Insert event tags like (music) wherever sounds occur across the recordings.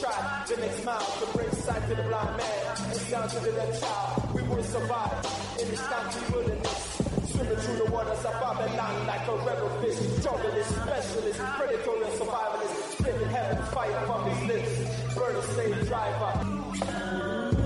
try the next mile to bring sight to the blind man and sound to the left child. We will survive in this country wilderness. Swimming through the waters of Babylon like a rebel fish. Junglist, specialist, predatory survivalist. Spitting heaven fire from his lips. Burning slave driver.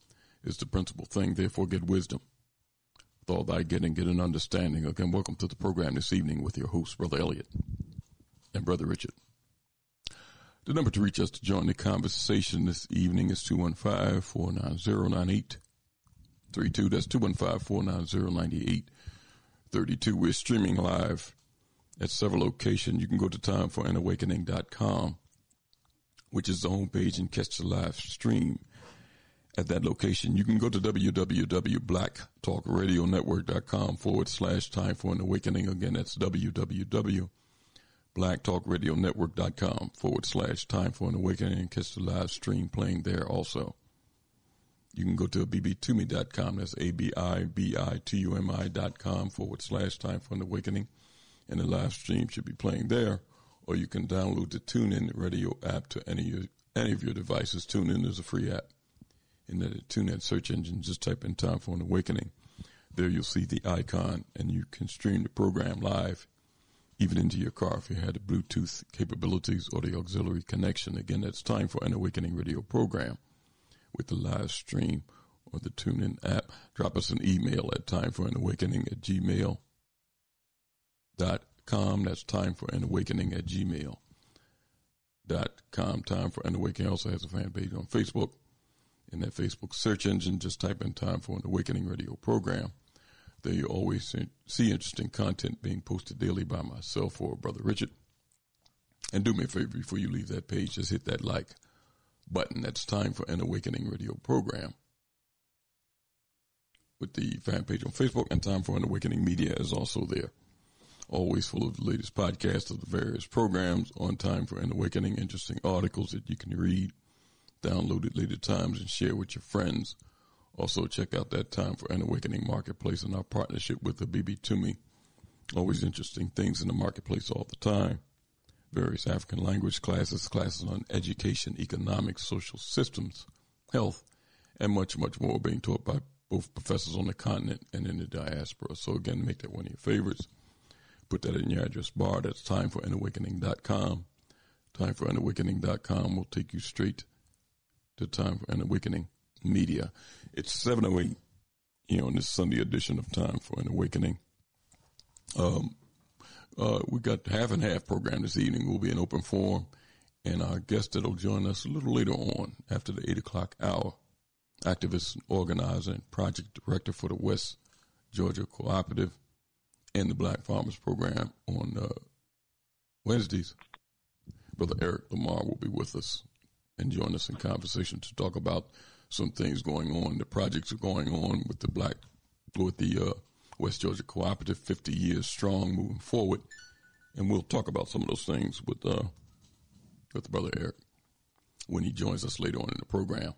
is the principal thing, therefore get wisdom. With all thy getting, get an understanding. Again, welcome to the program this evening with your host, Brother Elliot and Brother Richard. The number to reach us to join the conversation this evening is 215-490-9832. That's 215-490-9832. We're streaming live at several locations. You can go to timeforanawakening.com, which is the homepage and catch the live stream at that location. You can go to www.blacktalkradionetwork.com forward slash time for an awakening. Again, that's www.blacktalkradionetwork.com forward slash time for an awakening and catch the live stream playing there also. You can go to abibitumi.com. That's A-B-I-B-I-T-U-M-I dot com forward slash time for an awakening. And the live stream should be playing there. Or you can download the TuneIn radio app to any of your, any of your devices. TuneIn is a free app in the TuneIn search engine. Just type in Time for an Awakening. There you'll see the icon and you can stream the program live even into your car if you had the Bluetooth capabilities or the auxiliary connection. Again, that's Time for an Awakening radio program with the live stream or the TuneIn app. Drop us an email at timeforanawakening at gmail dot com. That's time for an awakening at gmail dot com. Time for an awakening also has a fan page on Facebook in that Facebook search engine. Just type in time for an awakening radio program. There you always see interesting content being posted daily by myself or Brother Richard. And do me a favor before you leave that page, just hit that like button. That's time for an awakening radio program with the fan page on Facebook and time for an awakening media is also there. Always full of the latest podcasts of the various programs on time for an awakening, interesting articles that you can read download it later times and share with your friends. Also check out that time for an awakening marketplace and our partnership with the Abibitumi. Always interesting things in the marketplace all the time. Various African language classes, classes on education, economics, social systems, health, and much, much more being taught by both professors on the continent and in the diaspora. So again, make that one of your favorites. Put that in your address bar. That's timeforanawakening.com. Timeforanawakening.com will take you straight to Time for an Awakening Media. It's 708, you know, in this Sunday edition of Time for an Awakening. Um, uh, we got half and half program this evening. We'll be in open forum and our guest that'll join us a little later on after the eight o'clock hour. Activist, organizer, and project director for the West Georgia Cooperative and the Black Farmers Program on uh, Wednesdays. Brother Eric Lamar will be with us and join us in conversation to talk about some things going on. The projects are going on with the Black, with the uh, West Georgia Cooperative, 50 years strong, moving forward, and we'll talk about some of those things with uh, with brother Eric when he joins us later on in the program.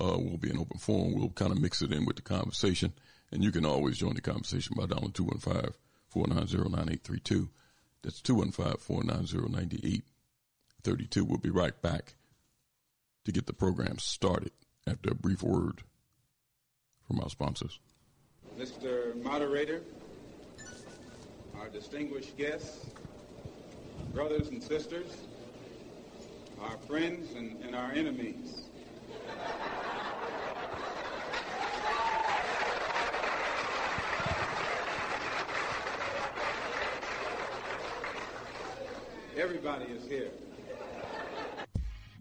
Uh, we'll be in open forum. We'll kind of mix it in with the conversation, and you can always join the conversation by dialing 215 490 9832. That's 215 490 9832. We'll be right back to get the program started after a brief word from our sponsors. Mr. Moderator, our distinguished guests, brothers and sisters, our friends and, and our enemies. Everybody is here.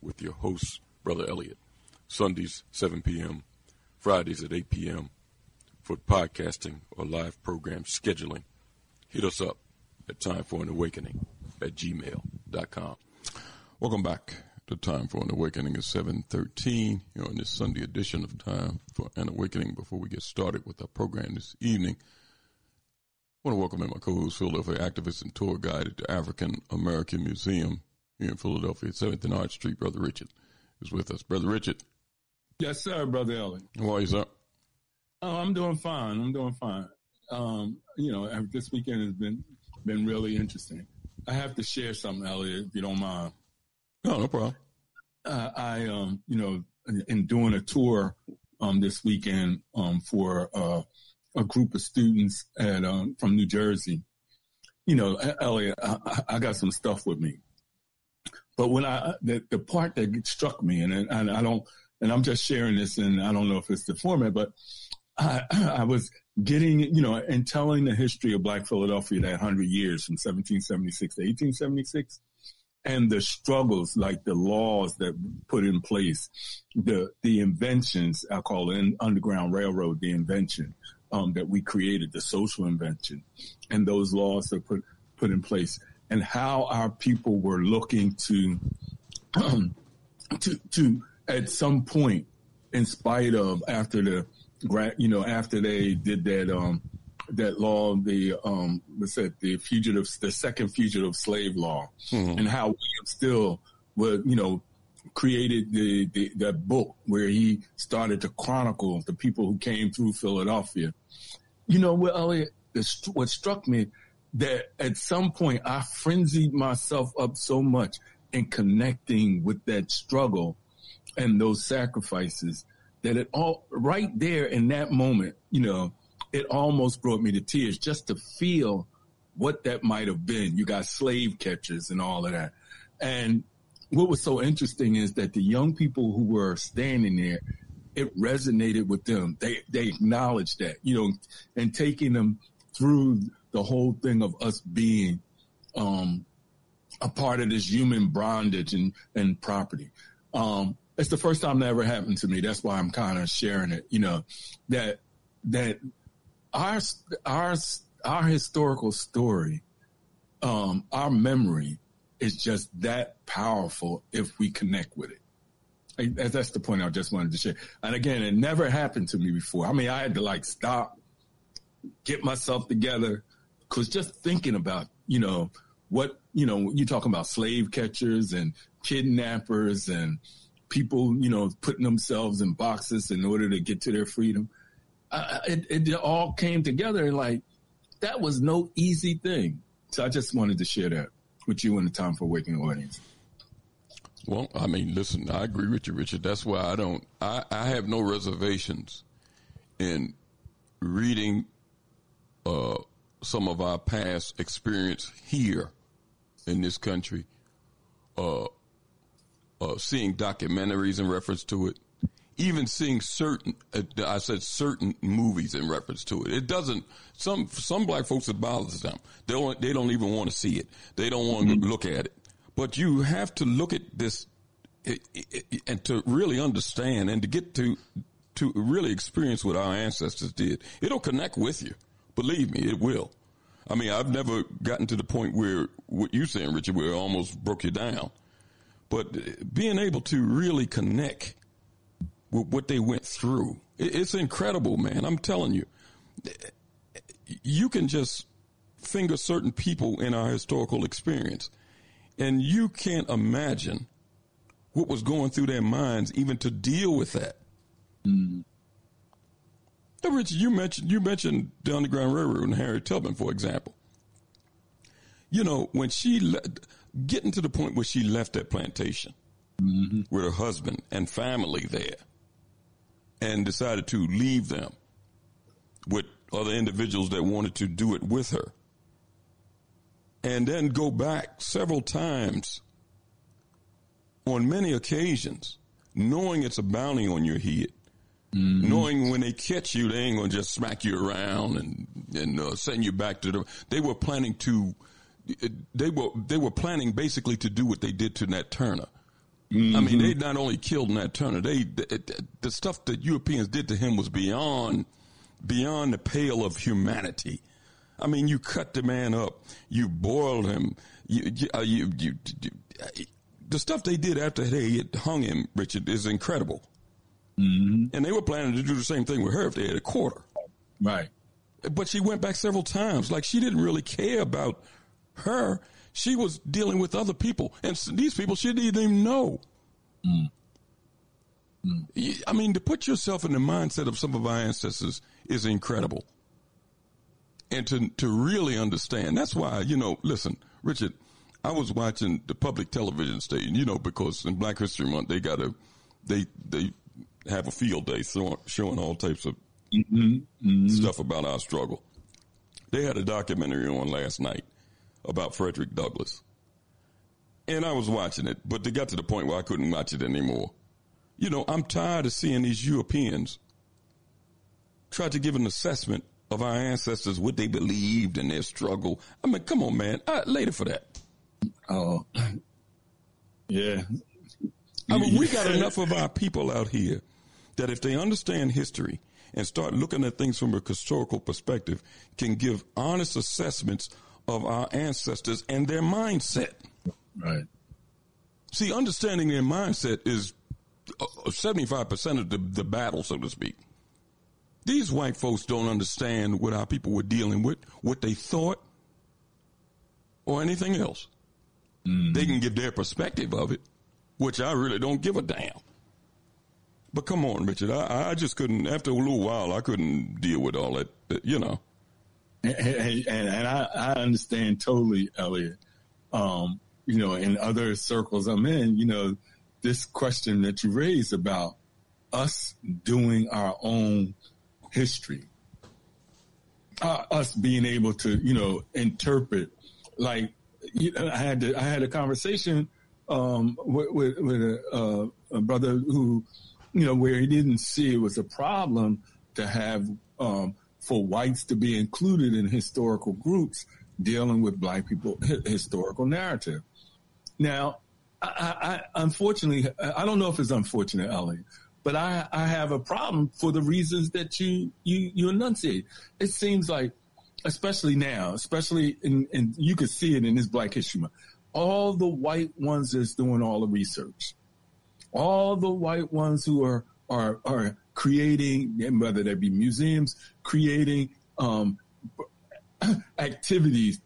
with your host, Brother Elliot. Sundays, 7 p.m., Fridays at 8 p.m. for podcasting or live program scheduling. Hit us up at Time for an Awakening at gmail.com. Welcome back to Time for an Awakening at 713 here on this Sunday edition of Time for an Awakening. Before we get started with our program this evening, I want to welcome in my co-host, Philadelphia activist and tour guide at the African American Museum here in Philadelphia, 7th and Arch Street. Brother Richard is with us. Brother Richard. Yes, sir, Brother Elliot. How are you, sir? Oh, I'm doing fine. I'm doing fine. Um, you know, this weekend has been been really interesting. I have to share something, Elliot, if you don't mind. No, no problem. Uh, I, um, you know, in, in, doing a tour um, this weekend um, for uh, a group of students at um, from New Jersey. You know, Elliot, I, I got some stuff with me. But when I the, the part that struck me, and, and I don't, and I'm just sharing this, and I don't know if it's the format, but I, (clears throat) I was getting, you know, and telling the history of Black Philadelphia that 100 years from 1776 to 1876. and the struggles, like the laws that put in place, the the inventions I call it Underground Railroad, the invention um, that we created, the social invention, and those laws that put put in place, and how our people were looking to um, (clears throat) to to at some point, in spite of after the you know after they did that um, that law, the um, what's that, the fugitive, the second fugitive slave law, mm-hmm. and how William Still was, you know, created the, the that book where he started to chronicle the people who came through Philadelphia. You know, well, Elliot, what struck me that at some point I frenzied myself up so much in connecting with that struggle and those sacrifices that it all right there in that moment, you know, it almost brought me to tears just to feel what that might have been. You got slave catchers and all of that. And what was so interesting is that the young people who were standing there, it resonated with them. They they acknowledged that, you know, and taking them through the whole thing of us being um, a part of this human bondage and, and property. Um, it's the first time that ever happened to me. That's why I'm kind of sharing it, you know, that, that our our our historical story, um, our memory is just that powerful if we connect with it. That's the point I just wanted to share. And again, it never happened to me before. I mean, I had to like stop, get myself together, because just thinking about, you know, what, you know, you talking about slave catchers and kidnappers and people, you know, putting themselves in boxes in order to get to their freedom it, it all came together and like that was no easy thing. So I just wanted to share that with you and the Time for Waking audience. Well, I mean, listen, I agree with you, Richard. That's why I don't, I, I have no reservations in reading uh, some of our past experience here in this country, uh, uh, seeing documentaries in reference to it, even seeing certain, uh, I said certain movies in reference to it. It doesn't, some, some black folks, it bothers them. They don't, they don't even want to see it. They don't want mm-hmm. to look at it. But you have to look at this and to really understand and to get to, to really experience what our ancestors did. It'll connect with you. Believe me, it will. I mean, I've never gotten to the point where what you're saying, Richard, where it almost broke you down. But being able to really connect with what they went through. It's incredible, man. I'm telling you. You can just finger certain people in our historical experience, and you can't imagine what was going through their minds even to deal with that. Mm. Now, you mentioned you mentioned the Underground Railroad and Harriet Tubman, for example. You know, when she le- getting to the point where she left that plantation mm-hmm. with her husband and family there, and decided to leave them with other individuals that wanted to do it with her. And then go back several times on many occasions, knowing it's a bounty on your head. Mm-hmm. Knowing when they catch you, they ain't gonna just smack you around and and uh, send you back to the. They were planning to, they were they were planning basically to do what they did to Nat Turner. Mm-hmm. I mean, they not only killed Nat Turner, they the, the, stuff that Europeans did to him was beyond beyond the pale of humanity. I mean, you cut the man up, you boiled him, you you, uh, you, you, the stuff they did after they had hung him, Richard, is incredible. Mm-hmm. And they were planning to do the same thing with her if they had a quarter. Right. But she went back several times. Like she didn't really care about her she was dealing with other people, and these people she didn't even know. Mm. Mm. I mean, to put yourself in the mindset of some of our ancestors is incredible. And to, to really understand, that's why, you know, listen, Richard, I was watching the public television station, you know, because in Black History Month, they got a, they, they have a field day so, showing all types of mm-hmm. Mm-hmm. stuff about our struggle. They had a documentary on last night about Frederick Douglass. And I was watching it, but they got to the point where I couldn't watch it anymore. You know, I'm tired of seeing these Europeans try to give an assessment of our ancestors, what they believed in their struggle. I mean, come on, man. I, later for that. Oh, (clears throat) Yeah. I mean, we got enough of our people out here that if they understand history and start looking at things from a historical perspective, can give honest assessments of our ancestors and their mindset. Right. See, understanding their mindset is uh, 75% of the, the battle, so to speak. These white folks don't understand what our people were dealing with, what they thought, or anything else. Mm. They can give their perspective of it, which I really don't give a damn. But come on, Richard, I, I just couldn't, after a little while, I couldn't deal with all that, you know. And, and, and I, I, understand totally, Elliot. Um, you know, in other circles I'm in, you know, this question that you raised about us doing our own history. Uh, us being able to, you know, interpret, like, you know, I had to, I had a conversation um, with, with, with a, uh, a, brother who, you know, where he didn't see it was a problem to have um, for whites to be included in historical groups dealing with black people historical narrative. Now, I, I, unfortunately, I don't know if it's unfortunate, Ellie, but I, I have a problem for the reasons that you, you, you enunciate. It seems like, especially now, especially in, in you could see it in this Black History Month, all the white ones that's doing all the research, all the white ones who are, are, are creating, whether that be museums, creating, um, (clears throat) activities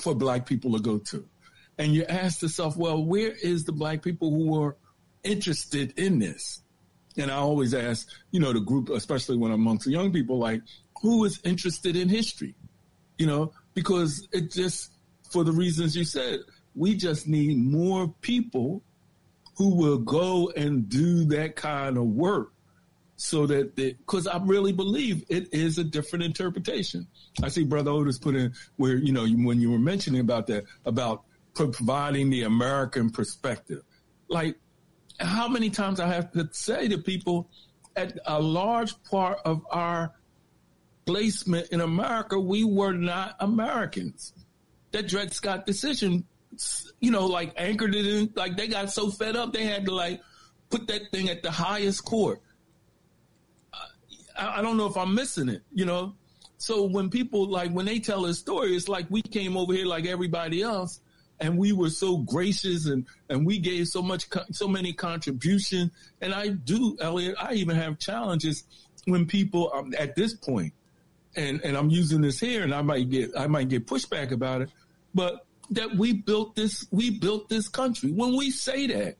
for black people to go to. And you ask yourself, well, where is the black people who are interested in this? And I always ask, you know, the group, especially when I'm amongst young people, like, who is interested in history? You know, because it just, for the reasons you said, we just need more people who will go and do that kind of work so that because I really believe it is a different interpretation. I see Brother Otis put in where, you know, when you were mentioning about that, about providing the American perspective. Like, how many times I have to say to people, at a large part of our placement in America, we were not Americans. That Dred Scott decision, you know, like anchored it in, like they got so fed up, they had to like put that thing at the highest court. I, I don't know if I'm missing it, you know? So when people like, when they tell a story, it's like we came over here like everybody else and we were so gracious and, and we gave so much, so many contribution. And I do, Elliot, I even have challenges when people um, at this point, and, and I'm using this here and I might get, I might get pushback about it, but that we built this, we built this country. When we say that,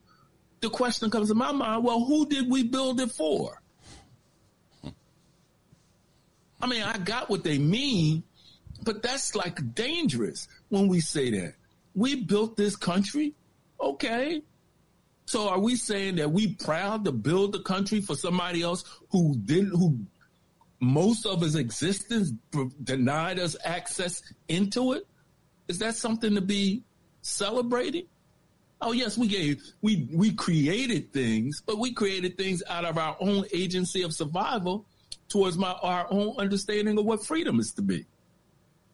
the question comes to my mind, well, who did we build it for? I mean, I got what they mean, but that's like dangerous when we say that we built this country. Okay. So are we saying that we proud to build the country for somebody else who didn't, who most of his existence denied us access into it? Is that something to be celebrated? Oh yes, we gave, we, we created things, but we created things out of our own agency of survival towards my, our own understanding of what freedom is to be.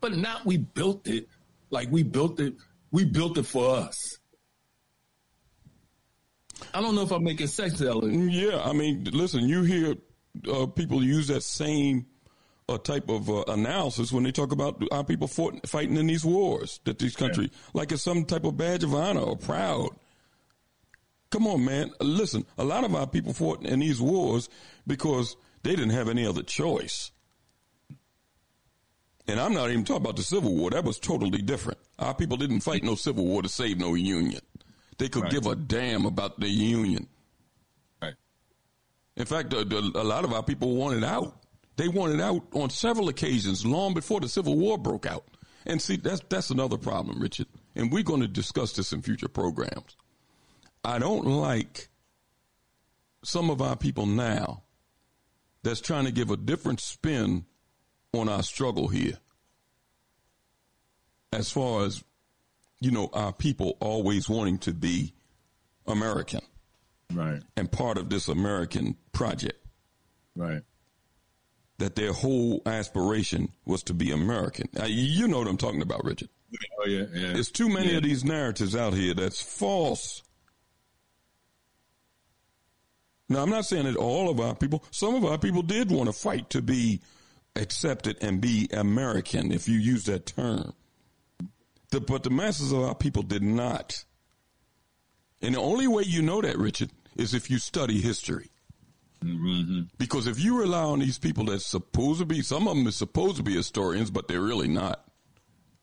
But not we built it like we built it we built it for us. I don't know if I'm making sense, Ellen. Yeah, I mean, listen, you hear uh, people use that same uh, type of uh, analysis when they talk about our people fought, fighting in these wars that these countries, yeah. like it's some type of badge of honor or proud. Come on, man. Listen, a lot of our people fought in these wars because they didn't have any other choice. And I'm not even talking about the Civil War. That was totally different. Our people didn't fight no Civil War to save no Union. They could right. give a damn about the Union. Right. In fact, a, a lot of our people wanted out. They wanted out on several occasions long before the Civil War broke out. And see, that's, that's another problem, Richard. And we're going to discuss this in future programs. I don't like some of our people now that's trying to give a different spin on our struggle here. As far as, you know, our people always wanting to be American. Right. And part of this American project. Right. That their whole aspiration was to be American. Now, you know what I'm talking about, Richard. Oh, yeah, yeah. There's too many yeah. of these narratives out here that's false. Now, I'm not saying that all of our people, some of our people did want to fight to be accepted and be American, if you use that term. The, but the masses of our people did not. And the only way you know that, Richard, is if you study history. Mm-hmm. Because if you rely on these people that's supposed to be, some of them are supposed to be historians, but they're really not.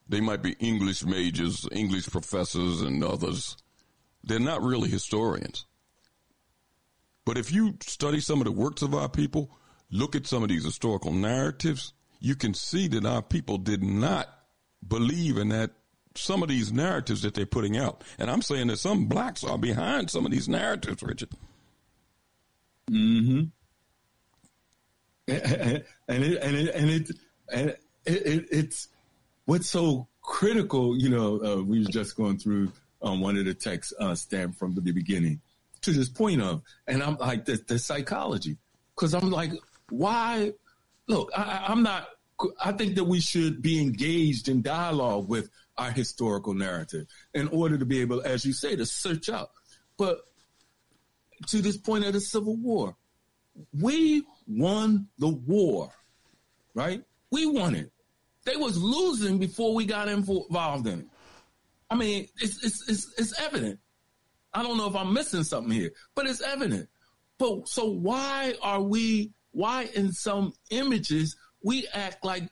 They might be English majors, English professors, and others. They're not really historians. But if you study some of the works of our people, look at some of these historical narratives, you can see that our people did not believe in that some of these narratives that they're putting out. And I'm saying that some blacks are behind some of these narratives, Richard. Mm-hmm. (laughs) And, it and it and it and it, it, it's what's so critical. You know, uh, we were just going through um, one of the texts uh, stamped from the beginning to this point of, and I'm like the, the psychology, because I'm like, why? Look, I, I'm not. I think that we should be engaged in dialogue with our historical narrative in order to be able, as you say, to search out. But to this point of the Civil War, we won the war, right? We won it. They was losing before we got involved in it. I mean, it's, it's, it's, it's evident. I don't know if I'm missing something here, but it's evident. But so why are we, why in some images we act like,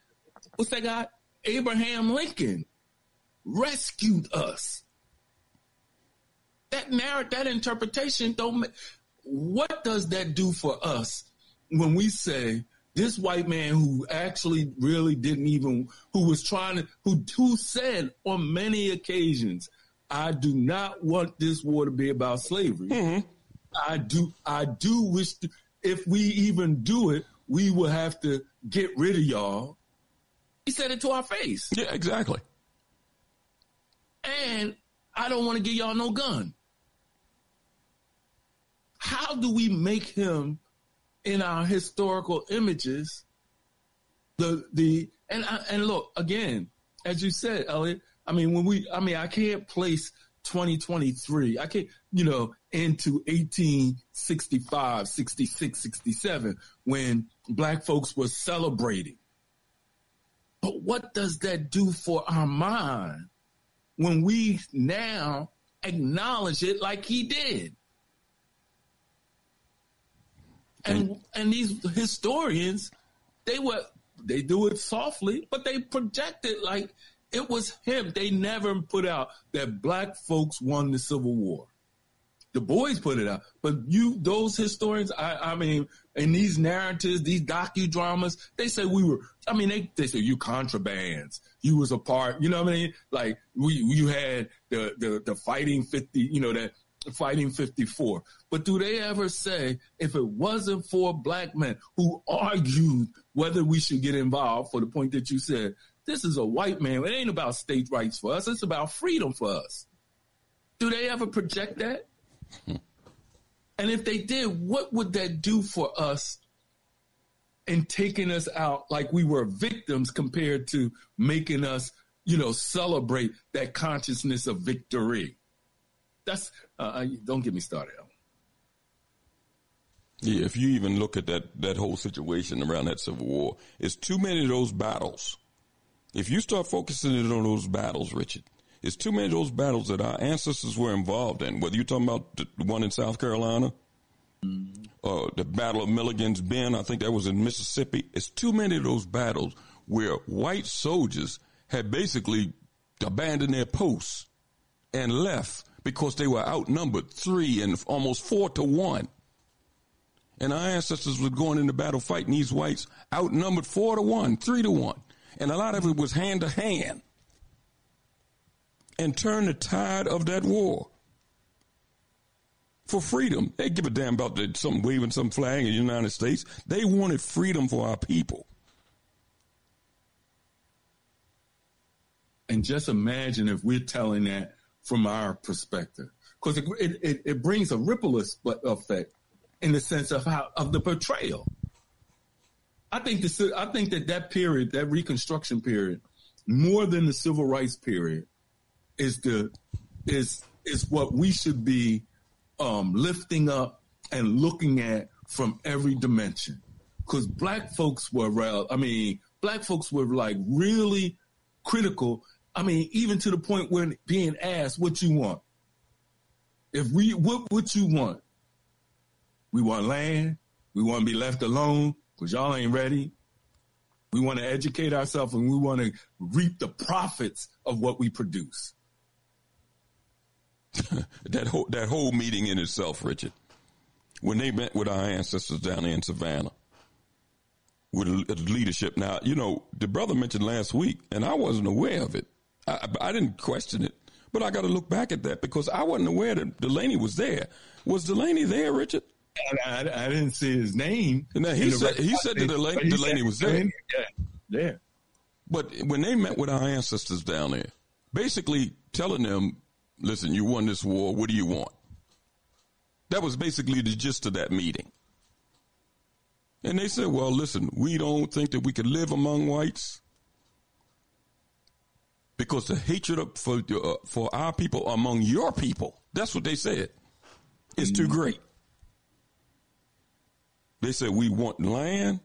what's that guy? Abraham Lincoln rescued us. That narrative, that interpretation don't. What does that do for us when we say this white man who actually really didn't even, who was trying to, who who said on many occasions, I do not want this war to be about slavery. Mm-hmm. I do, I do wish to, if we even do it, we will have to get rid of y'all. He said it to our face. Yeah, exactly and I don't want to give y'all no gun. How do we make him in our historical images the the and uh, and look again, as you said, Elliot. I mean, when we, I mean, I can't place 2023. I can't, you know, into 1865, 66, 67 when black folks were celebrating. But what does that do for our mind when we now acknowledge it like he did. And and these historians, they were they do it softly, but they project it like it was him. They never put out that black folks won the Civil War. Du Bois put it out, but you, those historians, I, I mean, in these narratives, these docudramas, they say we were, I mean, they, they say you contrabands, you was a part, you know what I mean? Like we, you had the, the, the fighting 50, you know, that fighting 54. But do they ever say if it wasn't for black men who argued whether we should get involved for the point that you said, this is a white man. It ain't about state rights for us. It's about freedom for us. Do they ever project that? (laughs) And if they did, what would that do for us in taking us out like we were victims compared to making us, you know, celebrate that consciousness of victory? That's, uh, don't get me started. Yeah, if you even look at that, that whole situation around that Civil War, it's too many of those battles. If you start focusing it on those battles, Richard, it's too many of those battles that our ancestors were involved in. Whether you're talking about the one in South Carolina, mm-hmm. uh, the Battle of Milliken's Bend, I think that was in Mississippi. It's too many of those battles where white soldiers had basically abandoned their posts and left because they were outnumbered three and almost four to one. And our ancestors were going into battle fighting these whites outnumbered four to one, three to one. And a lot of it was hand to hand and turn the tide of that war for freedom. They give a damn about some waving some flag in the United States. They wanted freedom for our people. And just imagine if we're telling that from our perspective, because it, it, it, brings a ripple effect in the sense of how of the portrayal. I think this. I think that that period, that Reconstruction period, more than the Civil Rights period, is the is is what we should be um, lifting up and looking at from every dimension. Because black folks were, I mean, black folks were like really critical. I mean, even to the point when being asked, "What you want?" If we, what what you want? We want land. We want to be left alone because y'all ain't ready. We want to educate ourselves and we want to reap the profits of what we produce. (laughs) that whole that whole meeting in itself, Richard, when they met with our ancestors down there in Savannah, with leadership. Now, you know, the brother mentioned last week, and I wasn't aware of it. I, I didn't question it, but I got to look back at that because I wasn't aware that Delaney was there. Was Delaney there, Richard? I, I, I didn't see his name. Now, he said he said that Delaney, Delaney was there. Yeah, yeah. But when they met with our ancestors down there, basically telling them, "Listen, you won this war. What do you want?" That was basically the gist of that meeting. And they said, "Well, listen, we don't think that we can live among whites." Because the hatred for uh, for our people among your people, that's what they said, is too great. They said, we want land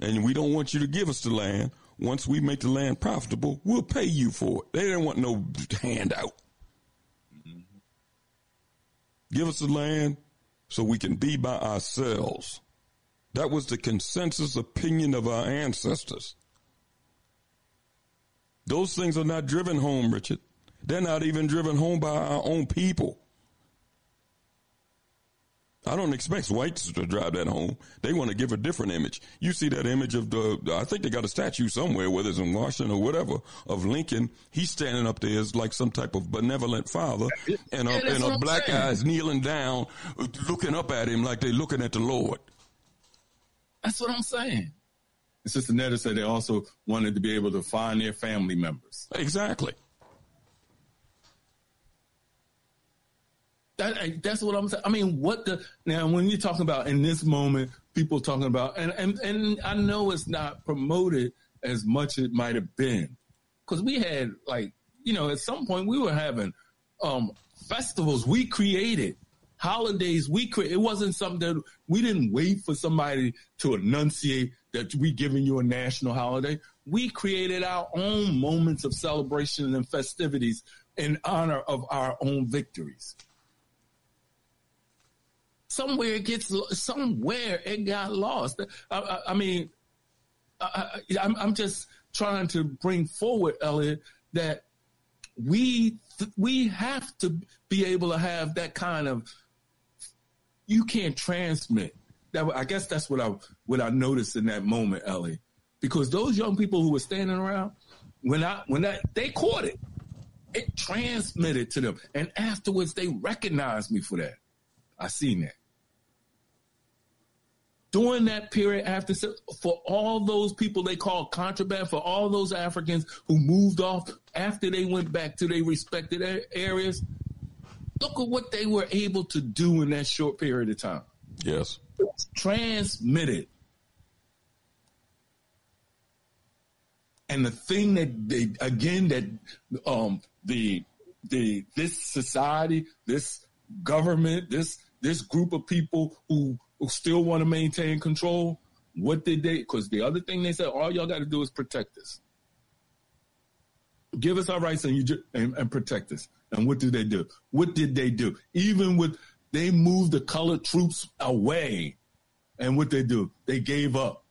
and we don't want you to give us the land. Once we make the land profitable, we'll pay you for it. They didn't want no handout. Mm-hmm. Give us the land so we can be by ourselves. That was the consensus opinion of our ancestors. Those things are not driven home, Richard. They're not even driven home by our own people. I don't expect whites to drive that home. They want to give a different image. You see that image of the, I think they got a statue somewhere, whether it's in Washington or whatever, of Lincoln. He's standing up there as like some type of benevolent father and a, and a black guy is kneeling down, looking up at him like they're looking at the Lord. That's what I'm saying. Sister Netta said they also wanted to be able to find their family members. Exactly. That, that's what I'm saying. I mean, what the now when you're talking about in this moment, people talking about and and and I know it's not promoted as much as it might have been because we had like you know at some point we were having um festivals we created holidays we create it wasn't something that we didn't wait for somebody to enunciate that we giving you a national holiday we created our own moments of celebration and festivities in honor of our own victories somewhere it gets somewhere it got lost. I, I, I mean, I, am just trying to bring forward, Elliot, that we we have to be able to have that kind of. You can't transmit that. I guess that's what I what I noticed in that moment, Ellie, because those young people who were standing around when I when that they caught it, it transmitted to them, and afterwards they recognized me for that. I seen that during that period after for all those people they called contraband for all those africans who moved off after they went back to their respected areas look at what they were able to do in that short period of time yes it's transmitted and the thing that they again that um the the this society this government this this group of people who who still want to maintain control, what did they? Because the other thing they said, all y'all got to do is protect us. Give us our rights and you and, and protect us. And what did they do? What did they do? Even with they moved the colored troops away, and what they do? They gave up.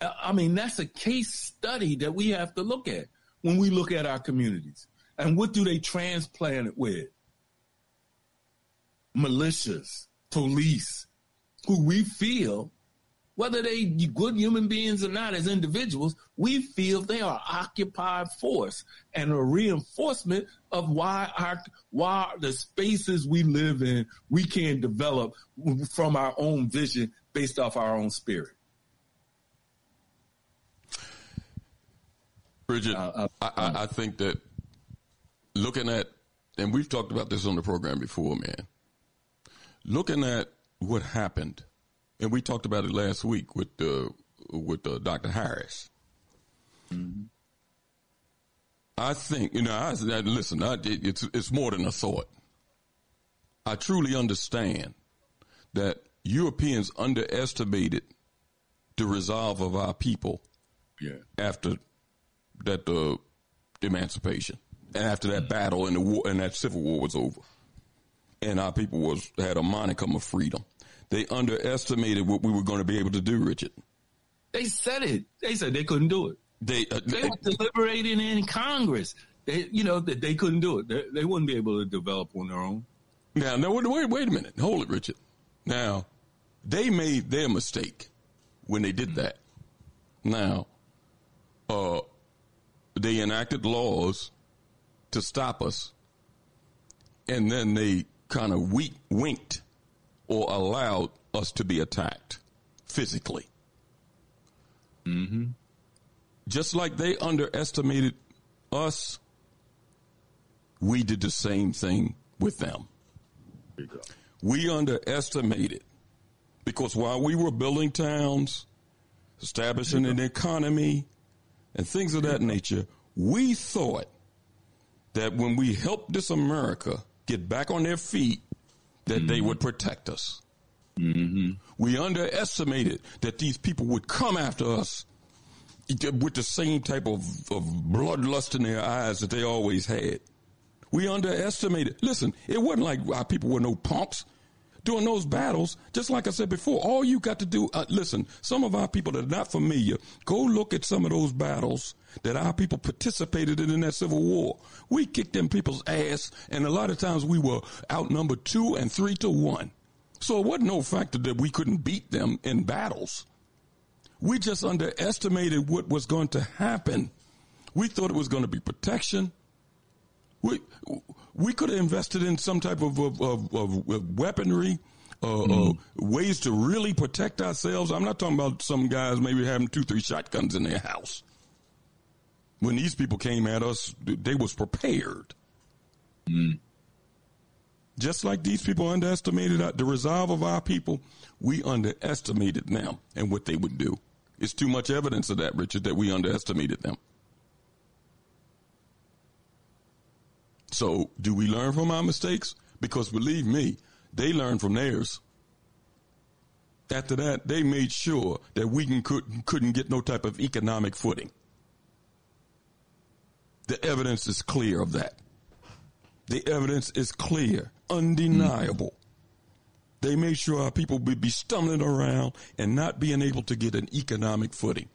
I mean, that's a case study that we have to look at when we look at our communities. And what do they transplant it with? Militias, police, who we feel, whether they good human beings or not as individuals, we feel they are occupied force and a reinforcement of why our why the spaces we live in we can't develop from our own vision based off our own spirit. Bridget, uh, uh, I, I think that looking at, and we've talked about this on the program before, man. Looking at what happened, and we talked about it last week with uh, with uh, Dr. Harris. Mm-hmm. I think you know. I, I listen. I, it, it's it's more than a thought. I truly understand that Europeans underestimated the resolve of our people Yeah. after that the emancipation and after that battle and the war and that civil war was over and our people was had a monicum of freedom they underestimated what we were going to be able to do richard They said it. They said they couldn't do it. they, uh, They were deliberating in Congress. They, you know, that they couldn't do it. They, they wouldn't be able to develop on their own. now no wait, wait wait a minute hold it richard now they made their mistake when they did that now uh they enacted laws to stop us and then they kind of winked or allowed us to be attacked physically. Mm-hmm. Just like they underestimated us, we did the same thing with them. We underestimated because while we were building towns, establishing an economy, and things of that nature, we thought that when we helped this America get back on their feet, that they would mm-hmm. protect us. Mm-hmm. We underestimated that these people would come after us with the same type of, of bloodlust in their eyes that they always had. We underestimated. Listen, it wasn't like our people were no punks during those battles. Just like I said before, all you got to do, uh, listen, some of our people that are not familiar, go look at some of those battles that our people participated in in that Civil War. We kicked them people's ass, and a lot of times we were outnumbered two and three to one. So it wasn't no factor that we couldn't beat them in battles. We just underestimated what was going to happen. We thought it was going to be protection. We we could have invested in some type of of, of, of weaponry, uh, uh, ways to really protect ourselves. I'm not talking about some guys maybe having two, three shotguns in their house. When these people came at us, they was prepared. Just like these people underestimated the resolve of our people, we underestimated them and what they would do. It's too much evidence of that, Richard, that we underestimated them. So, do we learn from our mistakes? Because believe me, they learned from theirs. After that, they made sure that we can, could, couldn't get no type of economic footing. The evidence is clear of that. The evidence is clear, undeniable. They made sure our people would be stumbling around and not being able to get an economic footing.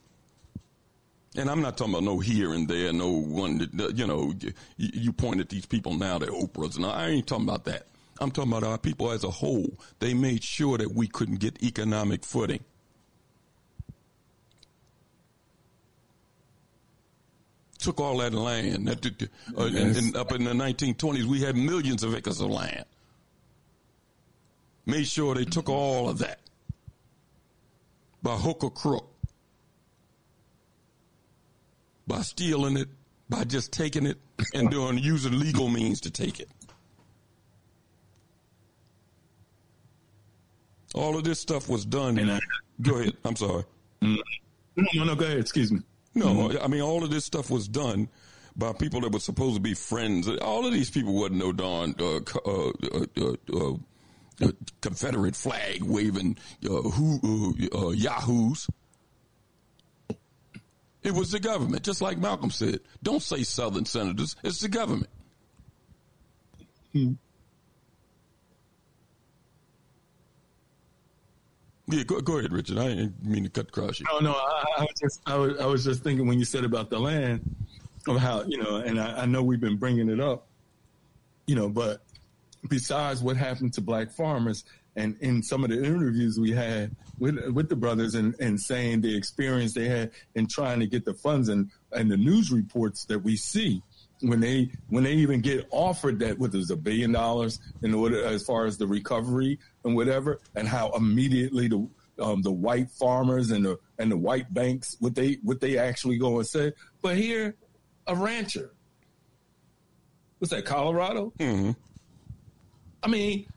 And I'm not talking about no here and there, no one, that, you know, you, you point at these people now, they're Oprahs, and I ain't talking about that. I'm talking about our people as a whole. They made sure that we couldn't get economic footing. Took all that land. That, uh, and, and up in the 1920s, we had millions of acres of land. Made sure they took all of that by hook or crook by stealing it, by just taking it (laughs) and doing using legal means to take it. All of this stuff was done. I- go ahead. I'm sorry. No, no, no. Go ahead. Excuse me. No, I mean all of this stuff was done by people that were supposed to be friends. All of these people wasn't no darn uh, co- uh, uh, uh, uh, Confederate flag waving uh, who uh, uh, yahoos. It was the government, just like Malcolm said. Don't say Southern senators; it's the government. Yeah, go, go ahead, Richard. I didn't mean to cut across you. No, no. I, I was just, I was, I was just thinking when you said about the land, of how you know, and I, I know we've been bringing it up, you know, but besides what happened to black farmers, and in some of the interviews we had with with the brothers, and, and saying the experience they had in trying to get the funds, and and the news reports that we see when they when they even get offered that what was a billion dollars in order as far as the recovery and whatever, and how immediately the um, the white farmers and the and the white banks what they what they actually go and say. But here, a rancher, what's that, Colorado? Mm-hmm. I mean,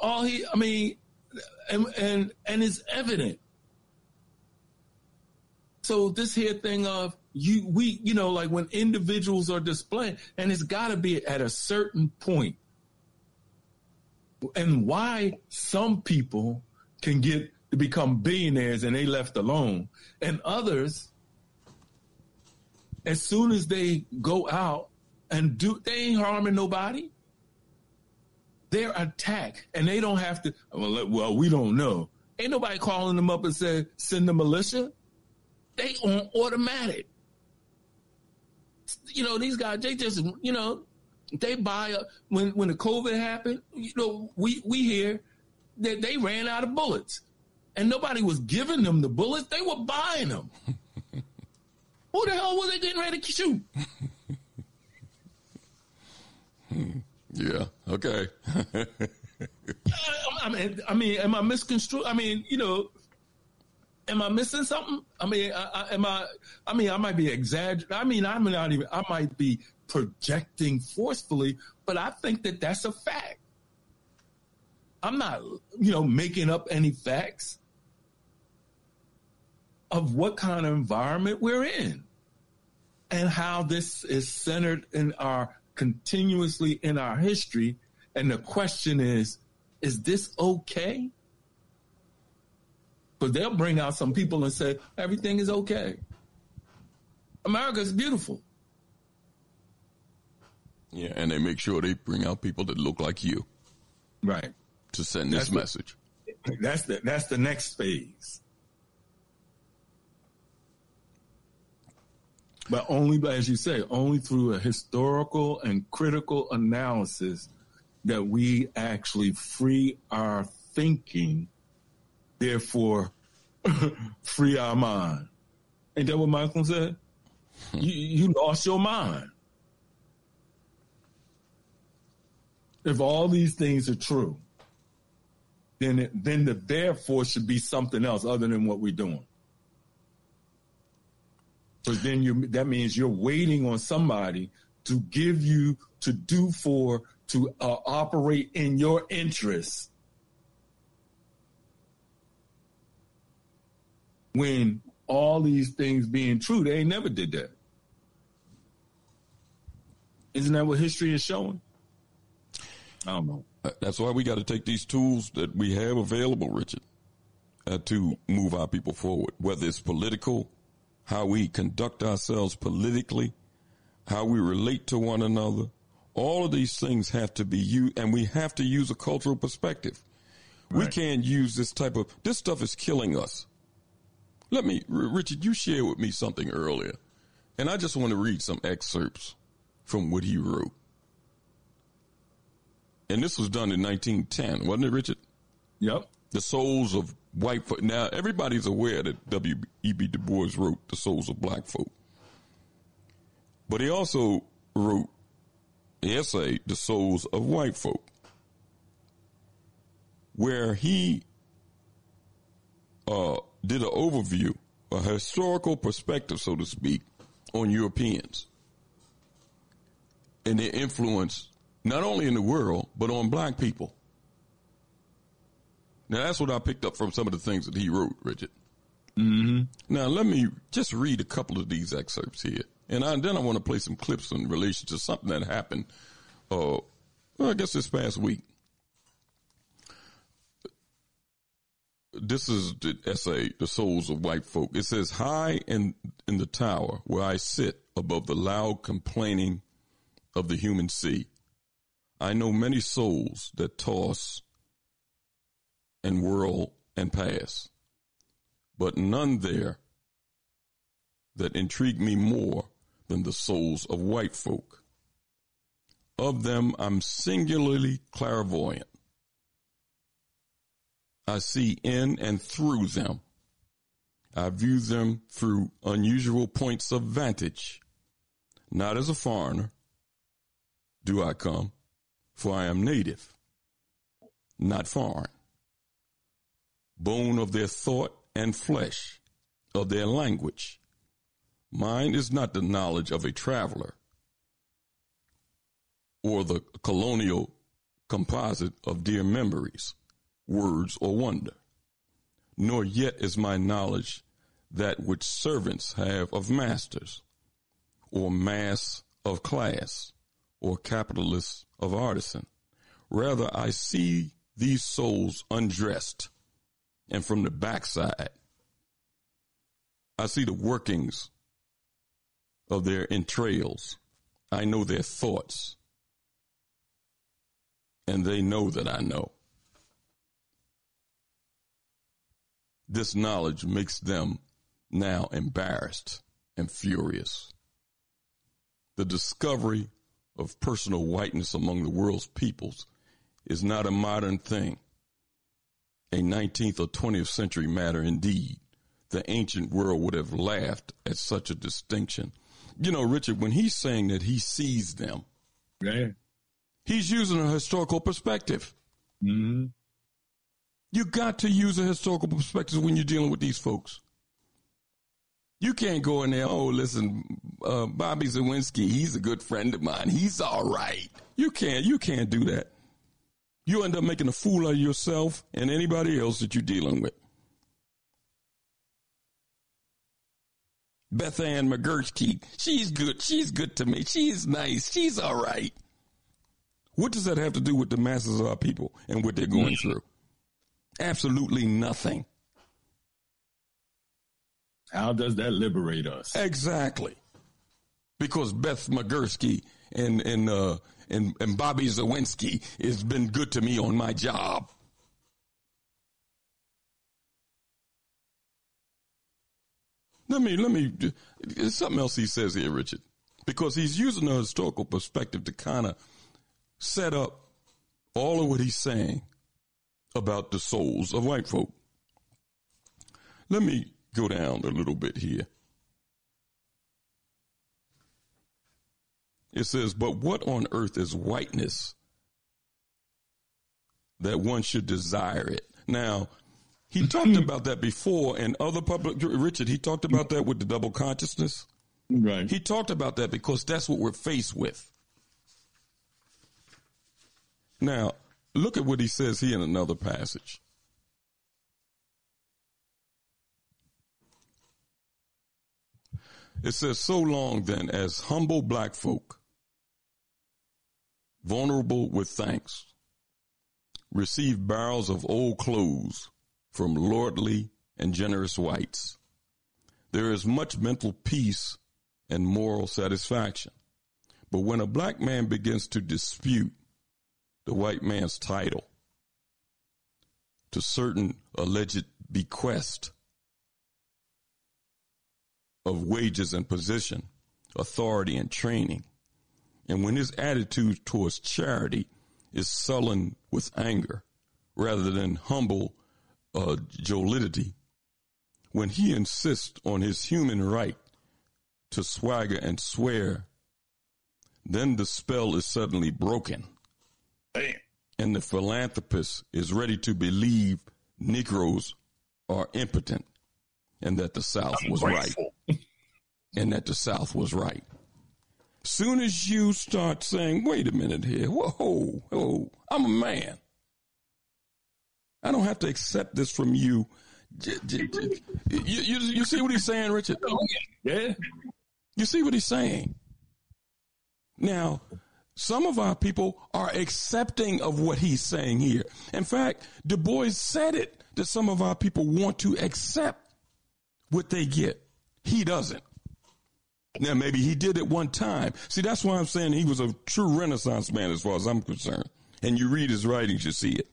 all he, I mean, and and and it's evident. So this here thing of you, we, you know, like when individuals are displaying, and it's got to be at a certain point and why some people can get to become billionaires and they left alone, and others, as soon as they go out and do, they ain't harming nobody. They're attacked, and they don't have to. Well, we don't know. Ain't nobody calling them up and say send the militia. They on automatic. You know these guys. They just you know they buy a, when when the COVID happened. You know we we hear that they ran out of bullets, and nobody was giving them the bullets. They were buying them. (laughs) Who the hell was they getting ready to shoot? (laughs) yeah. Okay. (laughs) I mean, I mean, am I misconstrued? I mean, you know, am I missing something? I mean, I, I, am I? I mean, I might be exaggerating. I mean, I'm not even. I might be projecting forcefully, but I think that that's a fact. I'm not, you know, making up any facts of what kind of environment we're in and how this is centered in our continuously in our history. And the question is, is this okay? But they'll bring out some people and say, everything is okay. America is beautiful. Yeah, and they make sure they bring out people that look like you. Right. To send this that's message. That's the that's the next phase. But only, as you say, only through a historical and critical analysis that we actually free our thinking, therefore (laughs) free our mind. Ain't that what Malcolm said? Hmm. you, you lost your mind. If all these things are true, then it, then the therefore should be something else other than what we're doing. Because then you that means you're waiting on somebody to give you to do for to uh, operate in your interests. When all these things being true, they never did that. Isn't that what history is showing? I don't know. Uh, that's why we got to take these tools that we have available, Richard, uh, to move our people forward, whether it's political, how we conduct ourselves politically, how we relate to one another. All of these things have to be used, and we have to use a cultural perspective. Right. We can't use this type of, this stuff is killing us. Let me, Richard, you shared with me something earlier, and I just want to read some excerpts from what he wrote. And this was done in 1910, wasn't it, Richard? Yep. The souls of white folk. Now, everybody's aware that W.E.B. Du Bois wrote The Souls of Black Folk. But he also wrote the essay, The Souls of White Folk, where he uh, did an overview, a historical perspective, so to speak, on Europeans and their influence not only in the world, but on black people. Now that's what I picked up from some of the things that he wrote, Richard. Mm-hmm. Now let me just read a couple of these excerpts here, and I, then I want to play some clips in relation to something that happened. Uh, well, I guess this past week. This is the essay, "The Souls of White Folk." It says, "High in in the tower where I sit above the loud complaining of the human sea, I know many souls that toss." And whirl and pass, but none there that intrigue me more than the souls of white folk. Of them, I'm singularly clairvoyant. I see in and through them. I view them through unusual points of vantage. Not as a foreigner do I come, for I am native, not foreign bone of their thought and flesh, of their language. Mine is not the knowledge of a traveler or the colonial composite of dear memories, words, or wonder, nor yet is my knowledge that which servants have of masters, or mass of class, or capitalists of artisan. Rather, I see these souls undressed and from the backside. I see the workings of their entrails. I know their thoughts. And they know that I know. This knowledge makes them now embarrassed and furious. The discovery of personal whiteness among the world's peoples is not a modern thing, a 19th or 20th century matter indeed. The ancient world would have laughed at such a distinction. You know, Richard, when he's saying that he sees them, yeah. he's using a historical perspective. Mm-hmm. You got to use a historical perspective when you're dealing with these folks. You can't go in there. Oh, listen, uh, Bobby Zawinski, he's a good friend of mine. He's all right. You can't. You can't do that. You end up making a fool of yourself and anybody else that you're dealing with. Beth Ann McGurchke, she's good. She's good to me. She's nice. She's all right. What does that have to do with the masses of our people and what they're going through? Absolutely nothing. How does that liberate us? Exactly. Because Beth McGursky and and uh, and and Bobby Zawinski has been good to me on my job. Let me let me. There's something else he says here, Richard, because he's using a historical perspective to kind of set up all of what he's saying about the souls of white folk. Let me go down a little bit here. It says, But what on earth is whiteness that one should desire it? Now, he talked (laughs) about that before and other public, Richard, he talked about that with the double consciousness. Right. He talked about that because that's what we're faced with. Now, look at what he says here in another passage. It says, So long then as humble black folk, vulnerable with thanks, receive barrels of old clothes from lordly and generous whites, there is much mental peace and moral satisfaction. But when a black man begins to dispute the white man's title to certain alleged bequest of wages and position, authority and training. And when his attitude towards charity is sullen with anger rather than humble uh, jollity, when he insists on his human right to swagger and swear, then the spell is suddenly broken. Damn. And the philanthropist is ready to believe Negroes are impotent and that the South was right. and that the South was right. Soon as you start saying, wait a minute here, whoa, whoa, I'm a man. I don't have to accept this from you. You, you, you see what he's saying, Richard? Oh, yeah. You see what he's saying? Now, some of our people are accepting of what he's saying here. In fact, Du Bois said it that some of our people want to accept what they get. He doesn't. Now, maybe he did it one time. See, that's why I'm saying he was a true Renaissance man as far as I'm concerned. And you read his writings, you see it.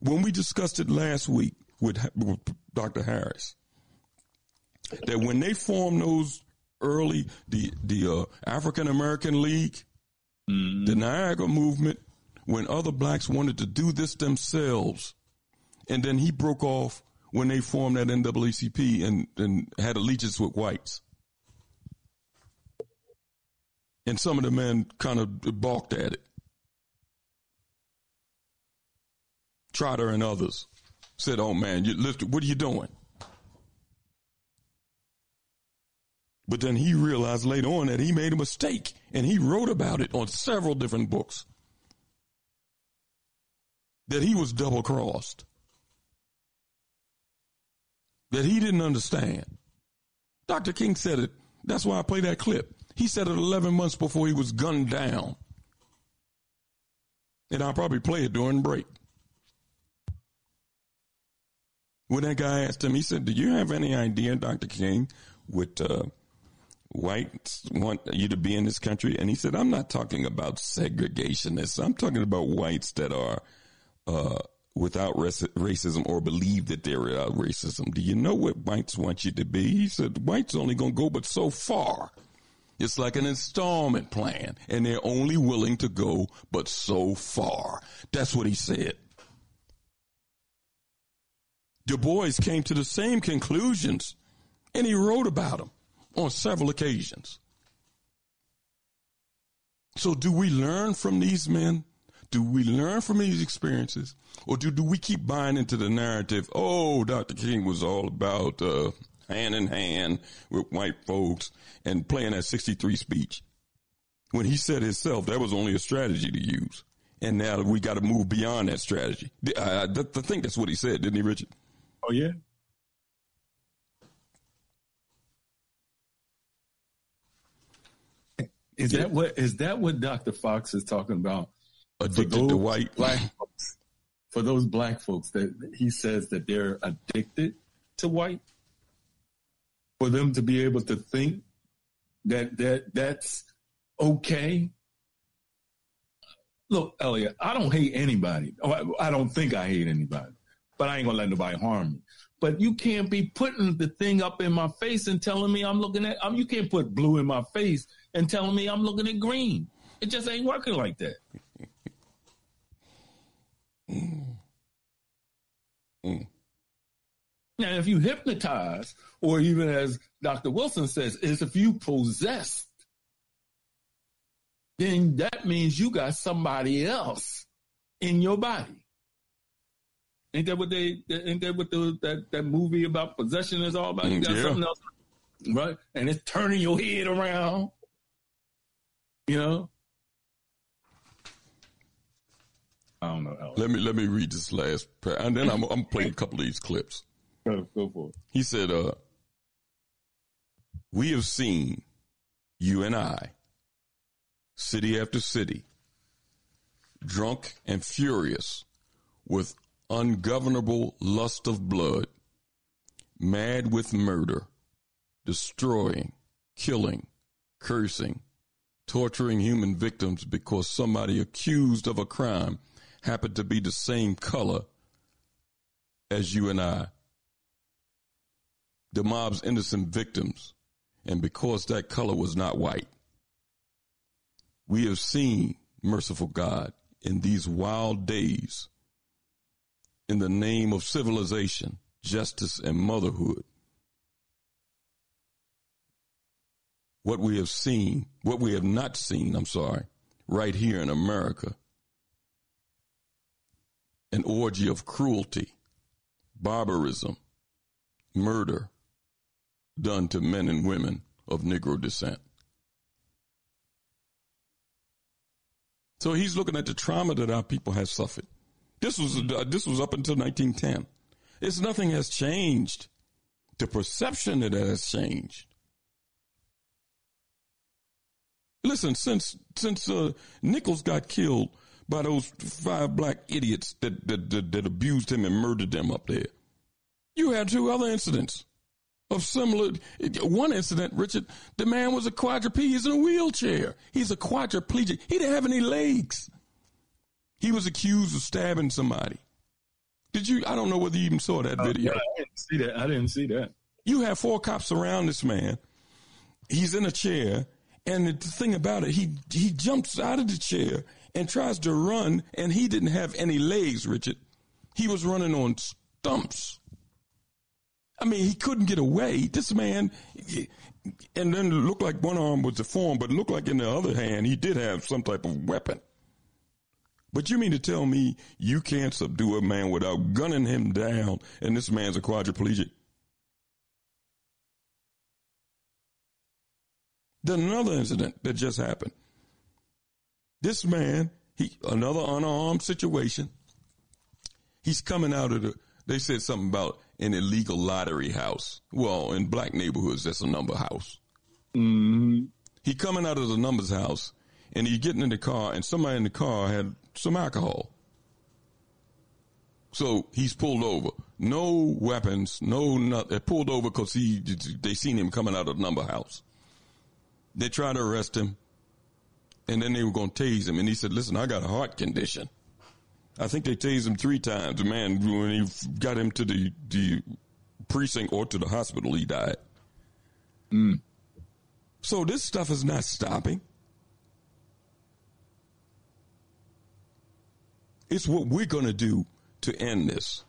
When we discussed it last week with, with Dr. Harris, that when they formed those early, the, the uh, African American League, mm-hmm. the Niagara movement, when other blacks wanted to do this themselves, and then he broke off when they formed that NAACP and, and had allegiance with whites. And some of the men kind of balked at it. Trotter and others said, "Oh man, you lift, what are you doing?" But then he realized later on that he made a mistake, and he wrote about it on several different books. That he was double crossed that he didn't understand. Dr. King said it. That's why I play that clip. He said it 11 months before he was gunned down. And I'll probably play it during break. When that guy asked him, he said, Do you have any idea, Dr. King, what uh, whites want you to be in this country? And he said, I'm not talking about segregationists. I'm talking about whites that are uh, without racism or believe that they're without racism. Do you know what whites want you to be? He said, whites only going to go but so far. It's like an installment plan, and they're only willing to go but so far. That's what he said. Du Bois came to the same conclusions, and he wrote about them on several occasions. So, do we learn from these men? Do we learn from these experiences? Or do, do we keep buying into the narrative? Oh, Dr. King was all about uh, hand in hand with white folks and playing that 63 speech. When he said himself, that was only a strategy to use. And now we got to move beyond that strategy. I, I, I think that's what he said, didn't he, Richard? Oh yeah. Is yeah. that what is that what Dr. Fox is talking about? Addicted to white black folks. For those black folks that he says that they're addicted to white. For them to be able to think that that that's okay. Look, Elliot, I don't hate anybody. I don't think I hate anybody but I ain't gonna let nobody harm me. But you can't be putting the thing up in my face and telling me I'm looking at. Um, you can't put blue in my face and telling me I'm looking at green. It just ain't working like that. Mm. Mm. Now, if you hypnotize, or even as Dr. Wilson says, is if you possessed, then that means you got somebody else in your body. Ain't that what they? Ain't that what the, that that movie about possession is all about? You got yeah. something else, right? And it's turning your head around. You know. I don't know. Let me let me read this last, part. and then I'm I'm playing a couple of these clips. Go, go for it. He said, uh, "We have seen you and I, city after city, drunk and furious, with ungovernable lust of blood, mad with murder, destroying, killing, cursing, torturing human victims because somebody accused of a crime happened to be the same color as you and I. The mob's innocent victims, and because that color was not white. We have seen, merciful God, in these wild days in the name of civilization, justice, and motherhood. What we have seen, what we have not seen, I'm sorry, right here in America an orgy of cruelty, barbarism, murder done to men and women of Negro descent. So he's looking at the trauma that our people have suffered. This was uh, this was up until 1910. It's nothing has changed. The perception that has changed. Listen, since since uh, Nichols got killed by those five black idiots that, that that, that abused him and murdered them up there, you had two other incidents of similar. One incident, Richard, the man was a quadruped. He's in a wheelchair. He's a quadriplegic. He didn't have any legs. He was accused of stabbing somebody. Did you? I don't know whether you even saw that uh, video. Yeah, I didn't see that. I didn't see that. You have four cops around this man. He's in a chair, and the thing about it, he he jumps out of the chair and tries to run, and he didn't have any legs, Richard. He was running on stumps. I mean, he couldn't get away. This man, and then it looked like one arm was deformed, but it looked like in the other hand he did have some type of weapon. But you mean to tell me you can't subdue a man without gunning him down and this man's a quadriplegic? Then another incident that just happened. This man, he another unarmed situation. He's coming out of the they said something about an illegal lottery house. Well, in black neighborhoods, that's a number house. Mm-hmm. He coming out of the numbers house and he getting in the car and somebody in the car had some alcohol. So he's pulled over. No weapons, no nothing. They pulled over because he they seen him coming out of the number house. They tried to arrest him, and then they were going to tase him. And he said, "Listen, I got a heart condition." I think they tased him three times. The man, when he got him to the the precinct or to the hospital, he died. Mm. So this stuff is not stopping. It's what we're going to do to end this.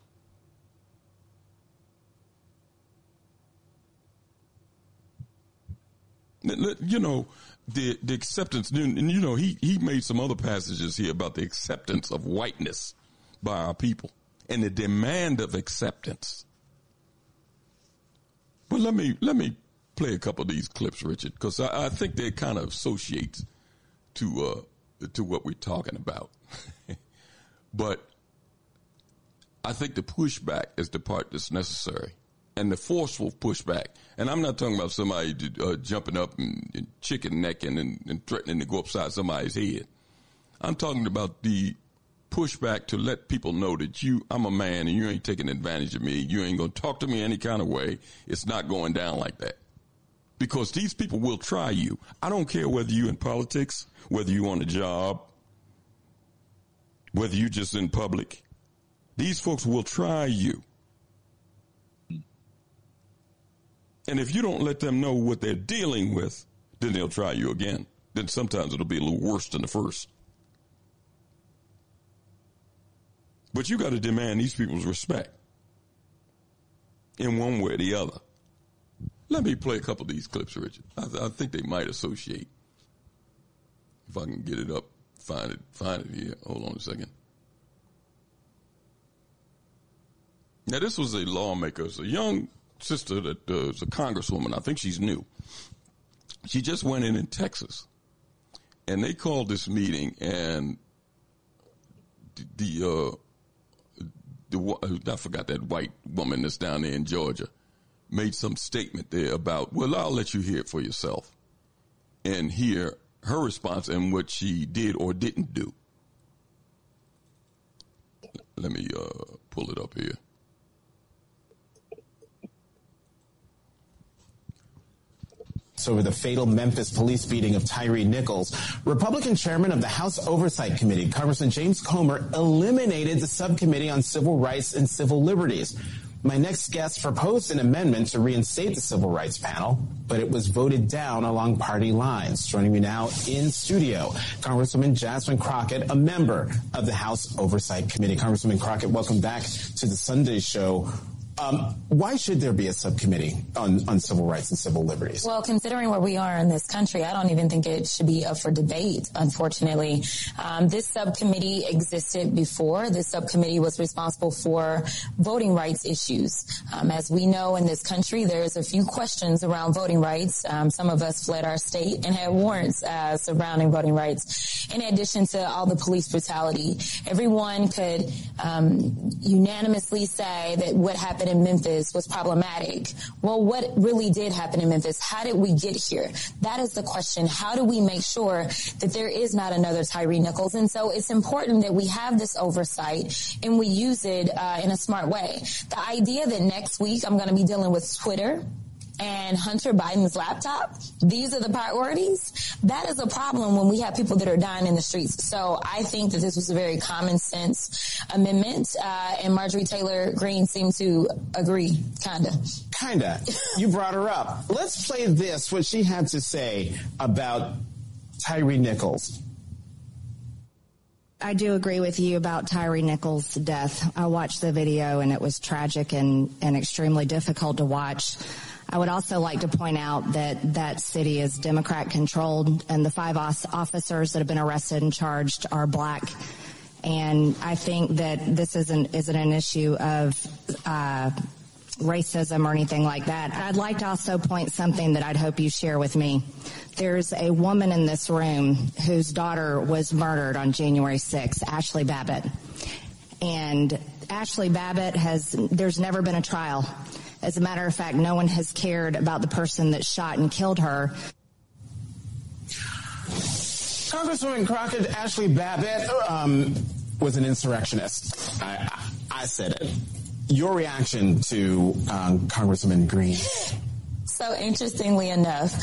You know, the the acceptance, and you know, he he made some other passages here about the acceptance of whiteness by our people and the demand of acceptance. But let me let me play a couple of these clips, Richard, because I, I, think they kind of associate to uh, to what we're talking about. (laughs) but I think the pushback is the part that's necessary, and the forceful pushback. And I'm not talking about somebody uh, jumping up and, and chicken necking and, and threatening to go upside somebody's head. I'm talking about the pushback to let people know that you, I'm a man and you ain't taking advantage of me. You ain't going to talk to me any kind of way. It's not going down like that. Because these people will try you. I don't care whether you're in politics, whether you on a job, whether you're just in public. These folks will try you. And if you don't let them know what they're dealing with, then they'll try you again. Then sometimes it'll be a little worse than the first. But you got to demand these people's respect in one way or the other. Let me play a couple of these clips, Richard. I, th- I, think they might associate. If I can get it up, find it, find it here. Hold on a second. Now, this was a lawmaker, a young sister that uh, is a congresswoman. I think she's new. She just went in in Texas, and they called this meeting, and the, uh, the I forgot that white woman that's down there in Georgia made some statement there about. Well, I'll let you hear it for yourself and hear her response and what she did or didn't do. Let me uh, pull it up here. Over the fatal Memphis police beating of Tyree Nichols, Republican chairman of the House Oversight Committee, Congressman James Comer, eliminated the subcommittee on civil rights and civil liberties. My next guest proposed an amendment to reinstate the civil rights panel, but it was voted down along party lines. Joining me now in studio, Congresswoman Jasmine Crockett, a member of the House Oversight Committee. Congresswoman Crockett, welcome back to the Sunday show. Um, why should there be a subcommittee on, on civil rights and civil liberties? Well, considering where we are in this country, I don't even think it should be up for debate, unfortunately. Um, this subcommittee existed before. This subcommittee was responsible for voting rights issues. Um, as we know in this country, there's a few questions around voting rights. Um, some of us fled our state and had warrants uh, surrounding voting rights. In addition to all the police brutality, everyone could um, unanimously say that what happened happened in Memphis was problematic. Well, what really did happen in Memphis? How did we get here? That is the question. How do we make sure that there is not another Tyree Nichols? And so it's important that we have this oversight and we use it uh, in a smart way. The idea that next week I'm going to be dealing with Twitter and Hunter Biden's laptop, these are the priorities. That is a problem when we have people that are dying in the streets. So I think that this was a very common sense amendment, uh, and Marjorie Taylor Greene seemed to agree, kinda. Kinda. you brought her up. Let's play this, what she had to say about Tyree Nichols. I do agree with you about Tyree Nichols' death. I watched the video and it was tragic and, and extremely difficult to watch. I would also like to point out that that city is Democrat controlled and the five officers that have been arrested and charged are black. And I think that this isn't, isn't an issue of, uh, racism or anything like that. I'd like to also point something that I'd hope you share with me. There's a woman in this room whose daughter was murdered on January 6th, Ashley Babbitt. And Ashley Babbitt has, there's never been a trial. As a matter of fact, no one has cared about the person that shot and killed her. Congresswoman Crockett Ashley Babbitt um, was an insurrectionist. I, I said it. Your reaction to um, Congresswoman Greene? So interestingly enough,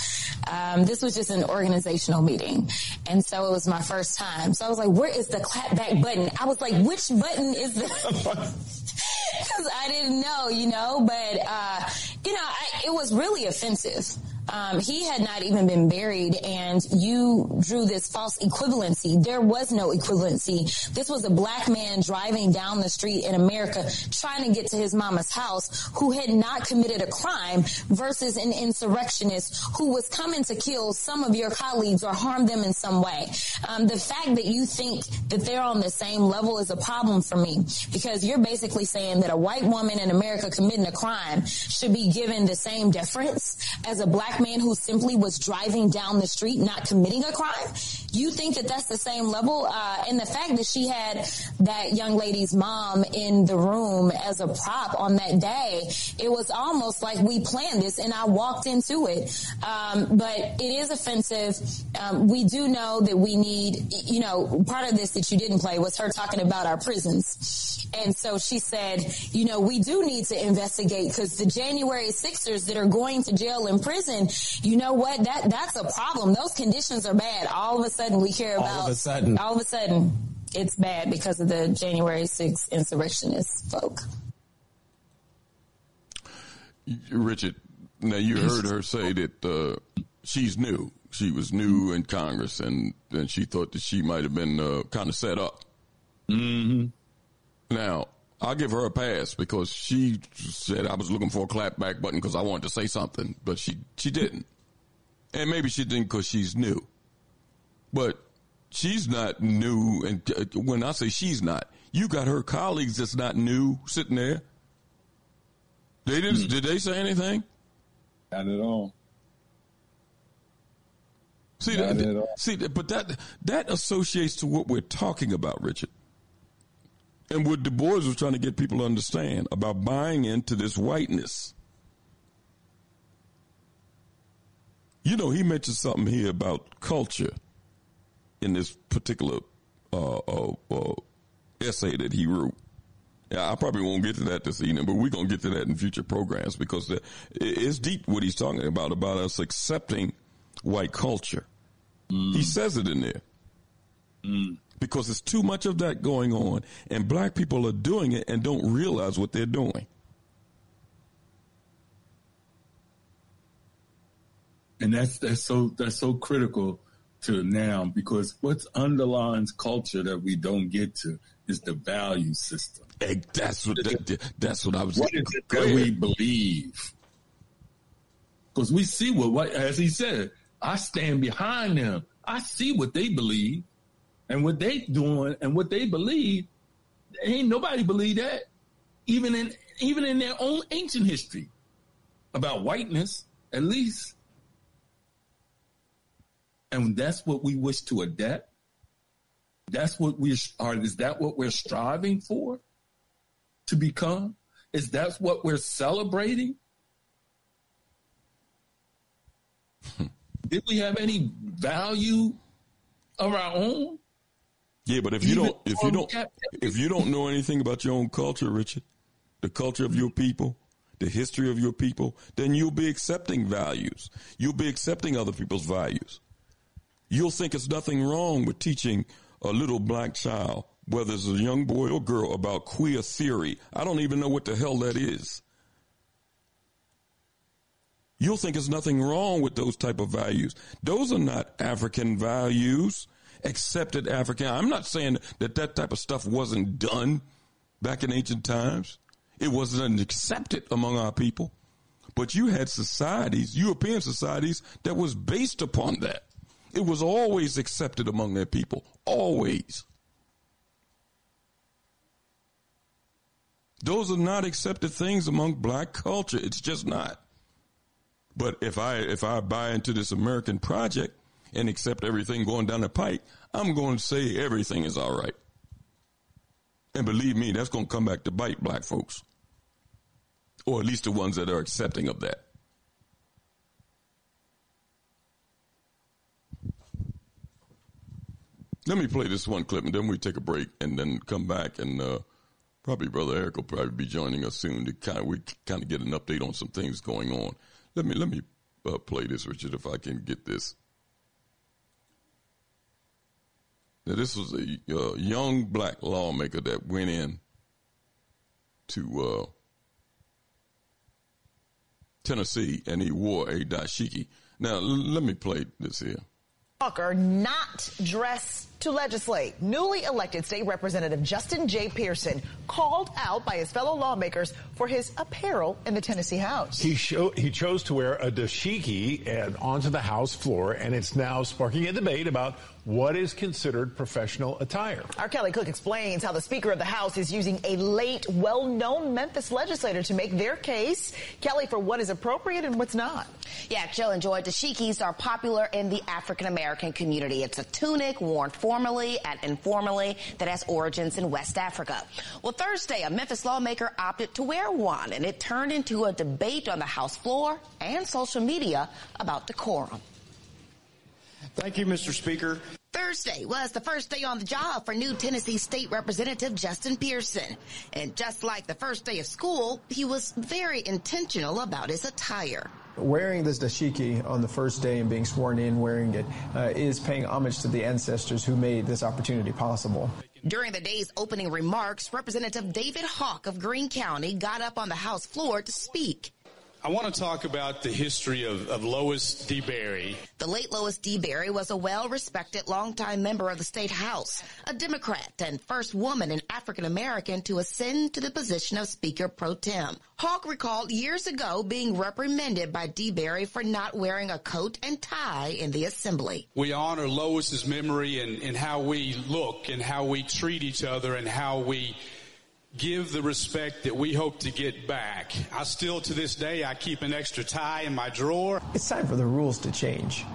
um, this was just an organizational meeting. And so it was my first time. So I was like, where is the clapback button? I was like, which button is the, (laughs) (laughs) (laughs) cause I didn't know, you know, but, uh, you know, I, it was really offensive. Um, he had not even been buried and you drew this false equivalency. There was no equivalency. This was a black man driving down the street in America trying to get to his mama's house who had not committed a crime versus an insurrectionist who was coming to kill some of your colleagues or harm them in some way. Um, the fact that you think that they're on the same level is a problem for me because you're basically saying that a white woman in America committing a crime should be given the same deference as a black man who simply was driving down the street, not committing a crime. You think that that's the same level? Uh, and the fact that she had that young lady's mom in the room as a prop on that day, it was almost like we planned this and I walked into it. Um, but it is offensive. Um, we do know that we need, you know, part of this that you didn't play was her talking about our prisons. And so she said, you know, we do need to investigate because the January Sixers that are going to jail and prison, you know what? That that's a problem. Those conditions are bad. All of a sudden we care about All of a sudden. all of a sudden it's bad because of the January 6th insurrectionist folk. Richard, now you heard her say that uh, she's new. She was new in Congress, and, and she thought that she might have been uh, kind of set up. Mm-hmm. Now, I'll give her a pass because she said I was looking for a clapback button because I wanted to say something, but she, she didn't. And maybe she didn't because she's new. But she's not new. And uh, when I say she's not, you got her colleagues that's not new sitting there. They didn't, did they say anything? Not at all. See, Not that, at all. see, but that that associates to what we're talking about, Richard, and what Du Bois was trying to get people to understand about buying into this whiteness. You know, he mentioned something here about culture in this particular uh, uh, uh, essay that he wrote. Yeah, I probably won't get to that this evening, but we're gonna get to that in future programs because it's deep what he's talking about about us accepting white culture. He says it in there because there's too much of that going on, and black people are doing it and don't realize what they're doing. and that's that's so that's so critical to now because what's underlines culture that we don't get to is the value system. Hey, that's what that, that's what I was. What is it that we believe? Because we see what, what, as he said, I stand behind them. I see what they believe and what they doing and what they believe. Ain't nobody believe that, even in even in their own ancient history about whiteness, at least. And that's what we wish to adapt. That's what we are. Is that what we're striving for? To become? Is that what we're celebrating? (laughs) Did we have any value of our own? Yeah, but if you Even don't, if you don't, if you don't know anything about your own culture, Richard, the culture of your people, the history of your people, then you'll be accepting values. You'll be accepting other people's values. You'll think it's nothing wrong with teaching a little black child, whether it's a young boy or girl, about queer theory. I don't even know what the hell that is. You'll think there's nothing wrong with those type of values. Those are not African values, accepted African. I'm not saying that that type of stuff wasn't done back in ancient times. It wasn't accepted among our people. But you had societies, European societies, that was based upon that. It was always accepted among their people. Always. Those are not accepted things among black culture. It's just not. But if I if I buy into this American project and accept everything going down the pike, I'm going to say everything is all right. And believe me, that's going to come back to bite black folks. Or at least the ones that are accepting of that. Let me play this one clip and then we take a break and then come back and uh, probably Brother Eric will probably be joining us soon to kind of we kind of get an update on some things going on. Let me let me uh, play this, Richard, if I can get this. Now, this was a uh, young black lawmaker that went in to uh, Tennessee and he wore a dashiki. Now, l- let me play this here. Walker not dress to legislate. Newly elected state representative Justin J. Pearson called out by his fellow lawmakers for his apparel in the Tennessee House. He show, he chose to wear a dashiki and onto the House floor, and it's now sparking a debate about what is considered professional attire. Our Kelly Cook explains how the Speaker of the House is using a late, well-known Memphis legislator to make their case. Kelly, for what is appropriate and what's not. Yeah, Jill and Joy, dashikis are popular in the African American community. It's a tunic worn formally and informally that has origins in West Africa. Well, Thursday, a Memphis lawmaker opted to wear one, and it turned into a debate on the House floor and social media about decorum. Thank you, Mr. Speaker. Thursday was the first day on the job for new Tennessee State Representative Justin Pearson. And just like the first day of school, he was very intentional about his attire. Wearing this dashiki on the first day and being sworn in wearing it uh, is paying homage to the ancestors who made this opportunity possible. During the day's opening remarks, Representative David Hawk of Greene County got up on the House floor to speak. I want to talk about the history of, of Lois DeBerry. The late Lois DeBerry was a well-respected longtime member of the state house, a Democrat and first woman and African American to ascend to the position of Speaker pro tem. Hawk recalled years ago being reprimanded by DeBerry for not wearing a coat and tie in the assembly. We honor Lois's memory and, and how we look and how we treat each other and how we give the respect that we hope to get back. I still, to this day, I keep an extra tie in my drawer. It's time for the rules to change.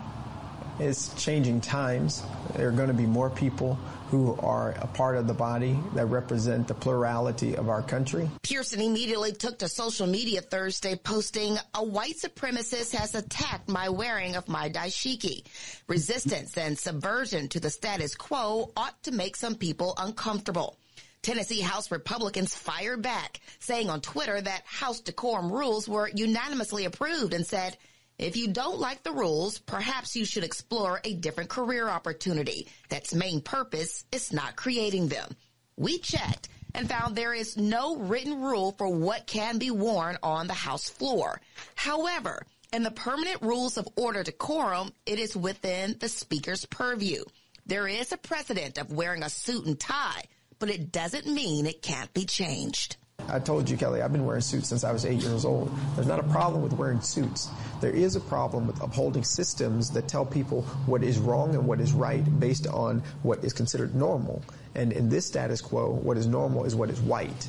It's changing times. There are going to be more people who are a part of the body that represent the plurality of our country. Pearson immediately took to social media Thursday posting, a white supremacist has attacked my wearing of my dashiki. Resistance and subversion to the status quo ought to make some people uncomfortable. Tennessee House Republicans fired back, saying on Twitter that House decorum rules were unanimously approved and said, if you don't like the rules, perhaps you should explore a different career opportunity. That's main purpose is not creating them. We checked and found there is no written rule for what can be worn on the House floor. However, in the permanent rules of order decorum, it is within the speaker's purview. There is a precedent of wearing a suit and tie, but it doesn't mean it can't be changed. I told you, Kelly, I've been wearing suits since I was eight years old. There's not a problem with wearing suits. There is a problem with upholding systems that tell people what is wrong and what is right based on what is considered normal. And in this status quo, what is normal is what is white.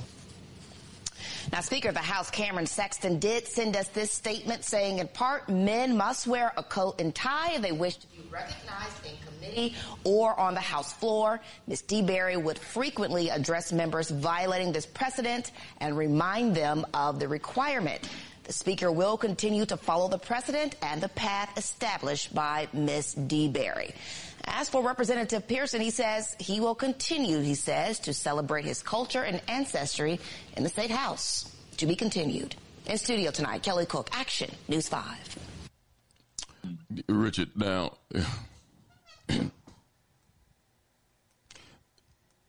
Now, Speaker of the House Cameron Sexton did send us this statement saying, in part, men must wear a coat and tie if they wish to be recognized in committee or on the House floor. Ms. DeBerry would frequently address members violating this precedent and remind them of the requirement. The Speaker will continue to follow the precedent and the path established by Ms. DeBerry. As for Representative Pearson, he says he will continue, he says, to celebrate his culture and ancestry in the State House. To be continued. In studio tonight, Kelly Cook, Action, News 5. Richard, now,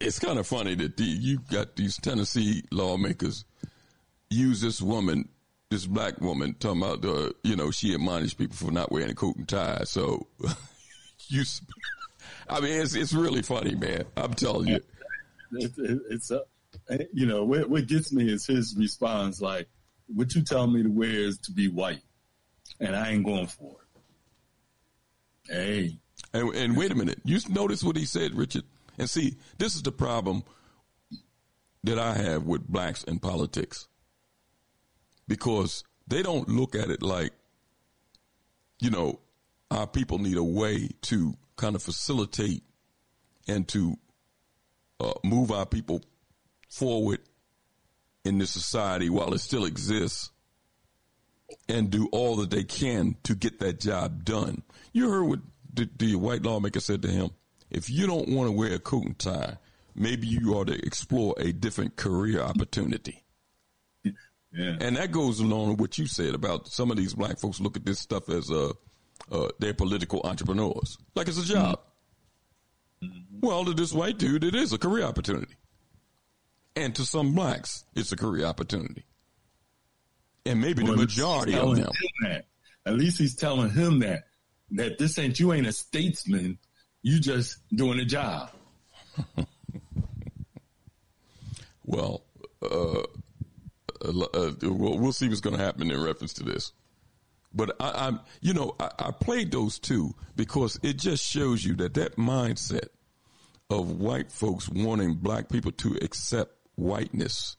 it's kind of funny that the, you got these Tennessee lawmakers use this woman, this black woman, talking about, uh, you know, she admonished people for not wearing a coat and tie. So, (laughs) you, (laughs) I mean, it's it's really funny, man. I'm telling you. It, it, it's a, eh, you know, what, what gets me is his response, like, "What you tell me to wear is to be white, and I ain't going for it." Hey, and, and wait a minute, you notice what he said, Richard? And see, this is the problem that I have with blacks in politics because they don't look at it like, you know, our people need a way to kind of facilitate and to uh, move our people forward in this society while it still exists and do all that they can to get that job done. You heard what the, the white lawmaker said to him. If you don't want to wear a coat and tie, maybe you ought to explore a different career opportunity. Yeah. And that goes along with what you said about some of these black folks look at this stuff as uh, uh they're political entrepreneurs, like it's a job. Mm-hmm. Well, to this white dude, it is a career opportunity, and to some blacks, it's a career opportunity, and maybe well, the majority of them. That. At least he's telling him that that this ain't you ain't a statesman, you just doing a job. (laughs) well, uh, uh, uh, we'll, we'll, see what's going to happen in reference to this. But I, am you know, I, I played those two because it just shows you that that mindset of white folks wanting black people to accept whiteness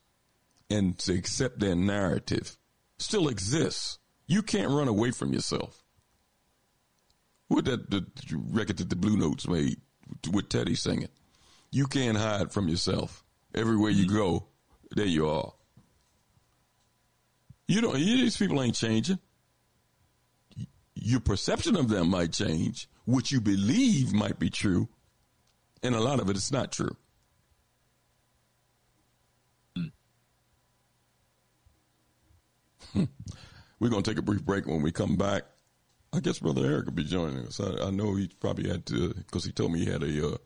and to accept their narrative still exists. You can't run away from yourself. What that the record that the Blue Notes made with Teddy singing. You can't hide from yourself. Everywhere you mm-hmm. go, there you are. You don't. These people ain't changing. Your perception of them might change. What you believe might be true, and a lot of it is not true. Hmm. We're going to take a brief break. When we come back, I guess Brother Eric will be joining us. I, I know he probably had to, because he told me he had a uh,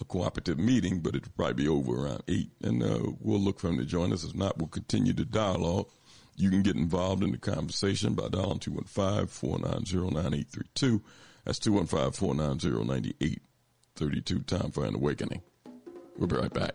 a cooperative meeting, but it'll probably be over around 8, and uh, we'll look for him to join us. If not, we'll continue the dialogue. You can get involved in the conversation by dialing 215-490-9832. That's 215-490-9832. Time for an awakening. We'll be right back.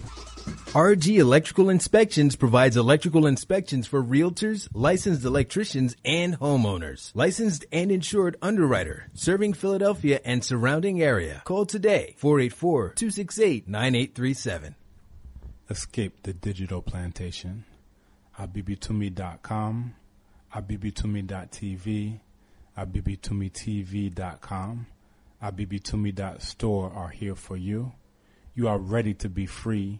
RG Electrical Inspections provides electrical inspections for realtors, licensed electricians, and homeowners. Licensed and insured underwriter, serving Philadelphia and surrounding area. Call today, 484-268-9837. Escape the digital plantation. abibitumi.com, abibitumi.tv, abibitumitv.com, abibitumi.store are here for you. You are ready to be free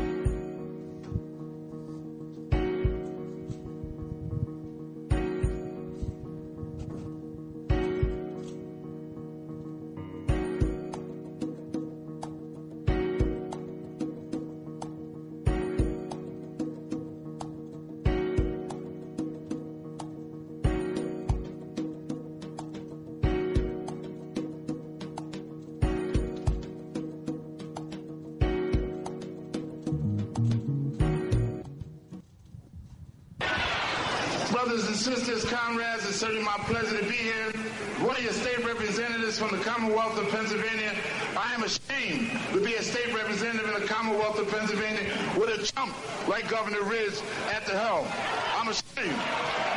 Commonwealth of Pennsylvania. I am ashamed to be a state representative in the Commonwealth of Pennsylvania with a chump like Governor Ridge at the helm. I'm ashamed.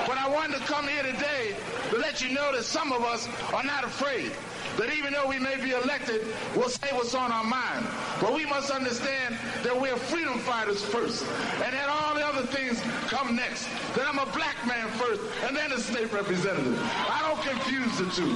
But I wanted to come here today to let you know that some of us are not afraid that even though we may be elected, we'll say what's on our mind. But we must understand that we're freedom fighters first, and that all other things come next. That I'm a black man first, and then a state representative. I don't confuse the two.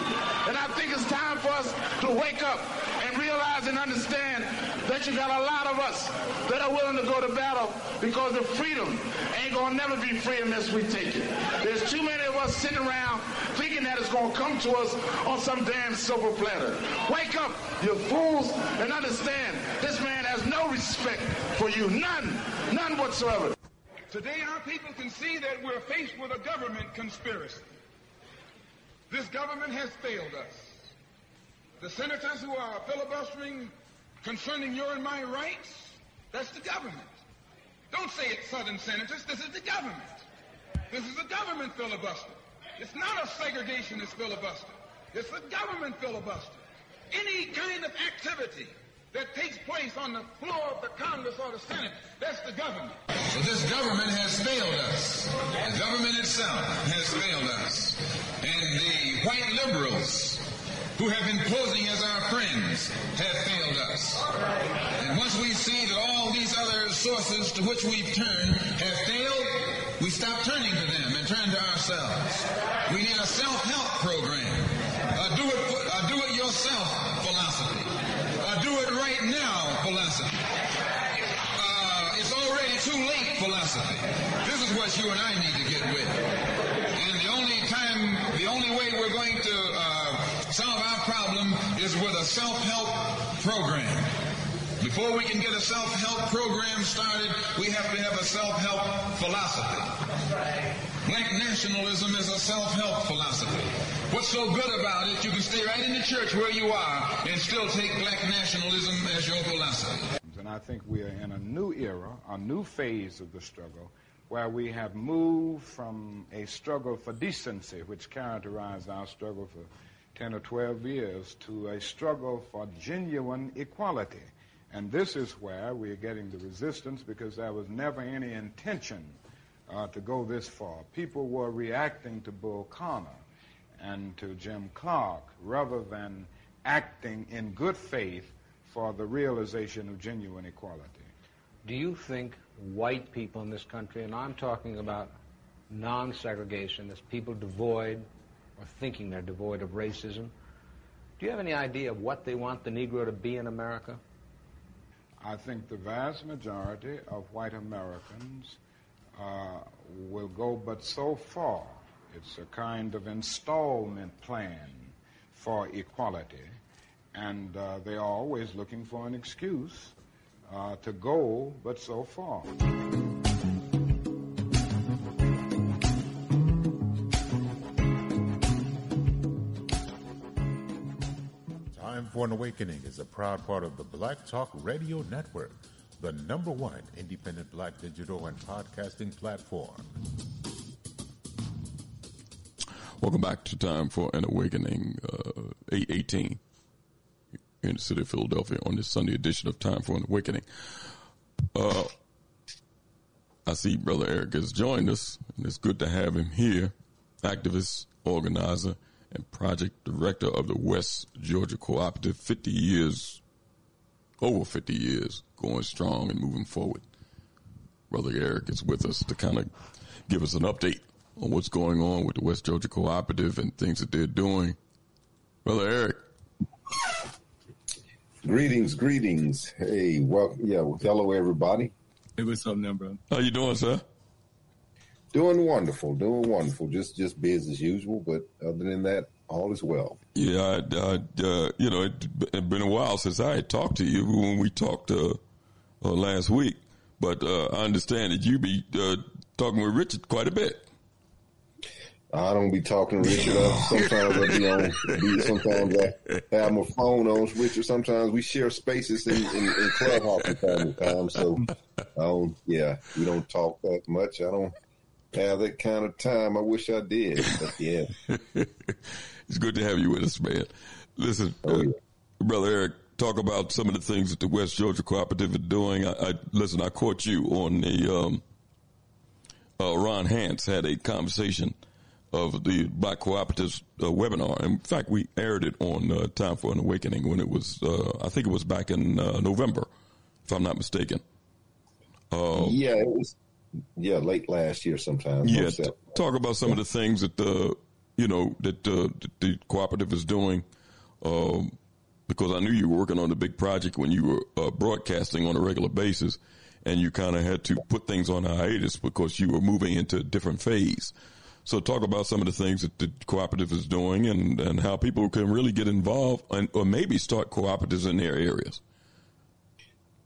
And I think it's time for us to wake up and realize and understand that you got a lot of us that are willing to go to battle because the freedom ain't gonna never be free unless we take it. There's too many of us sitting around thinking that it's gonna come to us on some damn silver platter. Wake up, you fools, and understand this man has no respect for you. None. None whatsoever. Today our people can see that we're faced with a government conspiracy. This government has failed us. The senators who are filibustering concerning your and my rights, that's the government. Don't say it, Southern senators. This is the government. This is a government filibuster. It's not a segregationist filibuster. It's a government filibuster. Any kind of activity that takes place on the floor of the Congress or the Senate, that's the government. So this government has failed us. The government itself has failed us. And the white liberals who have been posing as our friends have failed us. And once we see that all these other sources to which we've turned have failed, we stop turning to them and turn to ourselves. We need a self-help program. A do it, a do it yourself philosophy. Do it right now philosophy. Uh, it's already too late philosophy. This is what you and I need to get with. And the only time, the only way we're going to uh, solve our problem is with a self-help program. Before we can get a self-help program started, we have to have a self-help philosophy. Black nationalism is a self-help philosophy. What's so good about it, you can stay right in the church where you are and still take black nationalism as your philosophy. And I think we are in a new era, a new phase of the struggle, where we have moved from a struggle for decency, which characterized our struggle for 10 or 12 years, to a struggle for genuine equality. And this is where we're getting the resistance because there was never any intention uh, to go this far. People were reacting to Bull Connor and to Jim Clark rather than acting in good faith for the realization of genuine equality. Do you think white people in this country, and I'm talking about non-segregationists, people devoid or thinking they're devoid of racism, do you have any idea of what they want the Negro to be in America? I think the vast majority of white Americans uh, will go but so far. It's a kind of installment plan for equality, and uh, they are always looking for an excuse uh, to go but so far. An Awakening is a proud part of the Black Talk Radio Network, the number one independent black digital and podcasting platform. Welcome back to Time for an Awakening, uh, 818 in the city of Philadelphia on this Sunday edition of Time for an Awakening. Uh, I see Brother Eric has joined us, and it's good to have him here, activist, organizer, and project director of the West Georgia Cooperative, 50 years, over 50 years, going strong and moving forward. Brother Eric is with us to kind of give us an update on what's going on with the West Georgia Cooperative and things that they're doing. Brother Eric. Greetings, greetings. Hey, welcome. Yeah, well, hello everybody. Hey, what's up, now, bro? How you doing, sir? Doing wonderful, doing wonderful. Just just biz as usual, but other than that, all is well. Yeah, I, I, uh, you know, it, had been a while since I had talked to you when we talked uh, uh, last week, but uh, I understand that you be uh, talking with Richard quite a bit. I don't be talking to Richard. (laughs) Sometimes I be on. Be, sometimes I have my phone on Richard. Sometimes we share spaces in, in, in clubhouse from time to time. So, I don't. Yeah, we don't talk that much. I don't. Have that kind of time. I wish I did, but yeah. (laughs) it's good to have you with us, man. Listen, oh, yeah. uh, brother Eric, talk about some of the things that the West Georgia Cooperative is doing. I, I listen. I caught you on the um, uh, Ron Hance had a conversation of the Black Cooperatives uh, webinar. In fact, we aired it on uh, Time for an Awakening when it was. Uh, I think it was back in uh, November, if I'm not mistaken. Um, yeah, it was. Yeah, late last year sometime. Yeah, t- talk about some yeah. of the things that the you know that uh, the cooperative is doing. Um, because I knew you were working on a big project when you were uh, broadcasting on a regular basis, and you kind of had to put things on hiatus because you were moving into a different phase. So talk about some of the things that the cooperative is doing and, and how people can really get involved and, or maybe start cooperatives in their areas.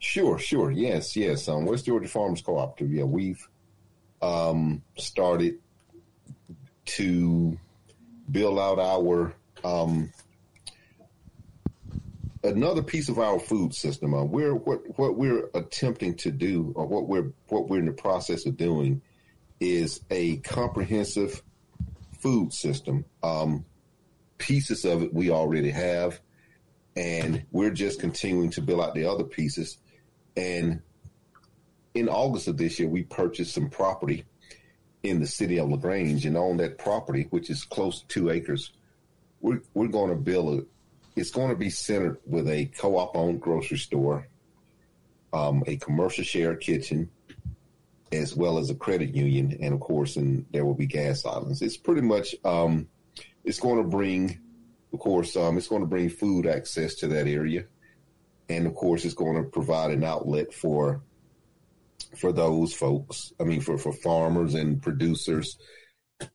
Sure, sure. Yes, yes. Um, West Georgia Farmers Cooperative. Yeah, we've um, started to build out our um, another piece of our food system. Uh, we're what what we're attempting to do, or what we're what we're in the process of doing, is a comprehensive food system. Um, pieces of it we already have, and we're just continuing to build out the other pieces. And in August of this year, we purchased some property in the city of LaGrange, and on that property, which is close to two acres, we're we're going to build a it's going to be centered with a co-op owned grocery store, um, a commercial share kitchen, as well as a credit union, and of course, and there will be gas islands. It's pretty much um, it's going to bring, of course, um, it's going to bring food access to that area, and of course, it's going to provide an outlet for for those folks. I mean, for for farmers and producers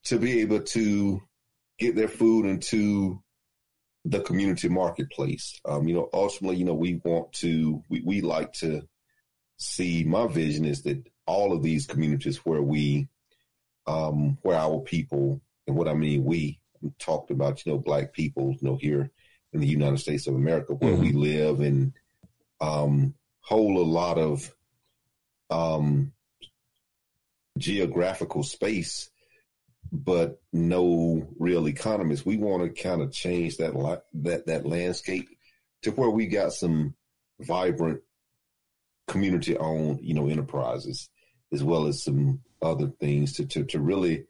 to be able to get their food into the community marketplace. Um, you know, ultimately, you know, we want to, we, we like to see, my vision is that all of these communities where we, um, where our people, and what I mean, we talked about, you know, black people, you know, here in the United States of America, where mm-hmm. we live and, um, hold a lot of, um, geographical space but no real economists. We want to kind of change that that that landscape to where we got some vibrant community owned, you know, enterprises as well as some other things to, to, to really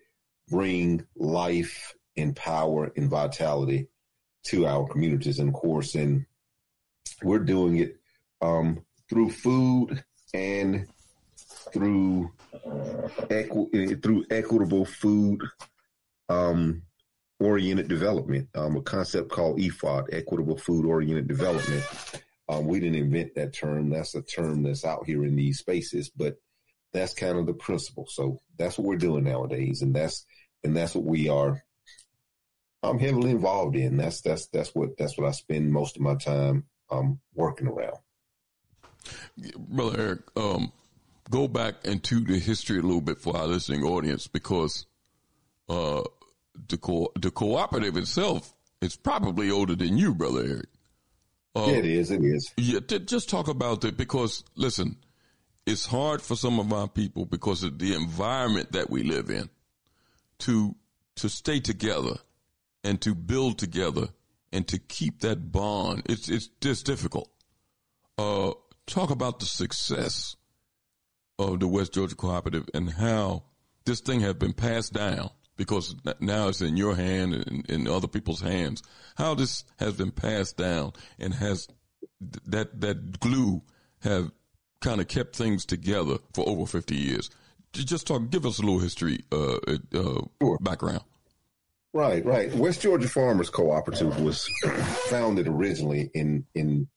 bring life and power and vitality to our communities. And of course, and we're doing it um, through food and through equi- through equitable food um, oriented development, um, a concept called EFOD, equitable food oriented development. Um, we didn't invent that term. That's a term that's out here in these spaces, but that's kind of the principle. So that's what we're doing nowadays, and that's and that's what we are. I'm heavily involved in. That's that's that's what that's what I spend most of my time um, working around. Brother Eric, um, go back into the history a little bit for our listening audience because uh, the co- the cooperative itself is probably older than you, brother Eric. Uh, it is. It is. Yeah. T- just talk about that because listen, it's hard for some of our people because of the environment that we live in to to stay together and to build together and to keep that bond. It's it's just difficult. Uh, talk about the success of the West Georgia Cooperative and how this thing has been passed down because now it's in your hand and in other people's hands. How this has been passed down and has that that glue have kind of kept things together for over fifty years. Just talk, give us a little history uh, uh, sure. background. Right, right. West Georgia Farmers Cooperative was founded originally in in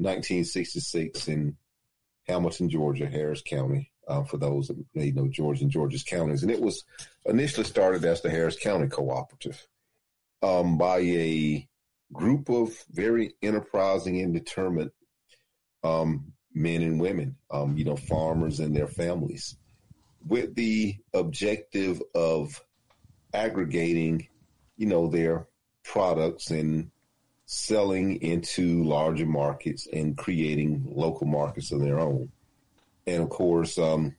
1966 in Hamilton, Georgia, Harris County, uh, for those that may know Georgia and Georgia's counties. And it was initially started as the Harris County Cooperative um, by a group of very enterprising and determined um, men and women, um, you know, farmers and their families, with the objective of aggregating, you know, their products and selling into larger markets and creating local markets of their own. And of course, um,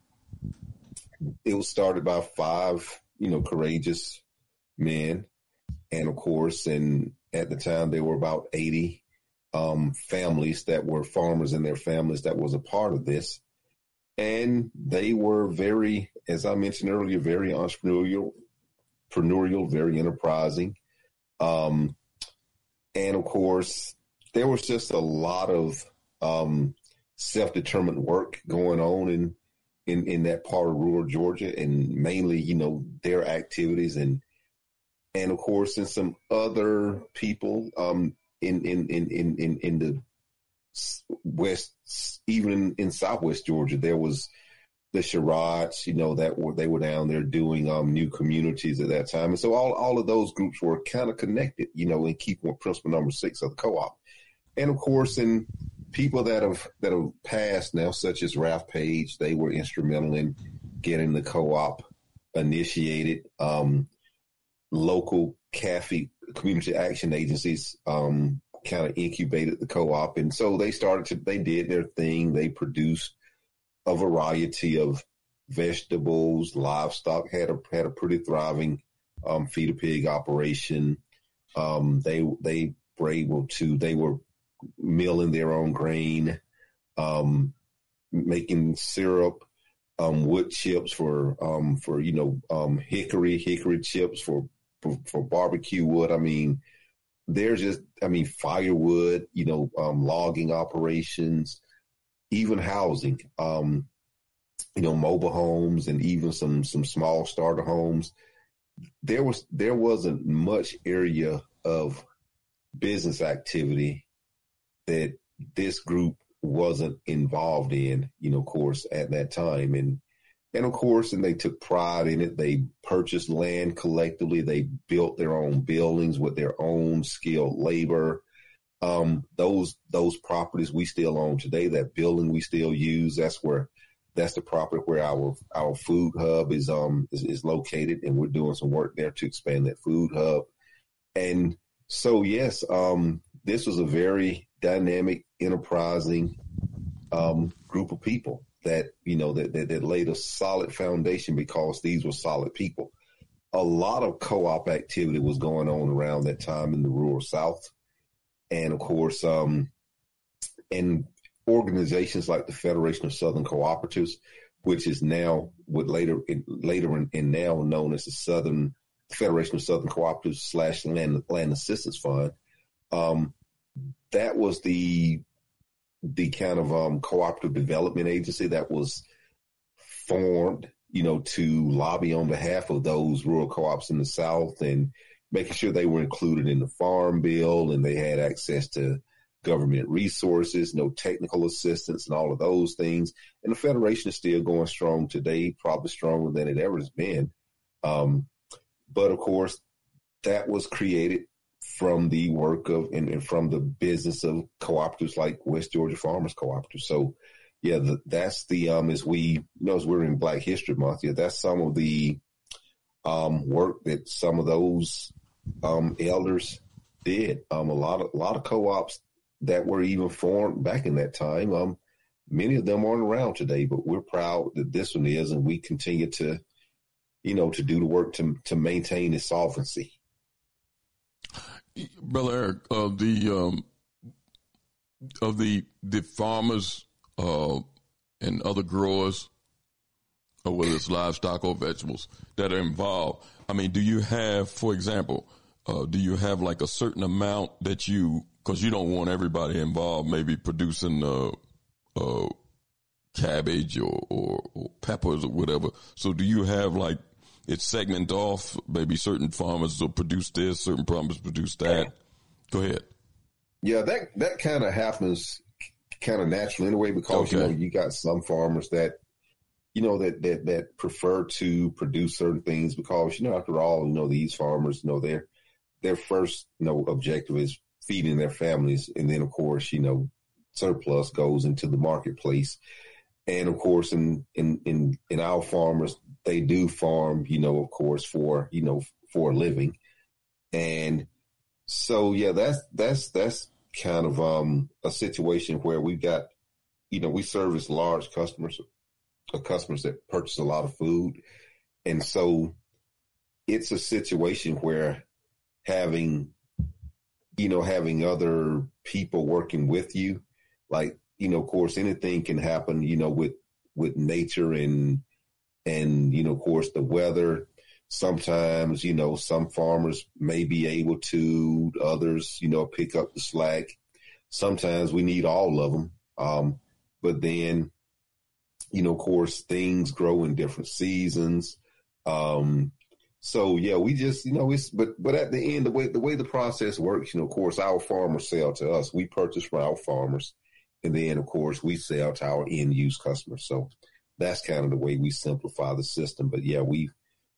it was started by five, you know, courageous men. And of course, and at the time there were about 80 um, families that were farmers and their families that was a part of this. And they were very, as I mentioned earlier, very entrepreneurial, entrepreneurial, very enterprising. Um, and of course, there was just a lot of um, self-determined work going on in, in in that part of rural Georgia, and mainly, you know, their activities. And and of course, in some other people um, in, in in in in in the west, even in Southwest Georgia, there was the Sherrods, you know, that were they were down there doing um, new communities at that time, and so all all of those groups were kind of connected, you know, in keeping with principle number six of the co-op, and of course, in people that have that have passed now, such as Ralph Paige, they were instrumental in getting the co-op initiated. Um, local CAFI community action agencies um, kind of incubated the co-op, and so they started to they did their thing. They produced a variety of vegetables, livestock had a had a pretty thriving um, feed a pig operation. Um, they they were able to they were milling their own grain, um, making syrup, um, wood chips for um, for you know um, hickory hickory chips for, for, for barbecue wood. I mean, there's just I mean firewood, you know, logging operations, even housing, um, you know, mobile homes and even some some small starter homes. There was there wasn't much area of business activity that this group wasn't involved in, you know, of course, at that time. And, and of course, and they took pride in it. They purchased land collectively. They built their own buildings with their own skilled labor. Um, those, those properties we still own today, that building we still use, that's where, that's the property where our, our food hub is, um, is, is located. And we're doing some work there to expand that food hub. And so, yes, um, this was a very dynamic, enterprising um, group of people that you know that, that, that laid a solid foundation because these were solid people. A lot of co-op activity was going on around that time in the rural South, and of course, um, and organizations like the Federation of Southern Cooperatives, which is now what later later and now known as the Southern Federation of Southern Cooperatives slash Land Land Assistance Fund. Um, that was the the kind of um, cooperative development agency that was formed, you know, to lobby on behalf of those rural co-ops in the South and making sure they were included in the farm bill and they had access to government resources, no technical assistance and all of those things. And the Federation is still going strong today, probably stronger than it ever has been. Um, but of course, that was created from the work of and, and, from the business of cooperatives like West Georgia Farmers Cooperative. So, yeah, the, that's the um as we you know as we're in Black History Month, yeah, that's some of the um work that some of those um elders did. Um, a lot of a lot of co-ops that were even formed back in that time. Um, many of them aren't around today, but we're proud that this one is, and we continue to, you know, to do the work to to maintain its solvency. Brother Eric, of the um, of the the farmers uh, and other growers, or whether it's livestock or vegetables that are involved. I mean, do you have, for example, uh, do you have like a certain amount that you, because you don't want everybody involved, maybe producing uh, uh, cabbage or, or, or peppers or whatever. So do you have like it's segment off. Maybe certain farmers will produce this, certain farmers produce that. Go ahead. Yeah, that that kind of happens kind of naturally anyway because okay. you know you got some farmers that you know that that that prefer to produce certain things because you know after all you know these farmers you know their their first you know objective is feeding their families and then of course you know surplus goes into the marketplace and of course in in in in our farmers they do farm, you know, of course, for, you know, for a living. And so, yeah, that's, that's, that's kind of, um, a situation where we've got, you know, we service large customers customers that purchase a lot of food. And so it's a situation where having, you know, having other people working with you, like, you know, of course, anything can happen, you know, with, with nature and, and, you know, of course, the weather. Sometimes, you know, some farmers may be able to, others, you know, pick up the slack. Sometimes we need all of them. Um, but then, you know, of course, things grow in different seasons. Um, so yeah, we just, you know, it's, but, but at the end, the way, the way the process works, you know, of course, our farmers sell to us. We purchase from our farmers. And then, of course, we sell to our end use customers. So that's kind of the way we simplify the system. But yeah, we,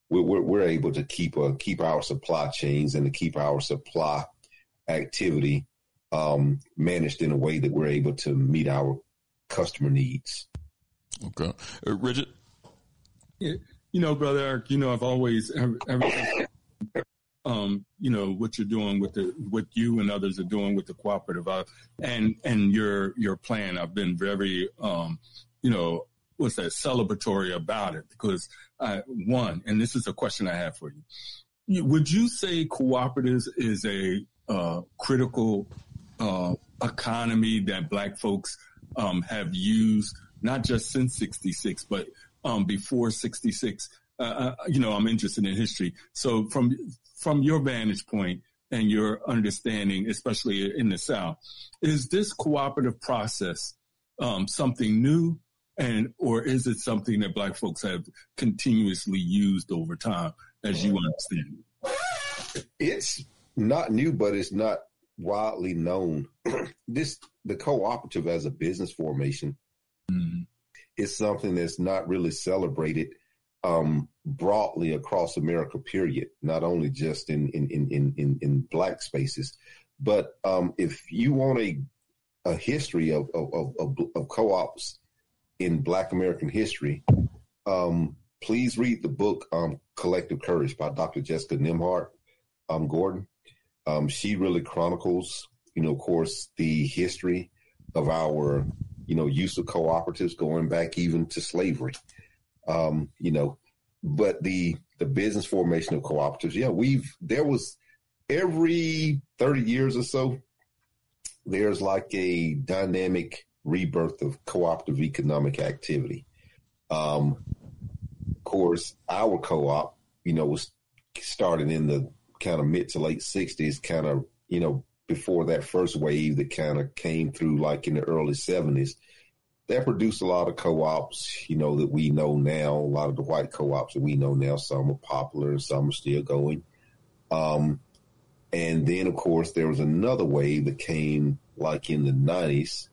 we're, we're able to keep a, keep our supply chains and to keep our supply activity, um, managed in a way that we're able to meet our customer needs. Okay. Uh, Richard? You know, brother Eric, you know, I've always, um, you know, what you're doing with the, what you and others are doing with the cooperative, uh, and, and your, your plan. I've been very, um, you know, what's that celebratory about it because I, one, and this is a question I have for you. Would you say cooperatives is a, uh, critical, uh, economy that black folks, um, have used not just since 66, but um, before 66. Uh, uh, you know, I'm interested in history. So from, from your vantage point and your understanding, especially in the South, is this cooperative process um, something new and or is it something that black folks have continuously used over time as you understand it? It's not new, but it's not widely known. (clears throat) this the cooperative as a business formation mm-hmm. is something that's not really celebrated um, broadly across America. Period. Not only just in in in in, in black spaces, but um, if you want a a history of of, of, of co-ops in Black American history, um, please read the book um, "Collective Courage" by Dr. Jessica Nembhard um, Gordon. Um, she really chronicles, you know, of course, the history of our, you know, use of cooperatives going back even to slavery. Um, you know, but the the business formation of cooperatives, yeah, we've there was every 30 years or so, there's like a dynamic rebirth of cooperative economic activity. Um, of course, our co-op, you know, was started in the kind of mid to late 60s, kind of, you know, before that first wave that kind of came through like in the early 70s. That produced a lot of co-ops, you know, that we know now, a lot of the white co-ops that we know now. Some are popular and some are still going. Um, and then, of course, there was another wave that came like in the 90s.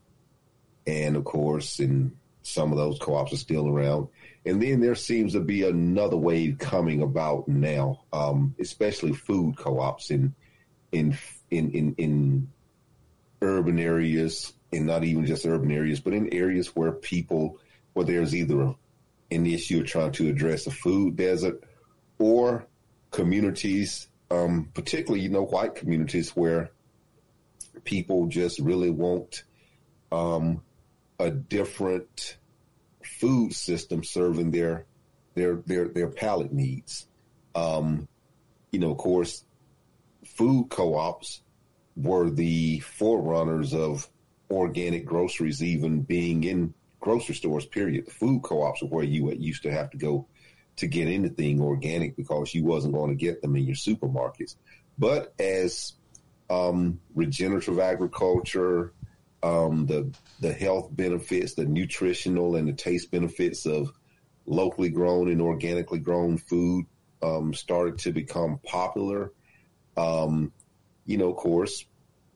And of course, and some of those co-ops are still around. And then there seems to be another wave coming about now, um, especially food co-ops in, in, in, in, in urban areas and not even just urban areas, but in areas where people, where there's either an issue of trying to address a food desert or communities, um, particularly, you know, white communities where people just really want, um, a different food system serving their their their their palate needs. Um, you know, of course, food co-ops were the forerunners of organic groceries, even being in grocery stores. Period. The food co-ops are where you used to have to go to get anything organic because you wasn't going to get them in your supermarkets. But as um, regenerative agriculture, um, the the health benefits, the nutritional and the taste benefits of locally grown and organically grown food um, started to become popular. Um, you know, of course,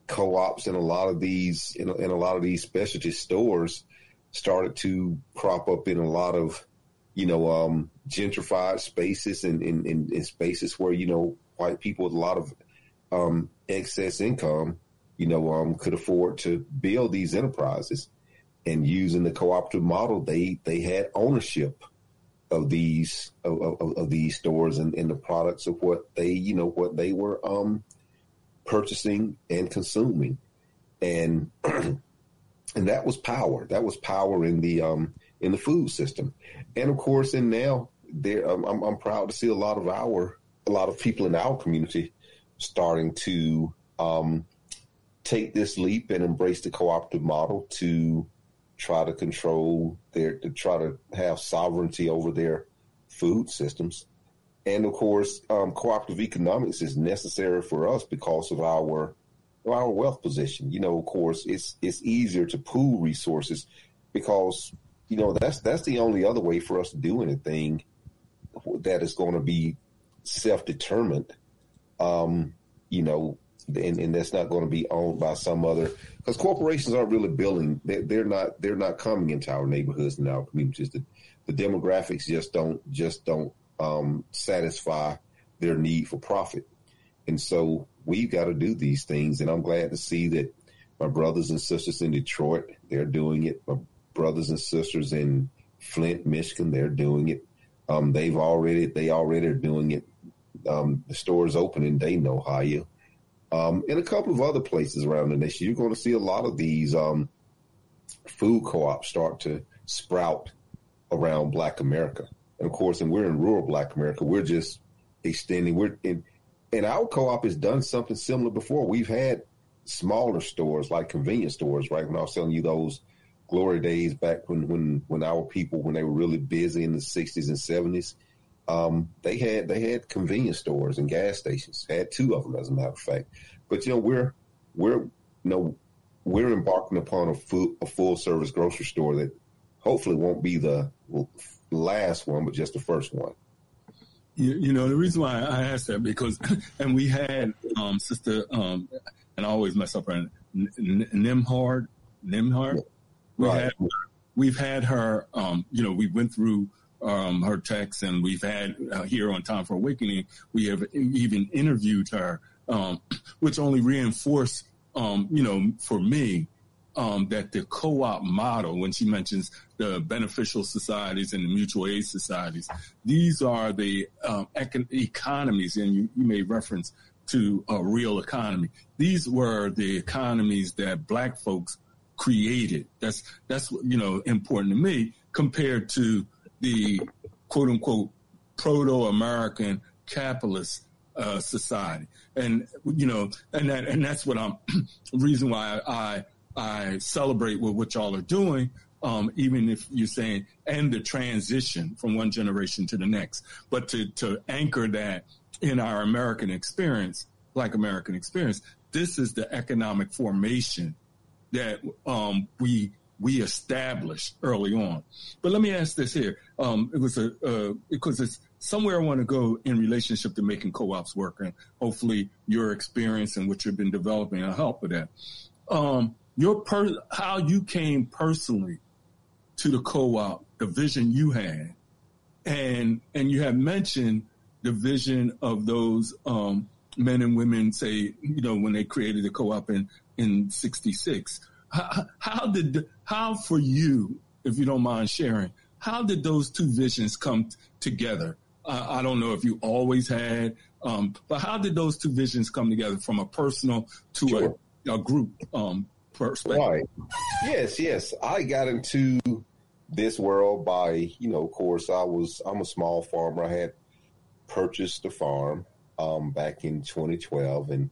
co-ops and a lot of these in, in a lot of these specialty stores started to crop up in a lot of you know um, gentrified spaces and in, spaces where you know white people with a lot of um, excess income you know, um, could afford to build these enterprises. And using the cooperative model, they they had ownership of these of, of, of these stores and, and, the products of what they you know what they were um, purchasing and consuming, and (clears throat) and that was power. That was power in the um, in the food system. And of course, and now there, I'm, I'm proud to see a lot of our, a lot of people in our community starting to um, take this leap and embrace the cooperative model to try to control their, to try to have sovereignty over their food systems. And of course, um, cooperative economics is necessary for us because of our our wealth position. You know, of course, it's it's easier to pool resources because you know that's that's the only other way for us to do anything that is going to be self determined. Um, you know, and, and, that's not going to be owned by some other because corporations aren't really building. They're, they're, not they're not coming into our neighborhoods and our communities. The, the demographics just don't just don't um, satisfy their need for profit, and so we've got to do these things. And I'm glad to see that my brothers and sisters in Detroit they're doing it. My brothers and sisters in Flint, Michigan, they're doing it. Um, they've already they already are doing it. Um, the store is open in Dayton, Ohio, um, a couple of other places around the nation. You're going to see a lot of these um, food co-ops start to sprout around Black America. And of course, and we're in rural Black America. We're just extending. We're in, and our co-op has done something similar before. We've had smaller stores like convenience stores, right? When I was telling you those glory days back when when when our people when they were really busy in the 60s and 70s um, they had they had convenience stores and gas stations had two of them as a matter of fact. But you know we're we're you know we're embarking upon a full, a full service grocery store that hopefully won't be the last one but just the first one. You, you know the reason why I asked that because (coughs) and we had um, sister um, and I always mess up her Nembhard Nembhard? We right. had, we've had her, um, you know, we went through um, her text and we've had uh, here on Time for Awakening, we have even interviewed her, um, (clears throat) which only reinforced, um, you know, for me, um, that the co-op model, when she mentions the beneficial societies and the mutual aid societies, these are the um, econ- economies, and you, you made reference to a real economy. These were the economies that black folks created. That's that's you know important to me compared to the quote unquote proto American capitalist uh, society. And you know, and that and that's what I'm (clears throat) reason why I I celebrate with what y'all are doing. Um, even if you're saying and the transition from one generation to the next, but to to anchor that in our American experience, like American experience, this is the economic formation that um, we we established early on. But let me ask this here: um, it was a uh, because it's somewhere I want to go in relationship to making co-ops work, and hopefully your experience and what you've been developing will help with that. Um, your per- how you came personally to the co-op, the vision you had, and and you have mentioned the vision of those um, men and women, say you know when they created the co-op in in 66. How, how did, how for you, if you don't mind sharing, how did those two visions come t- together? Uh, I don't know if you always had, um, but how did those two visions come together from a personal to sure. a, a, group um, perspective? Right. Yes, yes. I got into this world by, you know, of course, I was, I'm a small farmer. I had purchased a farm um, back in 2012 and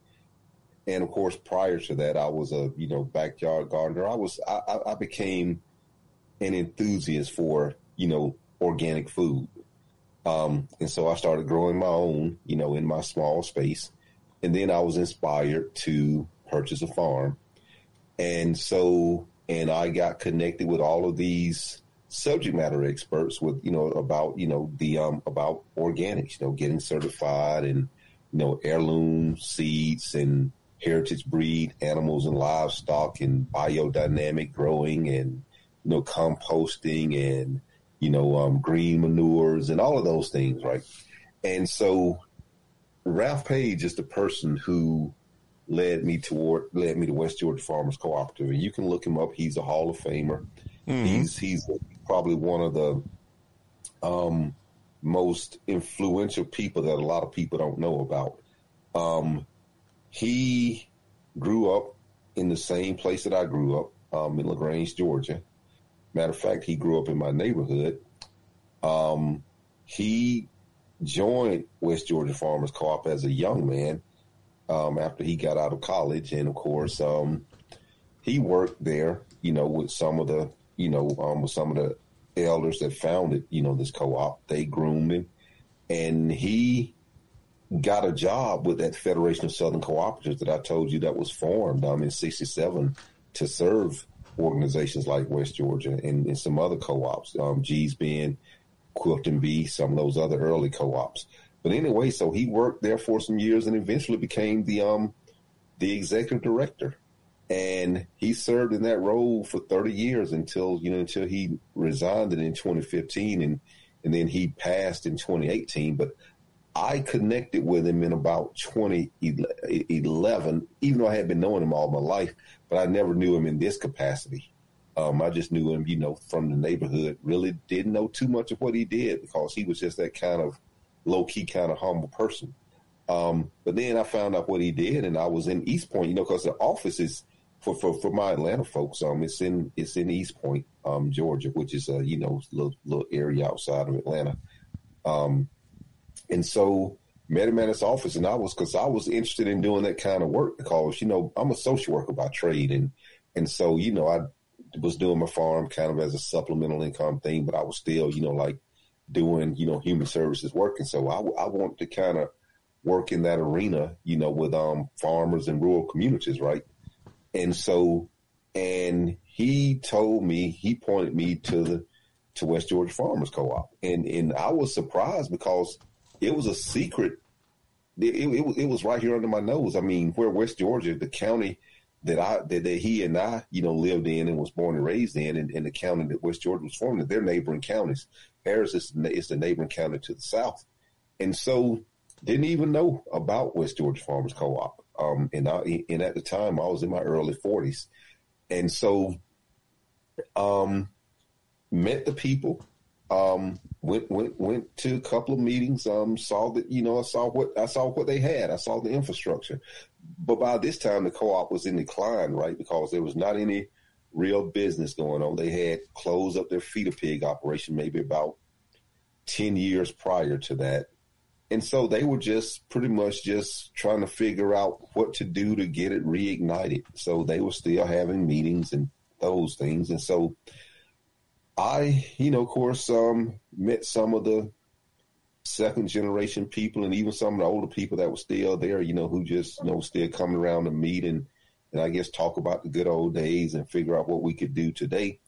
and of course, prior to that, I was a you know backyard gardener. I was I, I became an enthusiast for you know organic food, um, and so I started growing my own you know in my small space, and then I was inspired to purchase a farm, and so and I got connected with all of these subject matter experts with you know about you know the um about organics, you know getting certified and you know heirloom seeds and heritage breed animals and livestock and biodynamic growing and you know composting and you know um, green manures and all of those things, right? And so Ralph Paige is the person who led me toward led me to West Georgia Farmers Cooperative, and you can look him up. He's a Hall of Famer. Mm-hmm. He's he's probably one of the um, most influential people that a lot of people don't know about. Um, he grew up in the same place that I grew up, um, in LaGrange, Georgia. Matter of fact, he grew up in my neighborhood. Um, he joined West Georgia Farmers Co-op as a young man um, after he got out of college, and of course, um, he worked there. You know, with some of the, you know, um, with some of the elders that founded, you know, this co-op. They groomed him, and he got a job with that Federation of Southern Cooperatives that I told you that was formed um, in '67 to serve organizations like West Georgia and, and some other co-ops, um, Gee's Bend Quilting Bee, some of those other early co-ops. But anyway, so he worked there for some years and eventually became the um the executive director. And he served in that role for 30 years until, you know, until he resigned in 2015 and and then he passed in 2018. But I connected with him in about 2011, even though I had been knowing him all my life, but I never knew him in this capacity. Um, I just knew him, you know, from the neighborhood. Really didn't know too much of what he did because he was just that kind of low key, kind of humble person. Um, but then I found out what he did, and I was in East Point, you know, because the office is for, for for my Atlanta folks. Um, it's in it's in East Point, um, Georgia, which is a you know little little area outside of Atlanta. Um, and so met him at his office, and I was because I was interested in doing that kind of work because you know I'm a social worker by trade, and and so you know I was doing my farm kind of as a supplemental income thing, but I was still you know like doing you know human services work, and so I I wanted to kind of work in that arena, you know, with um farmers and rural communities, right? And so, and he told me he pointed me to the to West Georgia Farmers Co-op, and and I was surprised because it was a secret. It, it, it, was right here under my nose. I mean, where West Georgia, the county that I that, that he and I, you know, lived in and was born and raised in, and, and the county that West Georgia was formed in, they're neighboring counties. Harris is, is the neighboring county to the south, and so didn't even know about West Georgia Farmers Co-op. Um, and I, and at the time I was in my early forties, and so, um, met the people, um, went went went to a couple of meetings. Um, saw that you know I saw what I saw what they had. I saw the infrastructure, but by this time the co-op was in decline, right? Because there was not any real business going on. They had closed up their feeder pig operation maybe about ten years prior to that, and so they were just pretty much just trying to figure out what to do to get it reignited. So they were still having meetings and those things, and so I, you know, of course, um, met some of the second generation people and even some of the older people that were still there, you know, who just, you know, still coming around to meet and, and I guess talk about the good old days and figure out what we could do today.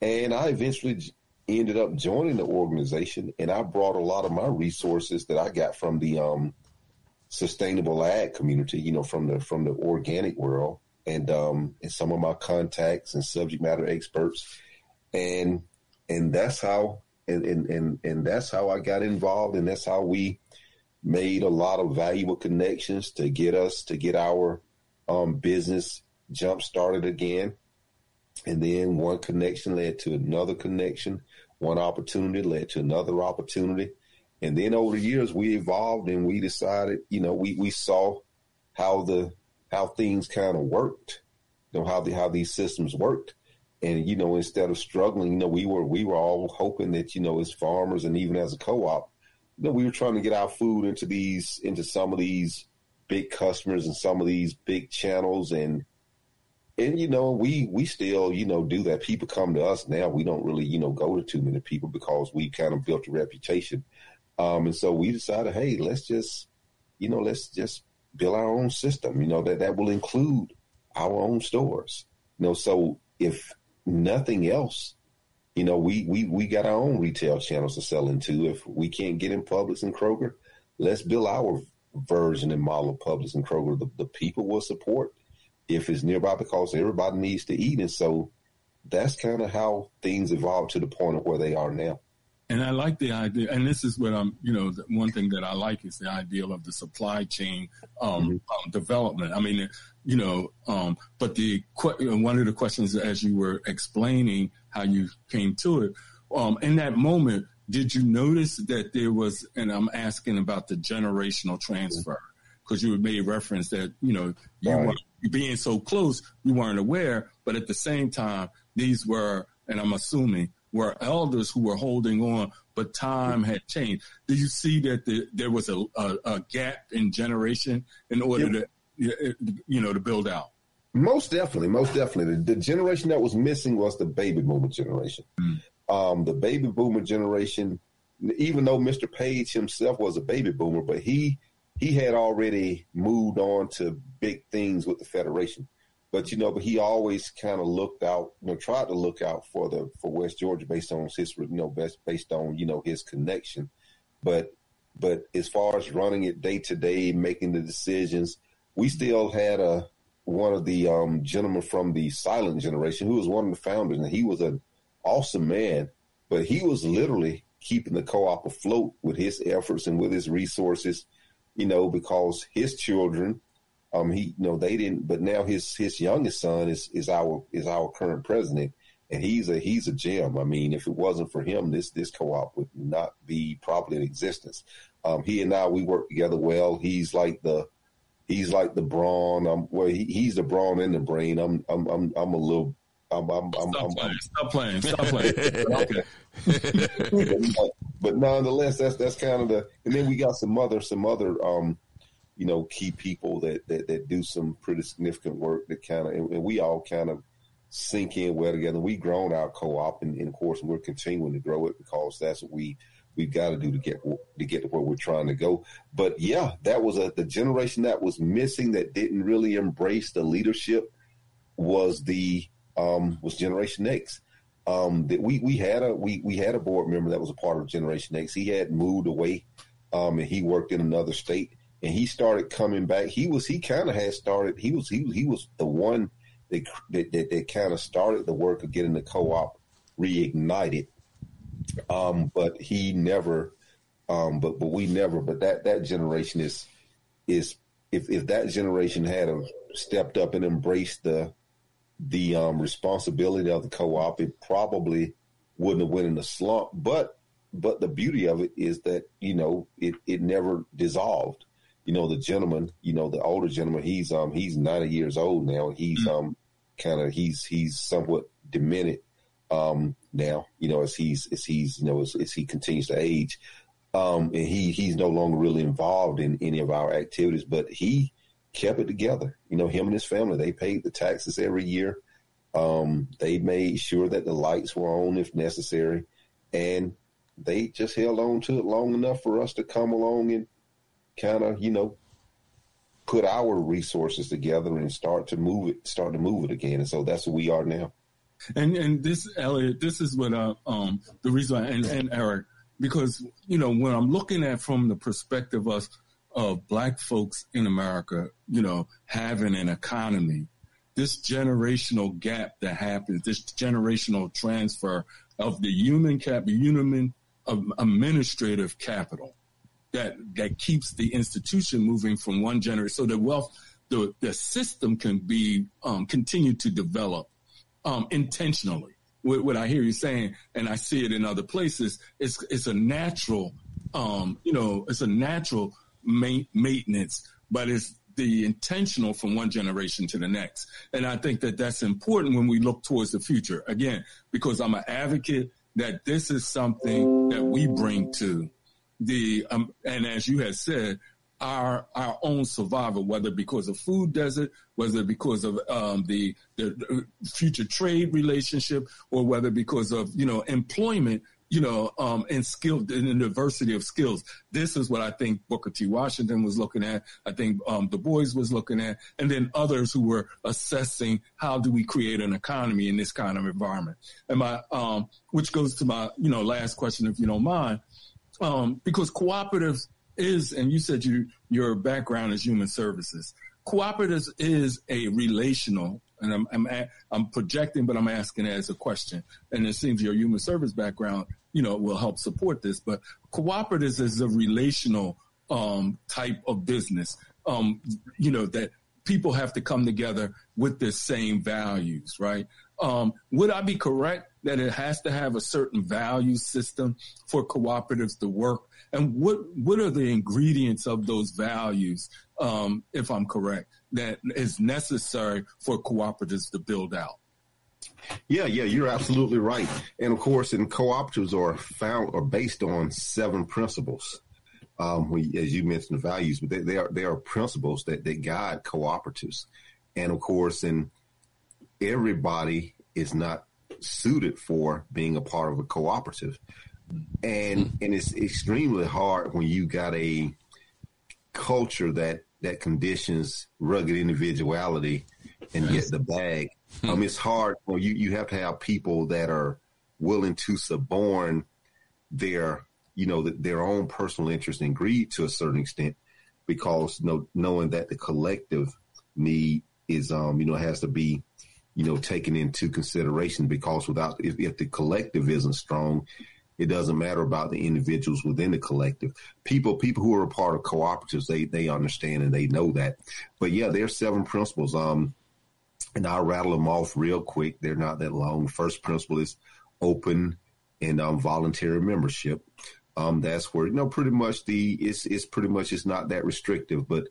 And I eventually ended up joining the organization and I brought a lot of my resources that I got from the, um, sustainable ag community, you know, from the, from the organic world and, um, and some of my contacts and subject matter experts and and that's how and, and and and that's how I got involved, and that's how we made a lot of valuable connections to get us to get our um, business jump started again. And then one connection led to another connection, one opportunity led to another opportunity. And then over the years we evolved and we decided, you know, we, we saw how the how things kind of worked, you know, how the how these systems worked and you know instead of struggling you know we were we were all hoping that you know as farmers and even as a co-op you know we were trying to get our food into these into some of these big customers and some of these big channels. And and you know we we still you know do that. People come to us now. We don't really you know go to too many people because we kind of built a reputation. Um and so we decided hey let's just you know let's just build our own system. You know that that will include our own stores. You know so if nothing else, you know, we, we, we got our own retail channels to sell into. If we can't get in Publix and Kroger, let's build our version and model of Publix and Kroger. The, the people will support if it's nearby because everybody needs to eat. And so that's kind of how things evolved to the point of where they are now. And I like the idea, and this is what I'm, you know, the one thing that I like is the idea of the supply chain um, mm-hmm. um, development. I mean, you know, um, but the one of the questions as you were explaining how you came to it, um, in that moment, did you notice that there was, and I'm asking about the generational transfer because you made reference that you know you right. were being so close, you weren't aware, but at the same time, these were and I'm assuming were elders who were holding on, but time had changed. Do you see that the, there was a, a, a, gap in generation in order to, you know, to build out? Most definitely, most definitely. The, the generation that was missing was the baby boomer generation. Mm. Um, the baby boomer generation, even though Mr. Paige himself was a baby boomer, but he he had already moved on to big things with the Federation. But you know, but he always kind of looked out, you know, tried to look out for the for West Georgia based on his, you know, best based on you know his connection. But but as far as running it day to day, making the decisions, we still had a one of the um, gentlemen from the silent generation who was one of the founders, and he was an awesome man. But he was literally keeping the co-op afloat with his efforts and with his resources, you know, because his children um, he, you know, they didn't, but now his his youngest son is is our is our current president, and he's a he's a gem. I mean, if it wasn't for him, this this co-op would not be probably in existence. Um, he and I we work together well. He's like the he's like the brawn. Um, well, he, he's the brawn in the brain. I'm I'm I'm I'm a little. I'm, I'm, I'm, stop, playing, stop playing. Stop playing. (laughs) okay. but nonetheless, that's that's kind of the. And then we got some other some other um, you know, key people that, that, that do some pretty significant work that kind of, and, and, we all kind of sink in well together. We've grown our co-op and, and, of course we're continuing to grow it because that's what we, we've got to do to get, to get to where we're trying to go. But yeah, that was a, the generation that was missing that didn't really embrace the leadership was the, um, was Generation X. Um, that we, we had a, we, we had a board member that was a part of Generation X. He had moved away, um, and he worked in another state and he started coming back. He was he kind of had started. He was he he was the one that that, that, that kind of started the work of getting the co-op reignited. Um, but he never, um, but but we never. But that that generation is is if if that generation had stepped up and embraced the the um, responsibility of the co-op, it probably wouldn't have went in the slump. But but the beauty of it is that you know it it never dissolved you know, the gentleman, you know, the older gentleman, he's um he's ninety years old now, he's um kind of he's he's somewhat demented um now, you know, as he's as he's you know as, as he continues to age, um and he he's no longer really involved in any of our activities, but he kept it together. You know, him and his family, they paid the taxes every year. Um, they made sure that the lights were on if necessary, and they just held on to it long enough for us to come along and kind of, you know, put our resources together and start to move it, start to move it again. And so that's what we are now. And and this Elliott, this is what I, um the reason I, and, and Eric because you know when I'm looking at from the perspective of of black folks in America, you know, having an economy, this generational gap that happens, this generational transfer of the human cap, human of administrative capital that that keeps the institution moving from one generation, so the wealth, the the system can be um, continue to develop um, intentionally. What, what, I hear you saying, and I see it in other places, it's it's a natural, um, you know, it's a natural ma- maintenance, but it's the intentional from one generation to the next. And I think that that's important when we look towards the future. Again, because I'm an advocate that this is something that we bring to the um, and as you had said, our our own survival, whether because of food desert, whether because of um, the, the future trade relationship, or whether because of you know employment, you know, um, and skill and the diversity of skills. This is what I think Booker T. Washington was looking at. I think um, Du Bois was looking at, and then others who were assessing how do we create an economy in this kind of environment. And my, um, which goes to my, you know, last question, if you don't mind um, because cooperatives is, and you said you, your background is human services. Cooperatives is a relational, and I'm, I'm, I'm projecting, but I'm asking as a question. And it seems your human service background, you know, will help support this. But cooperatives is a relational um, type of business, um, you know, that people have to come together with the same values, right? Um, would I be correct that it has to have a certain value system for cooperatives to work? And what what are the ingredients of those values, um, if I'm correct, that is necessary for cooperatives to build out? Yeah, yeah, you're absolutely right. And of course, and cooperatives are found or based on seven principles. Um, we, as you mentioned, values, but they, they are they are principles that that guide cooperatives. And of course, and everybody is not suited for being a part of a cooperative, and and it's extremely hard when you got a culture that that conditions rugged individuality and get the bag. Um, it's hard. Well, you you have to have people that are willing to suborn their you know their own personal interest and greed to a certain extent, because you know, knowing that the collective need is um you know has to be you know taken into consideration because without if, if the collective isn't strong it doesn't matter about the individuals within the collective. People, people who are a part of cooperatives, they they understand and they know that. But yeah, there's seven principles. Um, and I'll rattle them off real quick. They're not that long. First principle is open and um, voluntary membership. Um, that's where you know pretty much the it's it's pretty much it's not that restrictive, but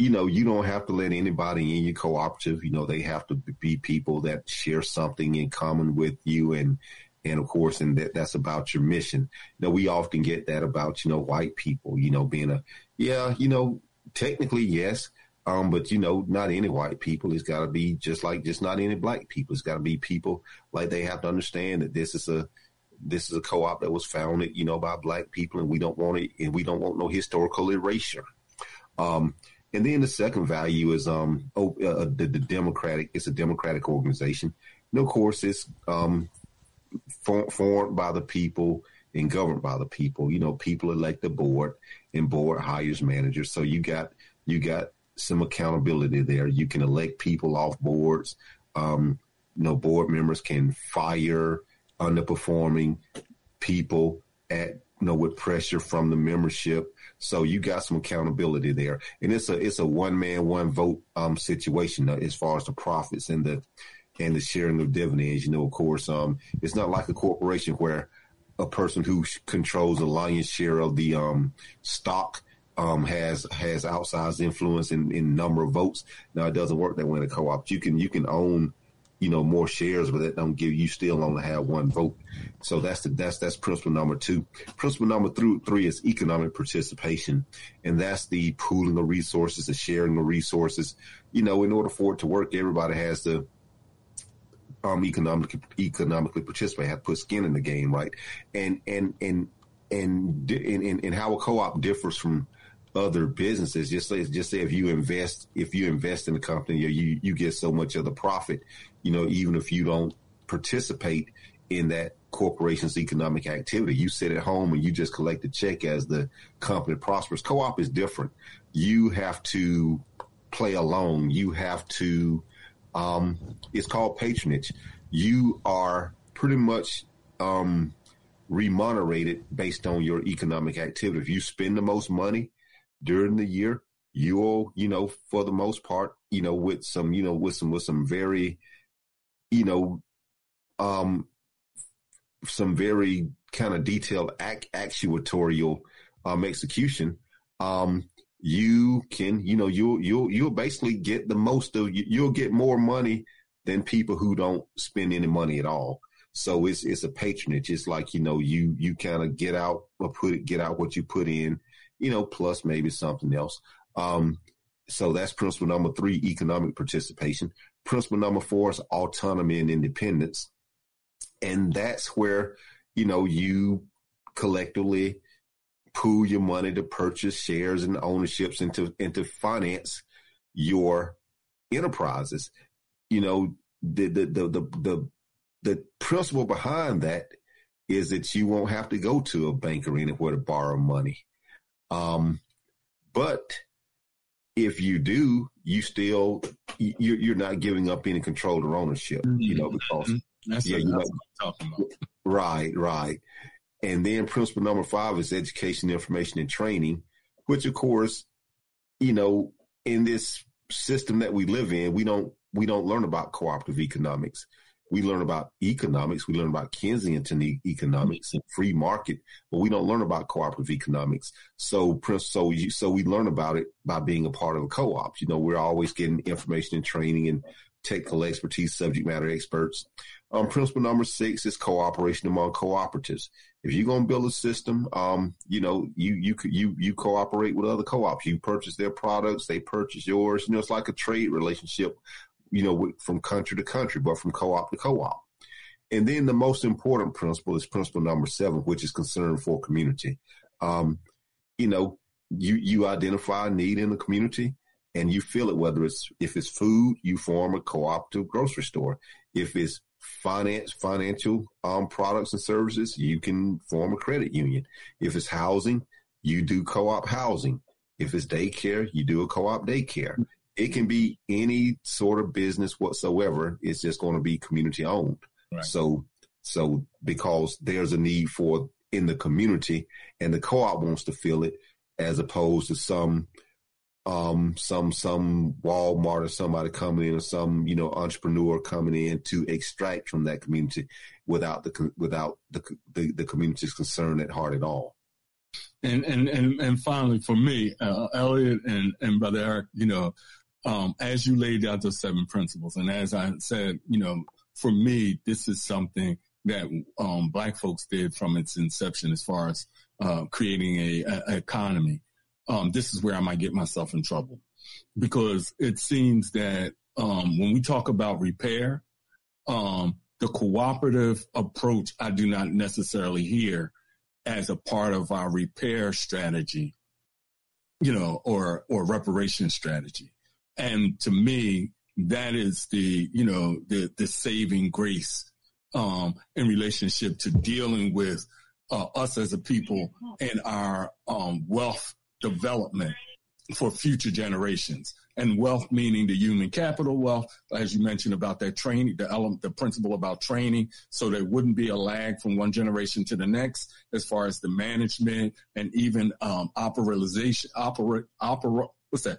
you know you don't have to let anybody in your cooperative. You know they have to be people that share something in common with you and and of course, and that, that's about your mission. You know, we often get that about, you know, white people, you know, being a, yeah, you know, technically, yes. Um, but you know, not any white people. It's got to be just like just not any black people. It's got to be people like they have to understand that this is a this is a co-op that was founded, you know, by black people, and we don't want it, and we don't want no historical erasure. Um, and then the second value is um, oh, uh, the, the Democratic. It's a democratic organization. And of course, it's um, formed by the people and governed by the people. You know, people elect the board, and board hires managers. So you got you got some accountability there. You can elect people off boards. Um, you know, board members can fire underperforming people at you know with pressure from the membership. So you got some accountability there, and it's a it's a one man one vote um, situation uh, as far as the profits and the and the sharing of dividends. You know, of course, um, it's not like a corporation where a person who controls a lion's share of the um, stock um, has has outsized influence in, in number of votes. Now it doesn't work that way in a co-op. You can you can own you know more shares, but that don't give you still only have one vote. So that's the that's that's principle number two. Principle number three, three is economic participation, and that's the pooling of resources, the sharing of resources. You know, in order for it to work, everybody has to um, economically economically participate, have to put skin in the game, right? And and and and and, and how a co-op differs from other businesses. Just say just say if you invest if you invest in a company, you you get so much of the profit. You know, even if you don't participate in that corporation's economic activity, you sit at home and you just collect the check as the company prospers. Co-op is different. You have to play along. You have to um, it's called patronage. You are pretty much um, remunerated based on your economic activity. If you spend the most money during the year, you'll, you know, for the most part, you know, with some, you know, with some, with some very, you know, um, some very kind of detailed ac- actuatorial um, execution, um, you can, you know, you'll you'll you'll basically get the most of you'll get more money than people who don't spend any money at all. So it's it's a patronage. It's like you know you you kind of get out or put get out what you put in, you know, plus maybe something else. Um, so that's principle number three: economic participation. Principle number four is autonomy and independence, and that's where you know you collectively pool your money to purchase shares and ownerships and to, and to finance your enterprises. You know, the, the, the, the, the, the principle behind that is that you won't have to go to a bank or anywhere to borrow money. Um, but if you do, you still you're, you're not giving up any control or ownership. Mm-hmm. You know because mm-hmm. that's, yeah, a, that's what I'm talking about. Right, right. And then principle number five is education, information, and training, which of course, you know, in this system that we live in, we don't we don't learn about cooperative economics. We learn about economics. We learn about Keynesian economics and free market, but we don't learn about cooperative economics. So, so, so we learn about it by being a part of a co-op. You know, we're always getting information and training and technical expertise, subject matter experts. Um, principle number six is cooperation among cooperatives. If you're going to build a system, um, you know, you, you, you, you cooperate with other co-ops. You purchase their products. They purchase yours. You know, it's like a trade relationship, you know, from country to country, but from co-op to co-op. And then the most important principle is principle number seven, which is concern for community. Um, you know, you, you identify a need in the community and you feel it, whether it's, if it's food, you form a cooperative grocery store. If it's finance, financial, um, products and services, you can form a credit union. If it's housing, you do co-op housing. If it's daycare, you do a co-op daycare. It can be any sort of business whatsoever. It's just going to be community owned. Right. So, so because there's a need for in the community and the co-op wants to fill it as opposed to some, um, some, some Walmart or somebody coming in or some, you know, entrepreneur coming in to extract from that community without the, without the, the, the community's concern at heart at all. And, and, and, and finally for me, uh, Elliott and, and brother Eric, you know, um, as you laid out the seven principles and as I said, you know, for me, this is something that um, black folks did from its inception as far as uh, creating a, a, economy. Um, this is where I might get myself in trouble because it seems that um, when we talk about repair, um, the cooperative approach I do not necessarily hear as a part of our repair strategy, you know, or or reparation strategy. And to me, that is the, you know, the, the saving grace, um, in relationship to dealing with, uh, us as a people and our, um, wealth development for future generations and wealth meaning the human capital wealth, as you mentioned about that training, the element, the principle about training. So there wouldn't be a lag from one generation to the next as far as the management and even, um, operalization, operate, opera, what's that?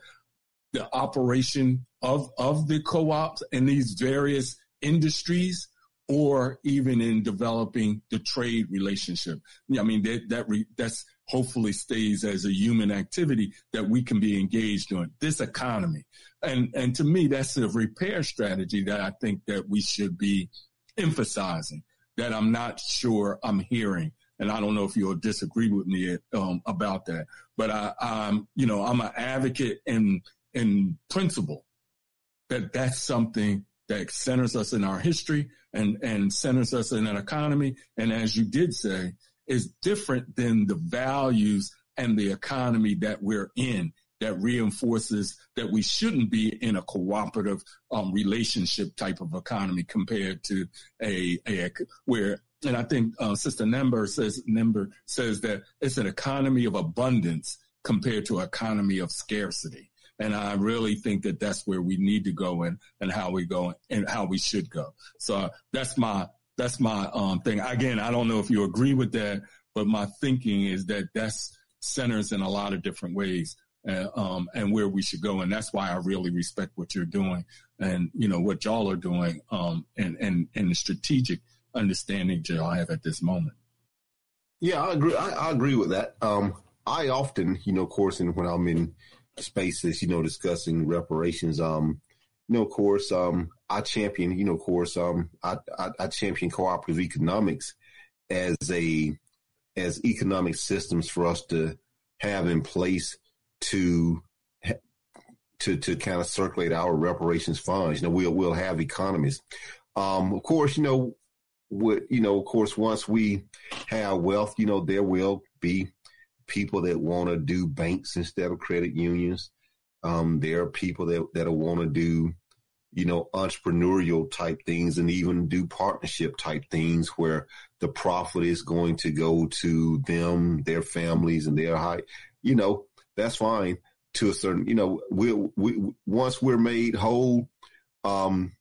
The operation of, of the co-ops in these various industries or even in developing the trade relationship. I mean, that, that re, that's hopefully stays as a human activity that we can be engaged in this economy. And, and to me, that's a repair strategy that I think that we should be emphasizing that I'm not sure I'm hearing. And I don't know if you'll disagree with me um, about that, but I, I'm, you know, I'm an advocate and in principle that that's something that centers us in our history and, and centers us in an economy. And as you did say, is different than the values and the economy that we're in that reinforces that we shouldn't be in a cooperative um, relationship type of economy compared to a, a where and I think uh, Sister Nember says Nember says that it's an economy of abundance compared to an economy of scarcity. And I really think that that's where we need to go and, and how we go and how we should go. So that's my, that's my um, thing. Again, I don't know if you agree with that, but my thinking is that that's centers in a lot of different ways. Uh, um, and where we should go. And that's why I really respect what you're doing and, you know, what y'all are doing, um, and, and, and the strategic understanding y'all have at this moment. Yeah, I agree. I, I agree with that. Um, I often, you know, of course, and when I'm in spaces, you know, discussing reparations. Um, you know, of course, um, I champion, you know, of course, um, I, I, I champion cooperative economics as a, as economic systems for us to have in place to, to, to kind of circulate our reparations funds. You know, we'll, we'll have economies. Um, of course, you know, what, you know, of course, once we have wealth, you know, there will be people that want to do banks instead of credit unions. Um, there are people that that want to do, you know, entrepreneurial type things and even do partnership type things where the profit is going to go to them, their families, and their high. You know, that's fine to a certain. You know, we we once we're made whole, um,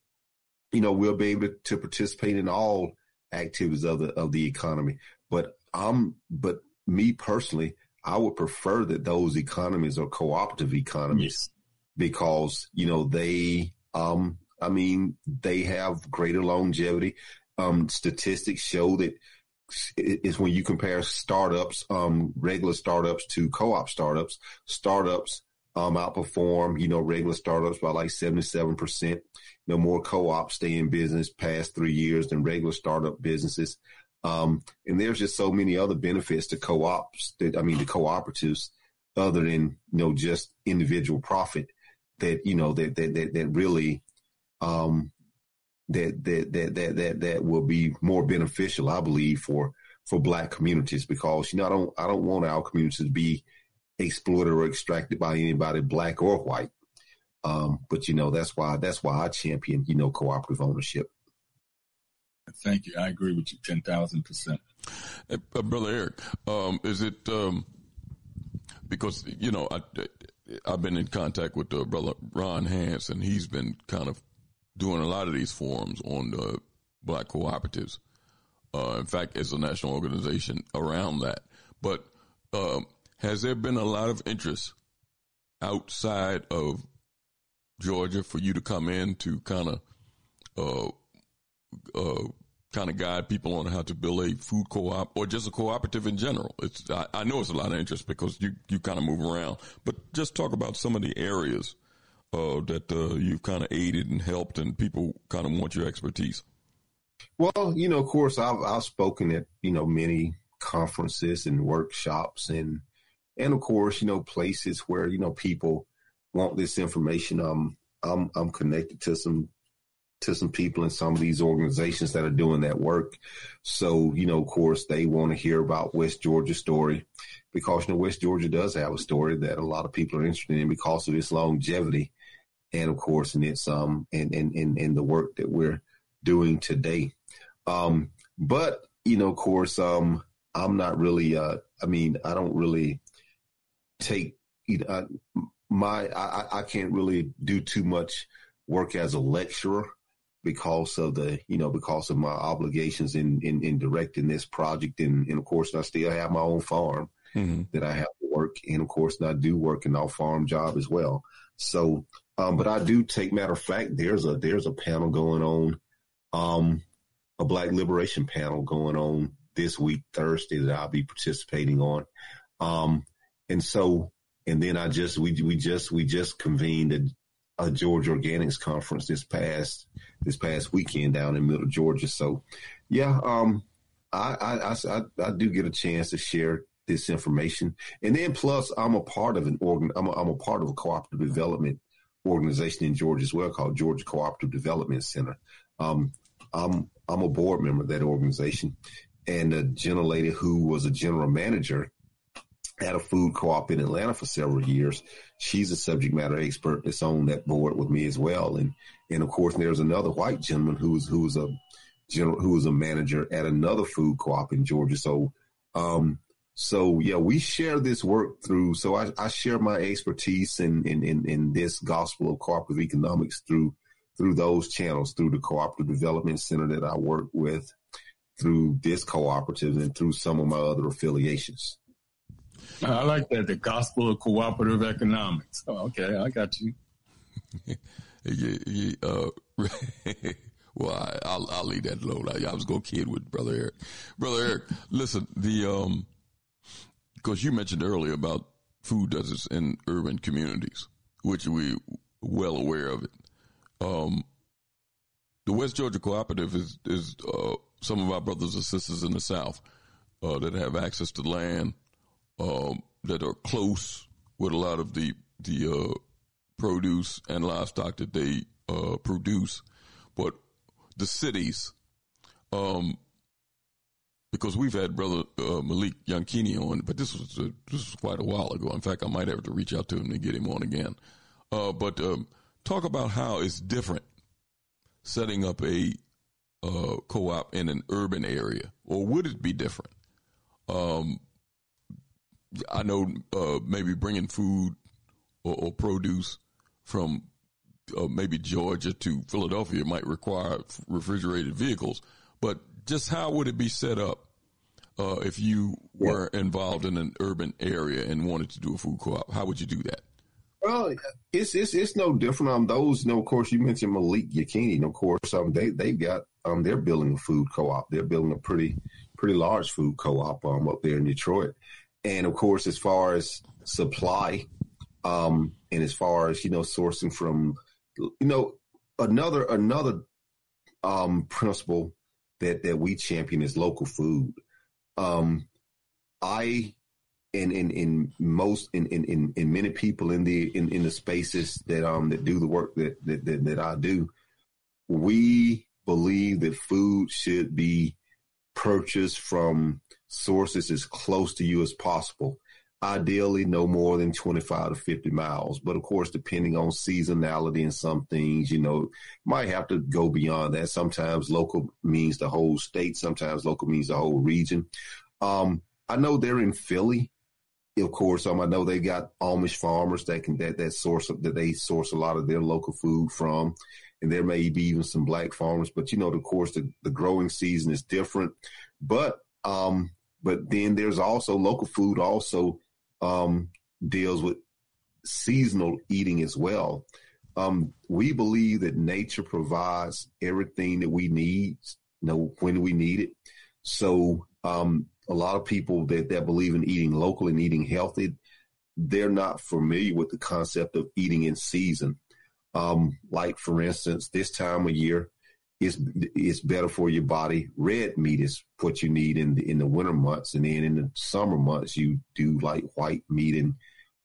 you know, we'll be able to, participate in all activities of the of the economy. But I'm but me personally, I would prefer that those economies are cooperative economies yes. because, you know, they, um, I mean, they have greater longevity. Um, statistics show that is when you compare startups, um, regular startups to co-op startups, startups um, outperform, you know, regular startups by like 77%. No more co-ops stay in business past three years than regular startup businesses. Um, and there's just so many other benefits to co-ops that, I mean, the cooperatives other than, you know, just individual profit that, you know, that, that, that, that really, um, that, that, that, that, that, that will be more beneficial, I believe, for, for black communities because, you know, I don't, I don't want our communities to be exploited or extracted by anybody, black or white. Um, but you know, that's why, that's why I champion, you know, cooperative ownership. Thank you. I agree with you 10,000%. Hey, uh, Brother Eric, um, is it, um, because, you know, I, I've been in contact with uh, Brother Ron Hance, and he's been kind of doing a lot of these forums on uh, black cooperatives. Uh, in fact, it's a national organization around that. But um, has there been a lot of interest outside of Georgia for you to come in to kind of uh, kind of guide people on how to build a food co-op or just a cooperative in general. It's I, I know it's a lot of interest because you you kind of move around, but just talk about some of the areas uh, that uh, you've kind of aided and helped, and people kind of want your expertise. Well, you know, of course, I've I've spoken at you know many conferences and workshops, and and of course, you know, places where you know people want this information. Um, I'm I'm connected to some to some people in some of these organizations that are doing that work. So, you know, of course, they want to hear about West Georgia's story because, you know, West Georgia does have a story that a lot of people are interested in because of its longevity. And of course, and it's, um, and, and, and, and the work that we're doing today. Um, but, you know, of course, um, I'm not really, uh, I mean, I don't really take, you know, uh, my, I, I can't really do too much work as a lecturer because of the, you know, because of my obligations in, in, in directing this project. And, and of course, I still have my own farm mm-hmm. that I have to work. And of course, I do work in our farm job as well. So, um, but I do take matter of fact, there's a, there's a panel going on, um, a black liberation panel going on this week, Thursday that I'll be participating on. Um, and so, and then I just, we, we just, we just convened a, a Georgia Organics conference this past this past weekend down in Middle Georgia. So, yeah, um, I, I, I, I, do get a chance to share this information, and then plus I'm a part of an organ. I'm a, I'm a part of a cooperative development organization in Georgia as well called Georgia Cooperative Development Center. Um, I'm I'm a board member of that organization, and a gentle lady who was a general manager at a food co-op in Atlanta for several years. She's a subject matter expert that's on that board with me as well. And, and of course, there's another white gentleman who's, who's a general, who is a manager at another food co-op in Georgia. So, um, so yeah, we share this work through, so I, I share my expertise in, in, in, in this gospel of cooperative economics through, through those channels, through the cooperative development center that I work with, through this cooperative and through some of my other affiliations. I like that. The gospel of cooperative economics. Oh, okay, I got you. (laughs) uh, (laughs) well, I, will I'll leave that alone. I, I was gonna kid with brother Eric. Brother Eric, listen, the um, because you mentioned earlier about food deserts in urban communities, which we well aware of it. Um, the West Georgia Cooperative is is uh, some of our brothers and sisters in the South uh, that have access to land um, that are close with a lot of the the uh, produce and livestock that they uh, produce, but the cities, um, because we've had brother uh, Malik Yakini on, but this was uh, this was quite a while ago. In fact, I might have to reach out to him to get him on again. Uh, but um, talk about how it's different setting up a uh, co-op in an urban area, or would it be different? Um, I know uh, maybe bringing food or, or produce from uh, maybe Georgia to Philadelphia might require refrigerated vehicles, but just how would it be set up uh, if you were involved in an urban area and wanted to do a food co-op? How would you do that? Well, it's it's it's no different. Um, those, you know, of course, you mentioned Malik Yakini, and of course, um, they they've got um, they're building a food co-op. They're building a pretty pretty large food co-op um up there in Detroit. And of course, as far as supply, Um, and as far as you know, sourcing from, you know, another another um, principle that that we champion is local food. Um, I and in, in most in, in, in many people in the in, in the spaces that um that do the work that, that that, that I do, we believe that food should be purchased from sources as close to you as possible. Ideally, no more than 25 to 50 miles. But of course, depending on seasonality and some things, you know, might have to go beyond that. Sometimes local means the whole state. Sometimes local means the whole region. Um, I know they're in Philly. Of course, um, I know they got Amish farmers that can that that source that they source a lot of their local food from, and there may be even some black farmers. But you know, of course, the, the growing season is different. But um, but then there's also local food also um, deals with seasonal eating as well. Um, we believe that nature provides everything that we need, you know, when we need it. So um, a lot of people that, that believe in eating local and eating healthy, they're not familiar with the concept of eating in season. Um, like for instance, this time of year, it's it's better for your body. Red meat is what you need in the in the winter months, and then in the summer months you do like white meat and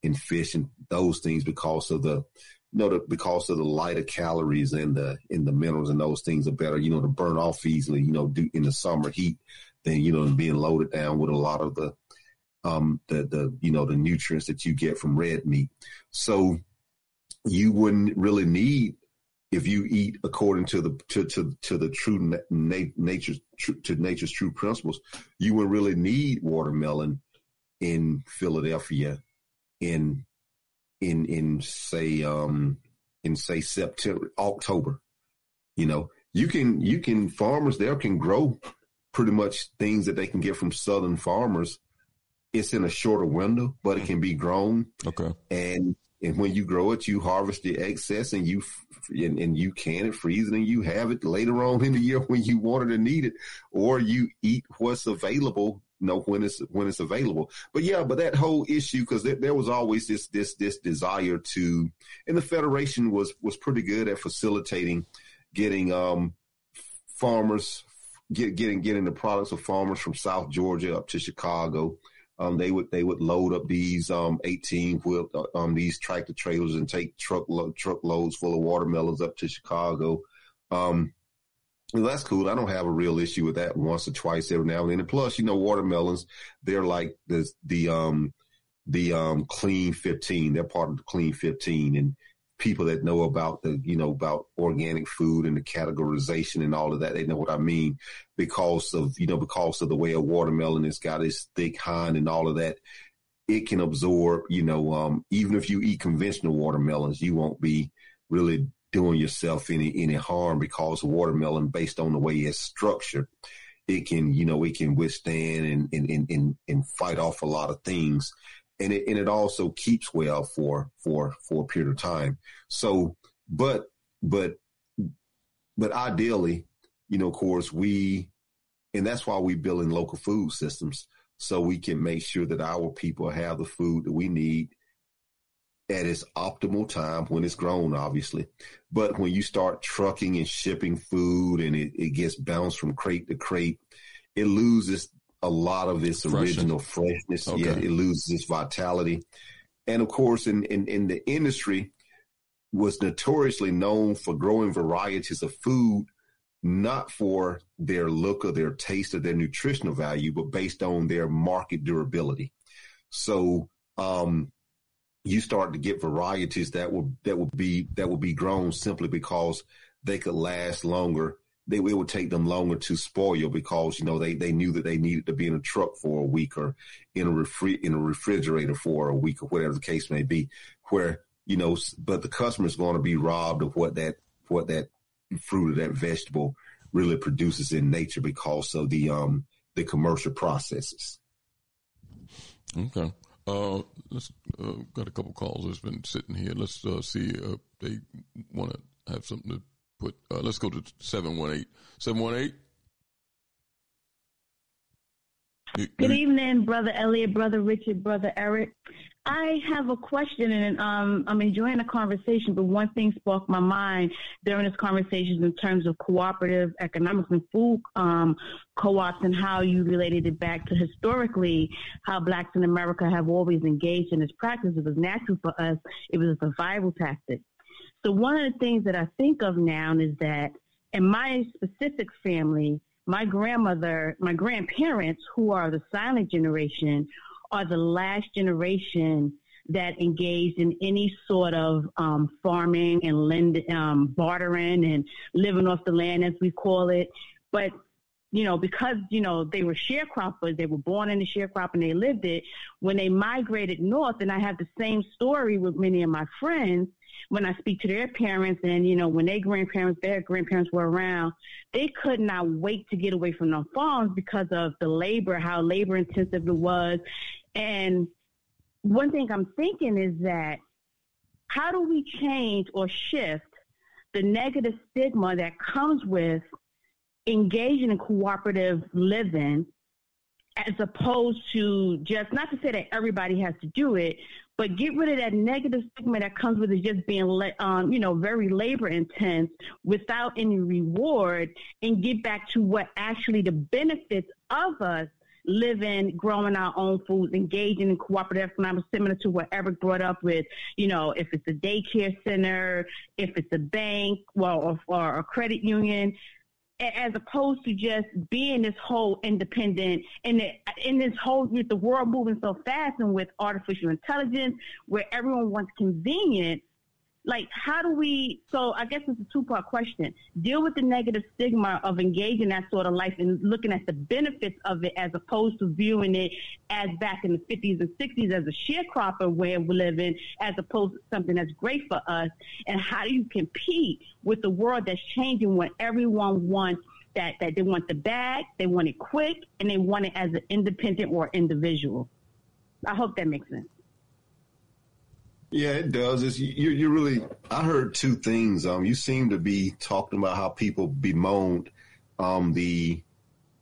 and fish and those things because of the you know the, because of the lighter calories and the in the minerals and those things are better. You know to burn off easily. You know do in the summer heat than you know being loaded down with a lot of the um the the you know the nutrients that you get from red meat. So you wouldn't really need if you eat according to the to to, to the true na- to nature's true principles, you would really need watermelon in Philadelphia in in in say um in say September October. You know, you can you can farmers there can grow pretty much things that they can get from southern farmers. It's in a shorter window, but it can be grown. Okay. And and when you grow it, you harvest the excess and you and, and, you can it, freeze it, and you have it later on (laughs) in the year when you want it and need it, or you eat what's available. You know when it's when it's available. But yeah, but that whole issue because there, there was always this this this desire to, and the federation was was pretty good at facilitating getting um farmers get getting getting the products of farmers from South Georgia up to Chicago um, they would they would load up these um, 18 wheel uh, um, these tractor trailers and take truck truck loads full of watermelons up to Chicago. Um, that's cool. I don't have a real issue with that once or twice every now and then. And plus, you know, watermelons they're like the the um the um clean 15. They're part of the clean 15, and people that know about the, you know, about organic food and the categorization and all of that, they know what I mean because of, you know, because of the way a watermelon has got its thick hind and all of that. It can absorb, you know, um, even if you eat conventional watermelons, you won't be really doing yourself any, any harm because watermelon based on the way it's structured, it can, you know, it can withstand and, and, and, and, and fight off a lot of things and it and it also keeps well for for for a period of time. So, but but but ideally, you know, of course, we and that's why we build in local food systems so we can make sure that our people have the food that we need at its optimal time when it's grown, obviously. But when you start trucking and shipping food and it, it gets bounced from crate to crate, it loses a lot of its original freshness. Okay. Yet it loses its vitality. And of course, in, in, in the industry, was notoriously known for growing varieties of food, not for their look or their taste or their nutritional value, but based on their market durability. So, um, you start to get varieties that will that will be that will be grown simply because they could last longer they it would take them longer to spoil because you know they they knew that they needed to be in a truck for a week or in a refri- in a refrigerator for a week or whatever the case may be where you know but the customer is going to be robbed of what that what that fruit or that vegetable really produces in nature because of the um the commercial processes. Okay. Uh let's uh, got a couple calls that's been sitting here. Let's uh, see if they want to have something to put, uh, let's go to 718. 718? Good evening, Brother Elliott, Brother Richard, Brother Eric. I have a question, and um, I'm enjoying the conversation. But one thing sparked my mind during this conversation in terms of cooperative economics and food um, co-ops, and how you related it back to historically how blacks in America have always engaged in this practice. It was natural for us. It was a survival tactic. So one of the things that I think of now is that in my specific family, my grandmother, my grandparents, who are the silent generation, are the last generation that engaged in any sort of um, farming and lend, um, bartering and living off the land, as we call it. But you know, because you know they were sharecroppers, they were born in the sharecrop and they lived it. When they migrated north, and I have the same story with many of my friends when I speak to their parents and, you know, when their grandparents, their grandparents were around, they could not wait to get away from the farms because of the labor, how labor intensive it was. And one thing I'm thinking is that how do we change or shift the negative stigma that comes with engaging in cooperative living as opposed to just not to say that everybody has to do it, but get rid of that negative stigma that comes with it just being, um, you know, very labor intense without any reward, and get back to what actually the benefits of us living, growing our own food, engaging in cooperative economics, similar to what Eric brought up with, you know, if it's a daycare center, if it's a bank, well, or, or a credit union, as opposed to just being this whole independent and in this whole with the world moving so fast and with artificial intelligence where everyone wants convenience like how do we so i guess it's a two part question. Deal with the negative stigma of engaging that sort of life and looking at the benefits of it as opposed to viewing it as back in the 50s and 60s as a sharecropper way of living as opposed to something that's great for us. And how do you compete with the world that's changing when everyone wants that that they want the bag they want it quick and they want it as an independent or individual? I hope that makes sense yeah, it does. It's you. You really. I heard two things. Um, you seem to be talking about how people bemoaned um the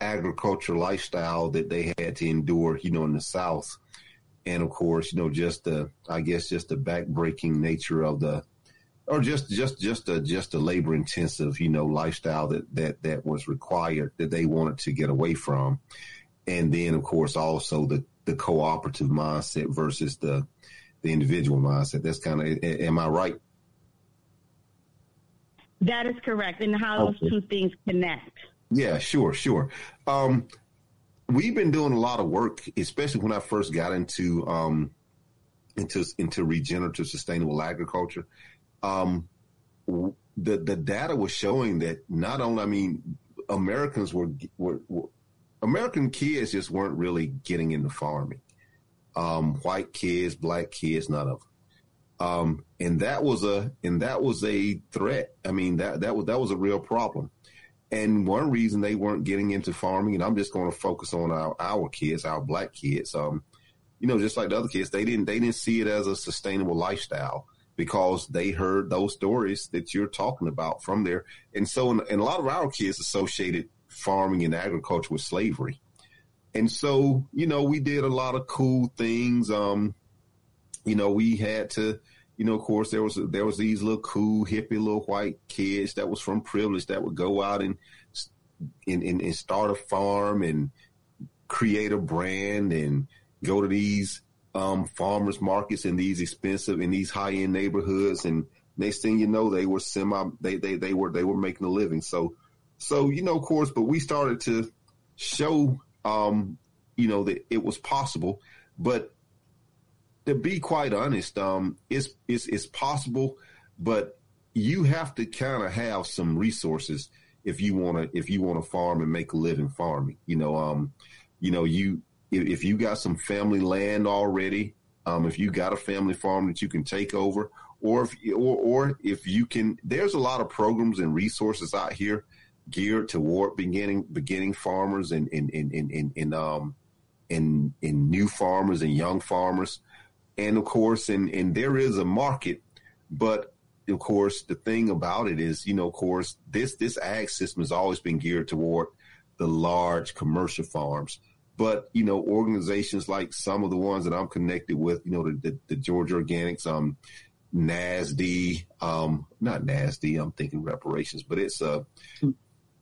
agriculture lifestyle that they had to endure, you know, in the South, and of course, you know, just the I guess just the backbreaking nature of the, or just just just a just a labor intensive, you know, lifestyle that that that was required that they wanted to get away from, and then of course also the the cooperative mindset versus the the individual mindset. That's kind of, am I right? That is correct. And how okay. those two things connect. Yeah, sure, sure. Um, we've been doing a lot of work, especially when I first got into um, into into regenerative sustainable agriculture. Um, the the data was showing that not only, I mean, Americans were, were, were American kids just weren't really getting into farming um, white kids, black kids, none of them. Um, and that was a and that was a threat. I mean that that was that was a real problem. And one reason they weren't getting into farming, and I'm just going to focus on our our kids, our black kids. Um, you know, just like the other kids, they didn't they didn't see it as a sustainable lifestyle because they heard those stories that you're talking about from there. And so, and a lot of our kids associated farming and agriculture with slavery. And so, you know, we did a lot of cool things. Um, you know, we had to, you know, of course, there was there was these little cool hippie little white kids that was from privilege that would go out and and, and, and start a farm and create a brand and go to these um, farmers markets in these expensive in these high end neighborhoods and next thing you know they were semi they, they they were they were making a living so so you know of course but we started to show um, you know, that it was possible. But to be quite honest, um, it's, it's, it's possible, but you have to kind of have some resources if you want to, if you want to farm and make a living farming, you know, um, you know, you, if, if you got some family land already, um, if you got a family farm that you can take over, or if, or, or if you can, there's a lot of programs and resources out here geared toward beginning beginning farmers and in in in in, in um in in new farmers and young farmers, and of course, and and there is a market, but of course, the thing about it is, you know, of course, this this ag system has always been geared toward the large commercial farms. but you know, organizations like some of the ones that I'm connected with, you know, the, the, the Georgia Organics, um, NASD, um, not NASD, I'm thinking reparations, but it's a,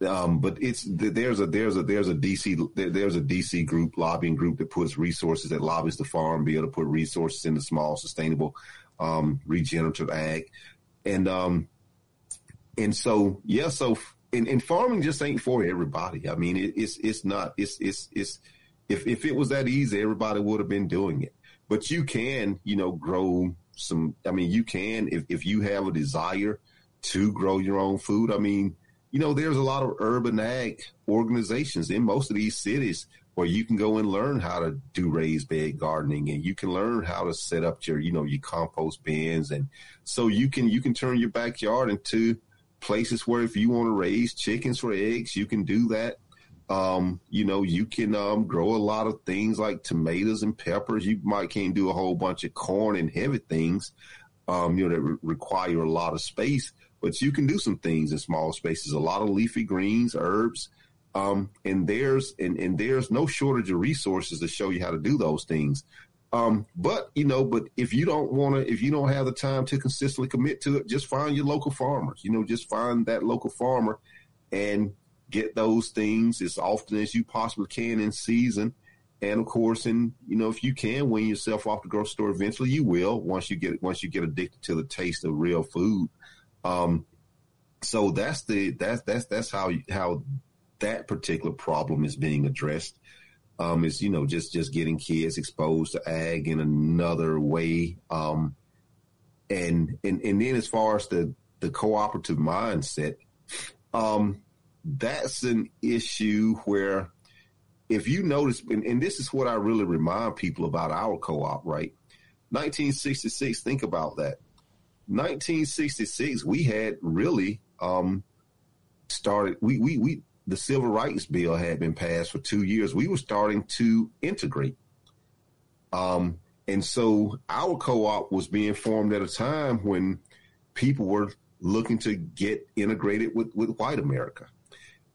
um, but it's there's a there's a there's a DC there's a DC group lobbying group that puts resources that lobbies the farm bill to put resources into small sustainable um, regenerative ag, and um, and so yeah, so and, and farming just ain't for everybody. I mean, it, it's it's not it's it's it's if if it was that easy, everybody would have been doing it. But you can, you know, grow some. I mean, you can if if you have a desire to grow your own food. I mean, you know, there's a lot of urban ag organizations in most of these cities where you can go and learn how to do raised bed gardening and you can learn how to set up your, you know, your compost bins. And so you can, you can turn your backyard into places where if you want to raise chickens for eggs, you can do that. Um, you know, you can um, grow a lot of things like tomatoes and peppers. You might can't do a whole bunch of corn and heavy things, um, you know, that re- require a lot of space, but you can do some things in small spaces. A lot of leafy greens, herbs, um, and there's and, and there's no shortage of resources to show you how to do those things. Um, but you know, but if you don't want to, if you don't have the time to consistently commit to it, just find your local farmers. You know, just find that local farmer and get those things as often as you possibly can in season. And of course, and you know, if you can wean yourself off the grocery store, eventually you will once you get once you get addicted to the taste of real food. Um, so that's the that's that's that's how how that particular problem is being addressed um, is you know just just getting kids exposed to ag in another way, um, and and and then as far as the the cooperative mindset, um, that's an issue where if you notice, and, and this is what I really remind people about our co-op, right? 1966, think about that. 1966, we had really um, started. We we we the civil rights bill had been passed for two years, we were starting to integrate. Um, and so our co-op was being formed at a time when people were looking to get integrated with, with white America.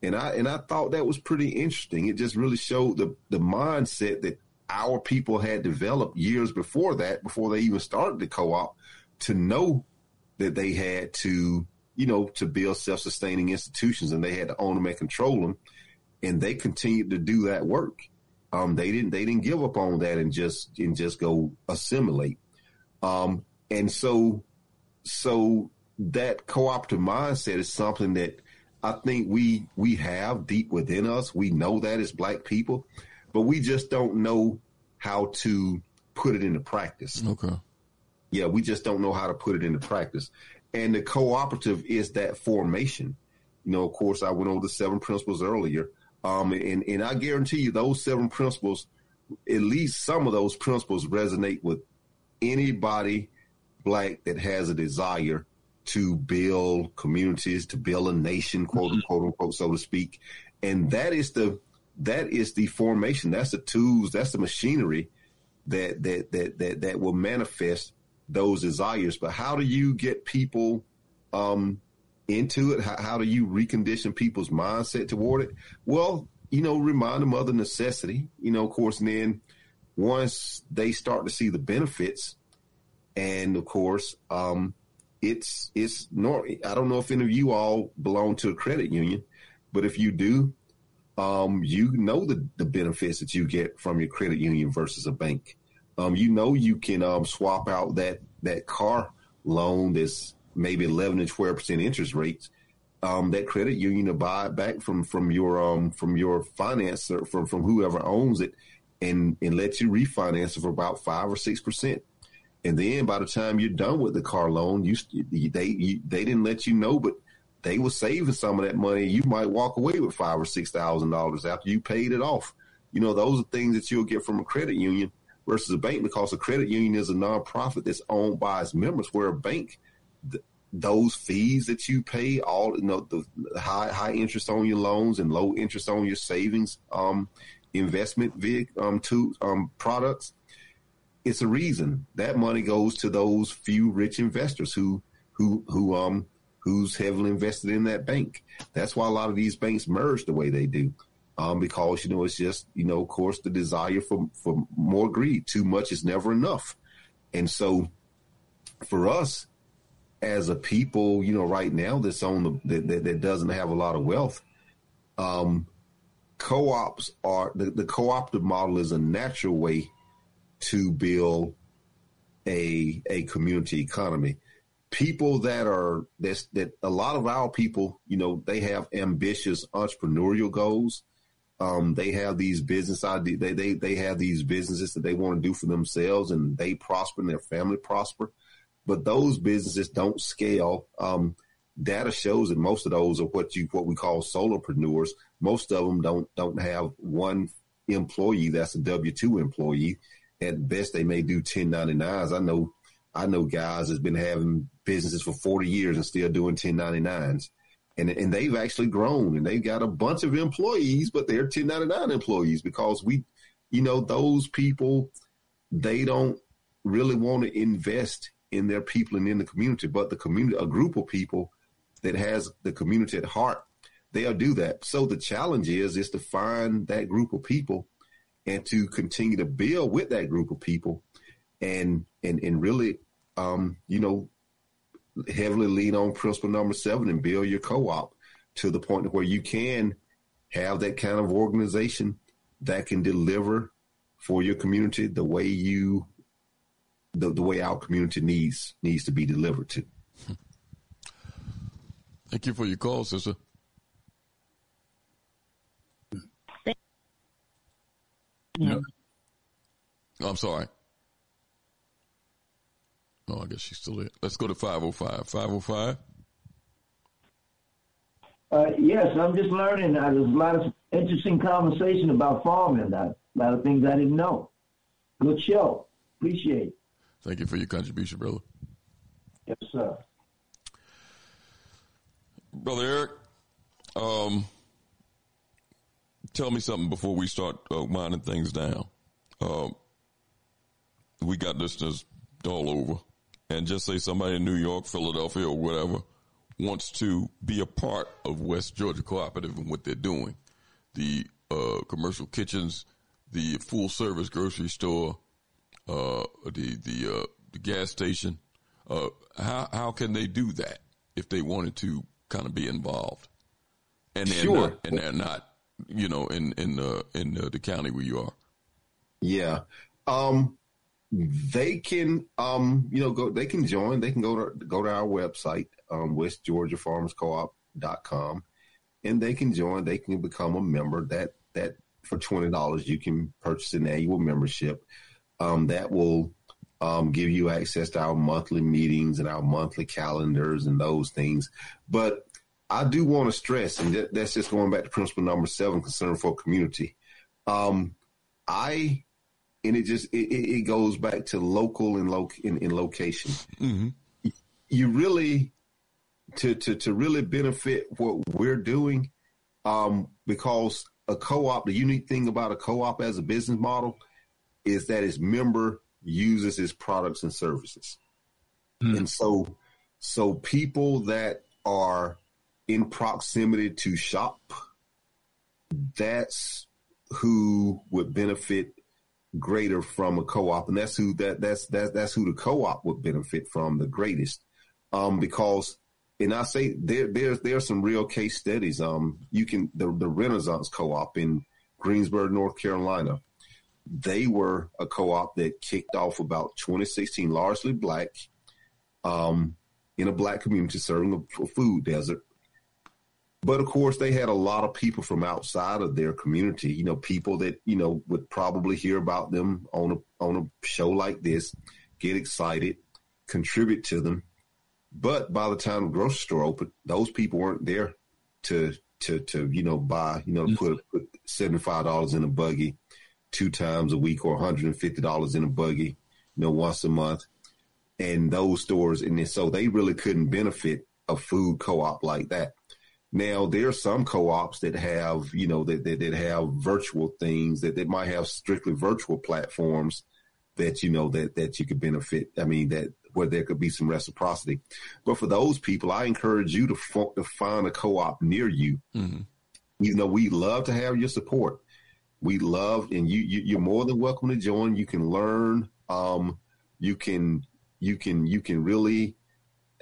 And I and I thought that was pretty interesting. It just really showed the the mindset that our people had developed years before that, before they even started the co-op, to know that they had to you know, to build self-sustaining institutions, and they had to own them and control them, and they continued to do that work. Um, they didn't they didn't give up on that and just and just go assimilate. Um, and so so that cooperative mindset is something that I think we we have deep within us. We know that as black people, but we just don't know how to put it into practice. Okay. Yeah, we just don't know how to put it into practice. And the cooperative is that formation. You know, of course, I went over the seven principles earlier. Um, and, and I guarantee you those seven principles, at least some of those principles resonate with anybody black that has a desire to build communities, to build a nation, quote mm-hmm. unquote, unquote, so to speak. And that is the that is the formation. That's the tools. That's the machinery that that that that that will manifest those desires. But how do you get people um, into it? How, how do you recondition people's mindset toward it? Well, you know, remind them of the necessity. You know, of course, and then once they start to see the benefits, and of course, um, it's it's nor I don't know if any of you all belong to a credit union, but if you do, um, you know the the benefits that you get from your credit union versus a bank um, you know you can um, swap out that that car loan that's maybe 11 to 12 percent interest rates. Um, that credit union to buy it back from from your um from your financer from from whoever owns it, and and let you refinance it for about five or six percent. And then by the time you're done with the car loan, you they you, they didn't let you know, but they were saving some of that money. You might walk away with five or six thousand dollars after you paid it off. You know, those are things that you'll get from a credit union versus a bank because a credit union is a nonprofit that's owned by its members, where a bank, th- those fees that you pay, all you know, the, high high interest on your loans and low interest on your savings, um, investment um, to um, products. It's a reason that money goes to those few rich investors who who who um who's heavily invested in that bank. That's why a lot of these banks merge the way they do. Um, because you know it's just you know of course the desire for for more greed. Too much is never enough, and so for us as a people, you know, right now that's on the that, that, that doesn't have a lot of wealth, um, co-ops are the, the cooperative model is a natural way to build a a community economy. People that are that's that a lot of our people, you know, they have ambitious entrepreneurial goals. Um, they have these business ideas. They, they they have these businesses that they want to do for themselves, and they prosper, and their family prosper. But those businesses don't scale. Um, data shows that most of those are what you what we call solopreneurs. Most of them don't don't have one employee that's a W two employee. At best, they may do 1099s. I know I know guys that's been having businesses for 40 years and still doing 1099s and and they've actually grown and they've got a bunch of employees, but they're 1099 employees because we, you know, those people, they don't really want to invest in their people and in the community, but the community, a group of people that has the community at heart, they'll do that. So the challenge is is to find that group of people and to continue to build with that group of people and and and really um, you know heavily lean on principle number seven and build your co-op to the point where you can have that kind of organization that can deliver for your community the way you the, the way our community needs needs to be delivered to. (laughs) Thank you for your call, sister. Yeah. I'm sorry. Oh, I guess she's still there. Let's go to 505. 505. Uh, yes, I'm just learning. Uh, there's a lot of interesting conversation about farming. Uh, a lot of things I didn't know. Good show. Appreciate it. Thank you for your contribution, brother. Yes, sir. Brother Eric, um, tell me something before we start uh, winding things down. Um, we got listeners all over and just say somebody in New York, Philadelphia, or whatever wants to be a part of West Georgia Cooperative and what they're doing, the uh, commercial kitchens, the full service grocery store, uh, the the uh, the gas station, uh, how how can they do that if they wanted to kind of be involved? And they're sure. not, and they're not, you know, in in in the county where you are. Yeah. Um, they can, um, you know, go, they can join, they can go to, go to our website, um, westgeorgiafarmerscoop.com and they can join, they can become a member that, that for $20, you can purchase an annual membership. Um, that will, um, give you access to our monthly meetings and our monthly calendars and those things. But I do want to stress, and that, that's just going back to principle number seven, concern for community. Um, I and it just it, it goes back to local and loc in, in location. Mm-hmm. You really to to to really benefit what we're doing, um, because a co-op. The unique thing about a co-op as a business model is that its member uses its products and services, mm. and so so people that are in proximity to shop, that's who would benefit greater from a co-op, and that's who that that's that's that's who the co-op would benefit from the greatest, um, because and I say there there's there's some real case studies. Um, you can the the Renaissance Co-op in Greensboro, North Carolina, they were a co-op that kicked off about 2016, largely black, um, in a black community serving a, a food desert. But of course, they had a lot of people from outside of their community. You know, people that you know would probably hear about them on a on a show like this, get excited, contribute to them. But by the time the grocery store opened, those people weren't there to to to you know buy you know put mm-hmm. put seventy five dollars in a buggy two times a week or one hundred and fifty dollars in a buggy, you know, once a month. And those stores, and then, so they really couldn't benefit a food co-op like that. Now there are some co-ops that have, you know, that, that, that have virtual things that, that might have strictly virtual platforms that, you know, that, that you could benefit. I mean, that where there could be some reciprocity. But for those people, I encourage you to, to find a co-op near you mm-hmm. You know, we love to have your support. We love, and you, you you're more than welcome to join. You can learn. Um, you can you can you can really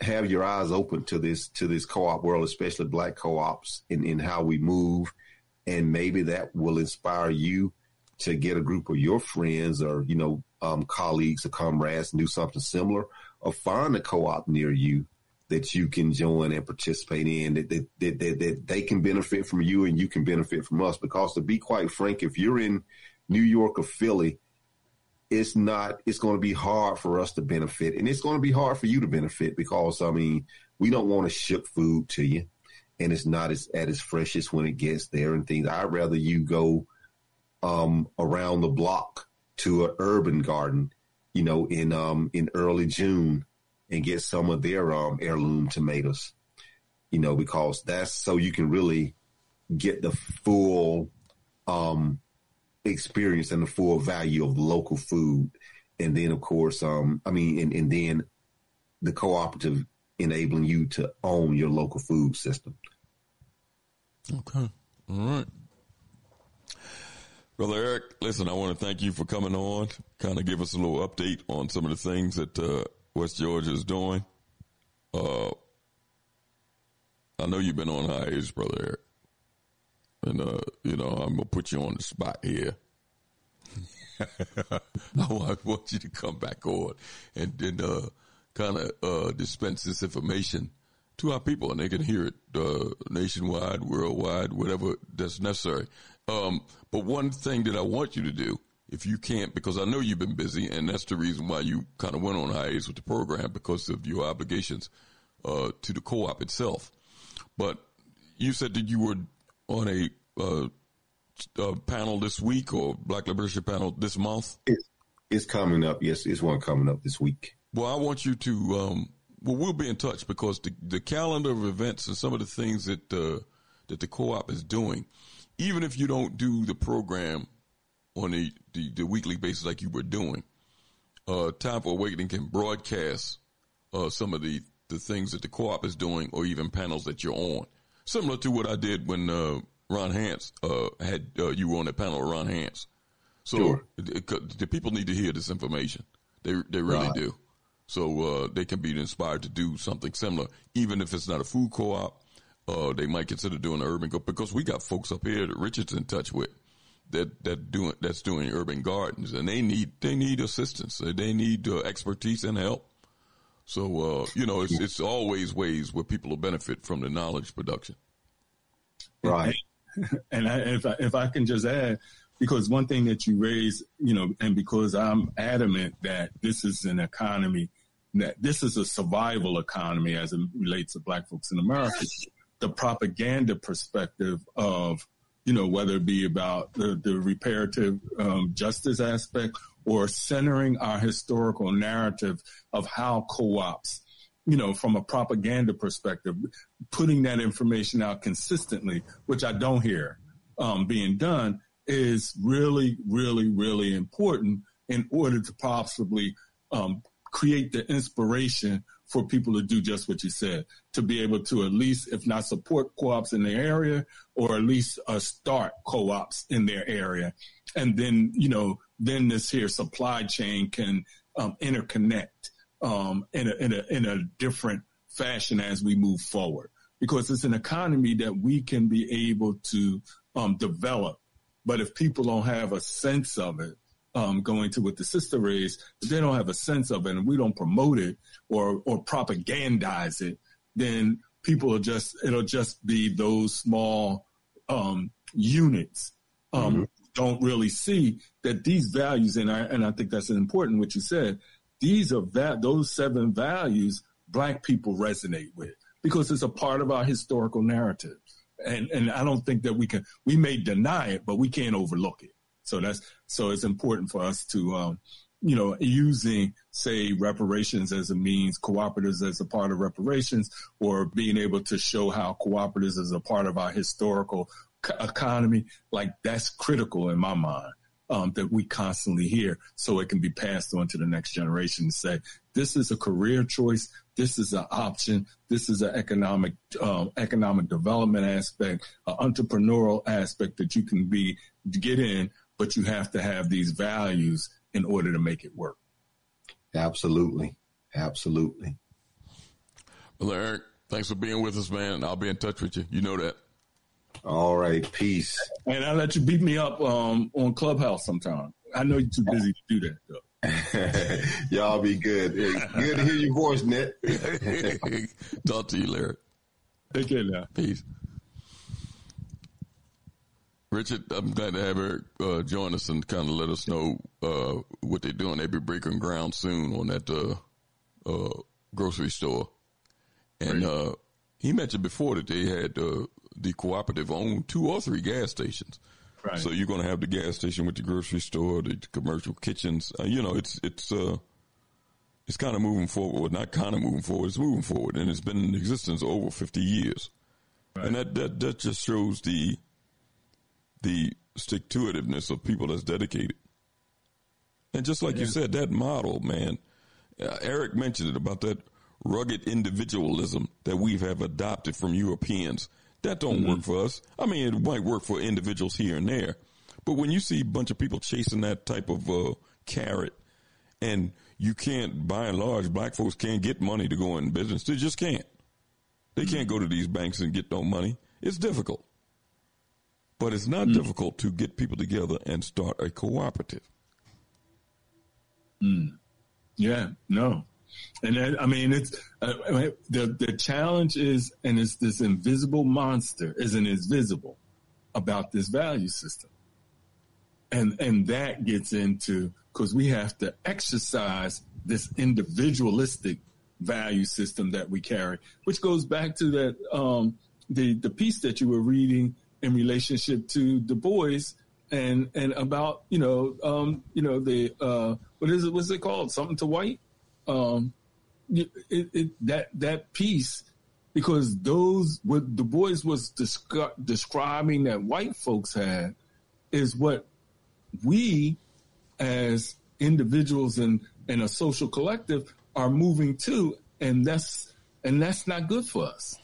have your eyes open to this to this co-op world, especially black co-ops, in in how we move, and maybe that will inspire you to get a group of your friends or you know um, colleagues or comrades and do something similar, or find a co-op near you that you can join and participate in that, that, that, that, that they can benefit from you and you can benefit from us. Because to be quite frank, if you're in New York or Philly, it's not, it's going to be hard for us to benefit and it's going to be hard for you to benefit because, I mean, we don't want to ship food to you and it's not as at its freshest when it gets there and things. I'd rather you go um, around the block to an urban garden, you know, in um, in early June and get some of their um, heirloom tomatoes, you know, because that's so you can really get the full um, experience and the full value of local food. And then, of course, um, I mean, and, and then the cooperative enabling you to own your local food system. Okay. All right. Brother Eric, listen, I want to thank you for coming on, kind of give us a little update on some of the things that uh, West Georgia is doing. Uh, I know you've been on hiatus, Brother Eric. And, uh, you know, I'm to put you on the spot here. (laughs) I want, you to come back on and then uh, kind of uh, dispense this information to our people and they can hear it uh, nationwide, worldwide, whatever that's necessary. Um, but one thing that I want you to do, if you can't, because I know you've been busy, and that's the reason why you kind of went on hiatus with the program because of your obligations uh, to the co-op itself. But you said that you were on a, uh, a panel this week or Black Liberation panel this month. It's, it's coming up. Yes, it's one coming up this week. Well, I want you to. Um, well, we'll be in touch because the, the calendar of events and some of the things that uh, that the co-op is doing even if you don't do the program on the, the, the weekly basis like you were doing, uh, Time for Awakening can broadcast uh, some of the, the things that the co-op is doing or even panels that you're on. Similar to what I did when uh, Ron Hance uh, had uh, you were on the panel with Ron Hance. So sure. the people need to hear this information. They they really right. do. So uh, they can be inspired to do something similar, even if it's not a food co-op uh, they might consider doing an urban go because we got folks up here that Richard's in touch with that that doing that's doing urban gardens and they need they need assistance they need uh, expertise and help. So uh, you know it's it's always ways where people will benefit from the knowledge production. Right. (laughs) And I, if I, if I can just add, because one thing that you raise, you know, and because I'm adamant that this is an economy that this is a survival economy as it relates to black folks in America the propaganda perspective of, you know, whether it be about the, the reparative um, justice aspect or centering our historical narrative of how co-ops, you know, from a propaganda perspective, putting that information out consistently, which I don't hear um, being done, is really, really, really important in order to possibly um, create the inspiration for people to do just what you said, to be able to at least, if not support co-ops in their area, or at least uh, start co-ops in their area. And then, you know, then this here supply chain can um, interconnect um, in, a, in, a, in a different fashion as we move forward. Because it's an economy that we can be able to um, develop. But if people don't have a sense of it, um, going to what the sister raised, if they don't have a sense of it and we don't promote it or or propagandize it, then people will just it'll just be those small um, units um, mm-hmm. Don't really see that these values and I and I think that's important what you said. These are that those seven values black people resonate with because it's a part of our historical narrative. And and I don't think that we can we may deny it, but we can't overlook it. So that's so it's important for us to, um, you know, using say reparations as a means, cooperatives as a part of reparations, or being able to show how cooperatives as a part of our historical economy. Like that's critical in my mind um, that we constantly hear so it can be passed on to the next generation and say, this is a career choice. This is an option. This is an economic, uh, economic development aspect, an entrepreneurial aspect that you can be, get in, but you have to have these values in order to make it work. Absolutely. Absolutely. Well, Eric, thanks for being with us, man. I'll be in touch with you. You know that. All right. Peace. And I'll let you beat me up um, on Clubhouse sometime. I know you're too busy to do that, though. (laughs) Y'all be good. Good to hear your voice, Nick. (laughs) Talk to you, Larry. Take care now. Peace. Richard, I'm glad to have Eric uh, join us and kind of let us know uh, what they're doing. They'll be breaking ground soon on that uh, uh grocery store. And uh, he mentioned before that they had uh, the cooperative own two or three gas stations. Right. So you're going to have the gas station with the grocery store, the commercial kitchens. you know, it's it's uh, it's kind of moving forward. Not kind of moving forward. It's moving forward, and it's been in existence over 50 years. Right. And that, that that just shows the the stick to itiveness of people that's dedicated. And just like yeah. you said, that model, man, uh, Eric mentioned it about that rugged individualism that we have adopted from Europeans. That don't mm-hmm. work for us. I mean, it might work for individuals here and there, but when you see a bunch of people chasing that type of uh, carrot, and you can't, by and large, black folks can't get money to go in business. They just can't. They can't go to these banks and get no money. It's difficult. But it's not mm. difficult to get people together and start a cooperative. Mm. Yeah, no. And that, I mean, it's uh, the the challenge is, and it's this invisible monster isn't invisible about this value system, and and that gets into because we have to exercise this individualistic value system that we carry, which goes back to that um, the the piece that you were reading in relationship to Du Bois and and about you know um, you know the uh, what is it what's it called? Something to white um, it, it, that that piece because those what Du Bois was descri- describing that white folks had is what we as individuals and in a social collective are moving to and that's and that's not good for us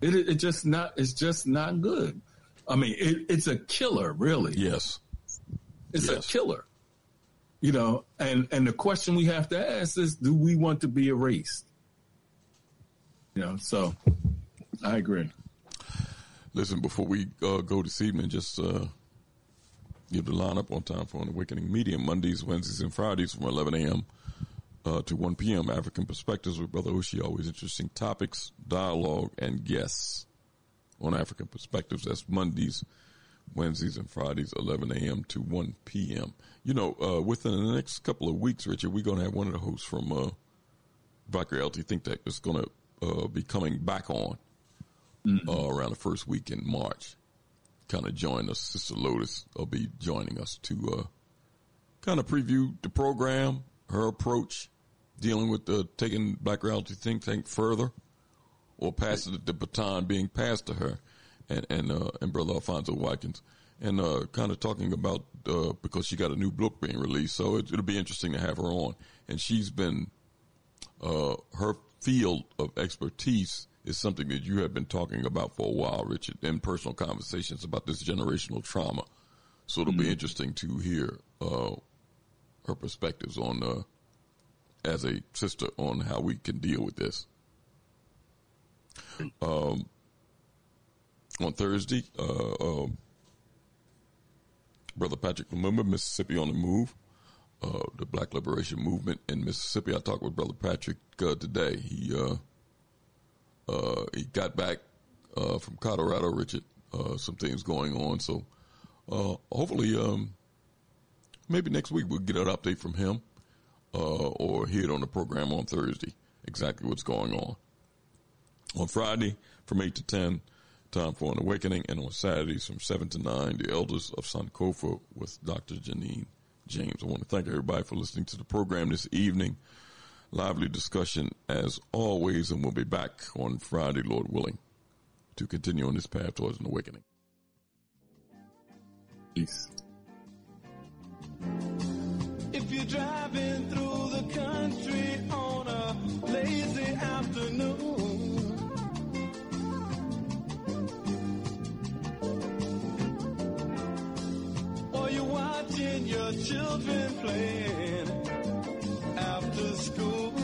it, it just not. It's just not good. I mean, it, it's a killer, really. Yes, it's yes. a killer. You know, and and the question we have to ask is, do we want to be erased? You know, so I agree. Listen, before we uh, go this evening, just uh, give the lineup on time for an awakening medium Mondays, Wednesdays, and Fridays from 11 a.m uh, to 1 p.m. African Perspectives with Brother Oshi. Always interesting topics, dialogue, and guests on African Perspectives. That's Mondays, Wednesdays, and Fridays, 11 a.m. to 1 p.m. You know, uh, within the next couple of weeks, Richard, we're going to have one of the hosts from uh, Black Reality Think Tank that's going to uh, be coming back on mm-hmm. uh, around the first week in March. Kind of join us. Sister Lotus will be joining us to uh, kind of preview the program, her approach dealing with the taking Black Reality Think Tank further, or passing the baton being passed to her, and and uh, and Brother Alfonso Watkins, and uh, kind of talking about uh, because she got a new book being released, so it, will be interesting to have her on, and she's been uh, her field of expertise is something that you have been talking about for a while, Richard, in personal conversations about this generational trauma. So it'll mm-hmm. be interesting to hear uh, her perspectives on, uh, as a sister, on how we can deal with this. Um, on Thursday, uh, um, Brother Patrick Lumumba, Mississippi on the Move, uh, the Black Liberation Movement in Mississippi. I talked with Brother Patrick uh, today. He uh, he got back from Colorado, Richard. some things going on, so hopefully um, maybe next week we'll get an update from him uh, or hear it on the program on Thursday, exactly what's going on. On Friday from 8 to 10, time for an awakening, and on Saturdays from 7 to 9, the elders of Sankofa with Dr. Janine James. I want to thank everybody for listening to the program this evening. Lively discussion as always, and we'll be back on Friday, Lord willing, to continue on this path towards an awakening. Peace. be driving through the country children playing after school.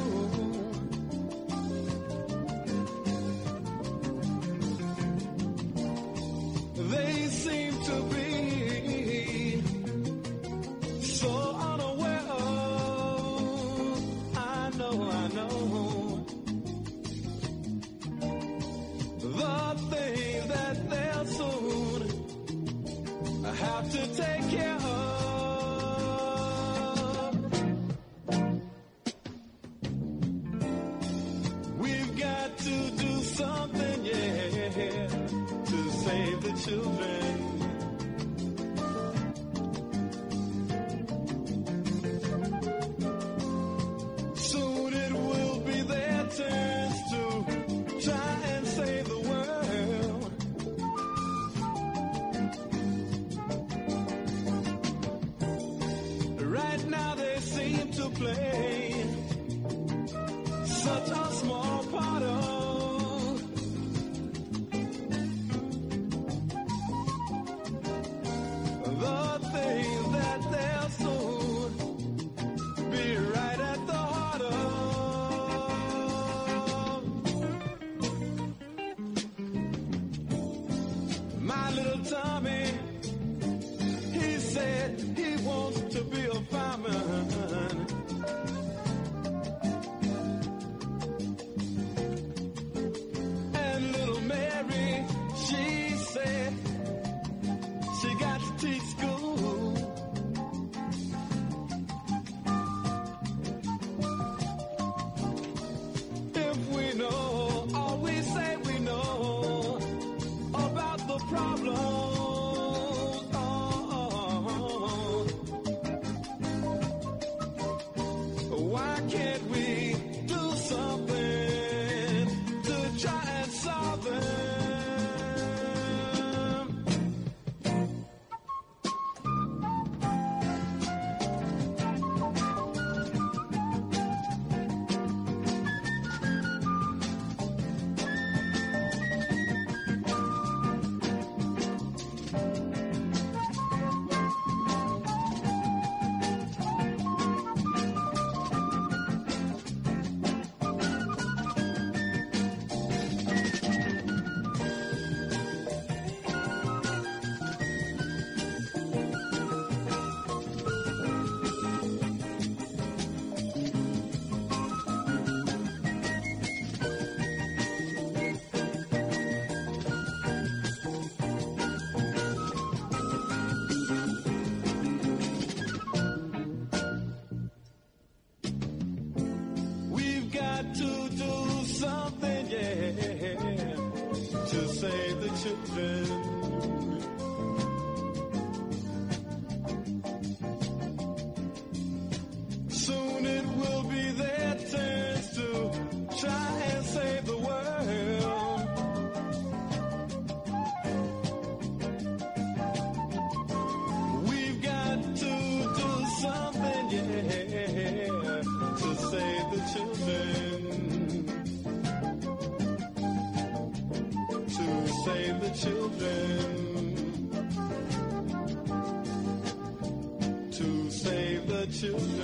Children. To save the children.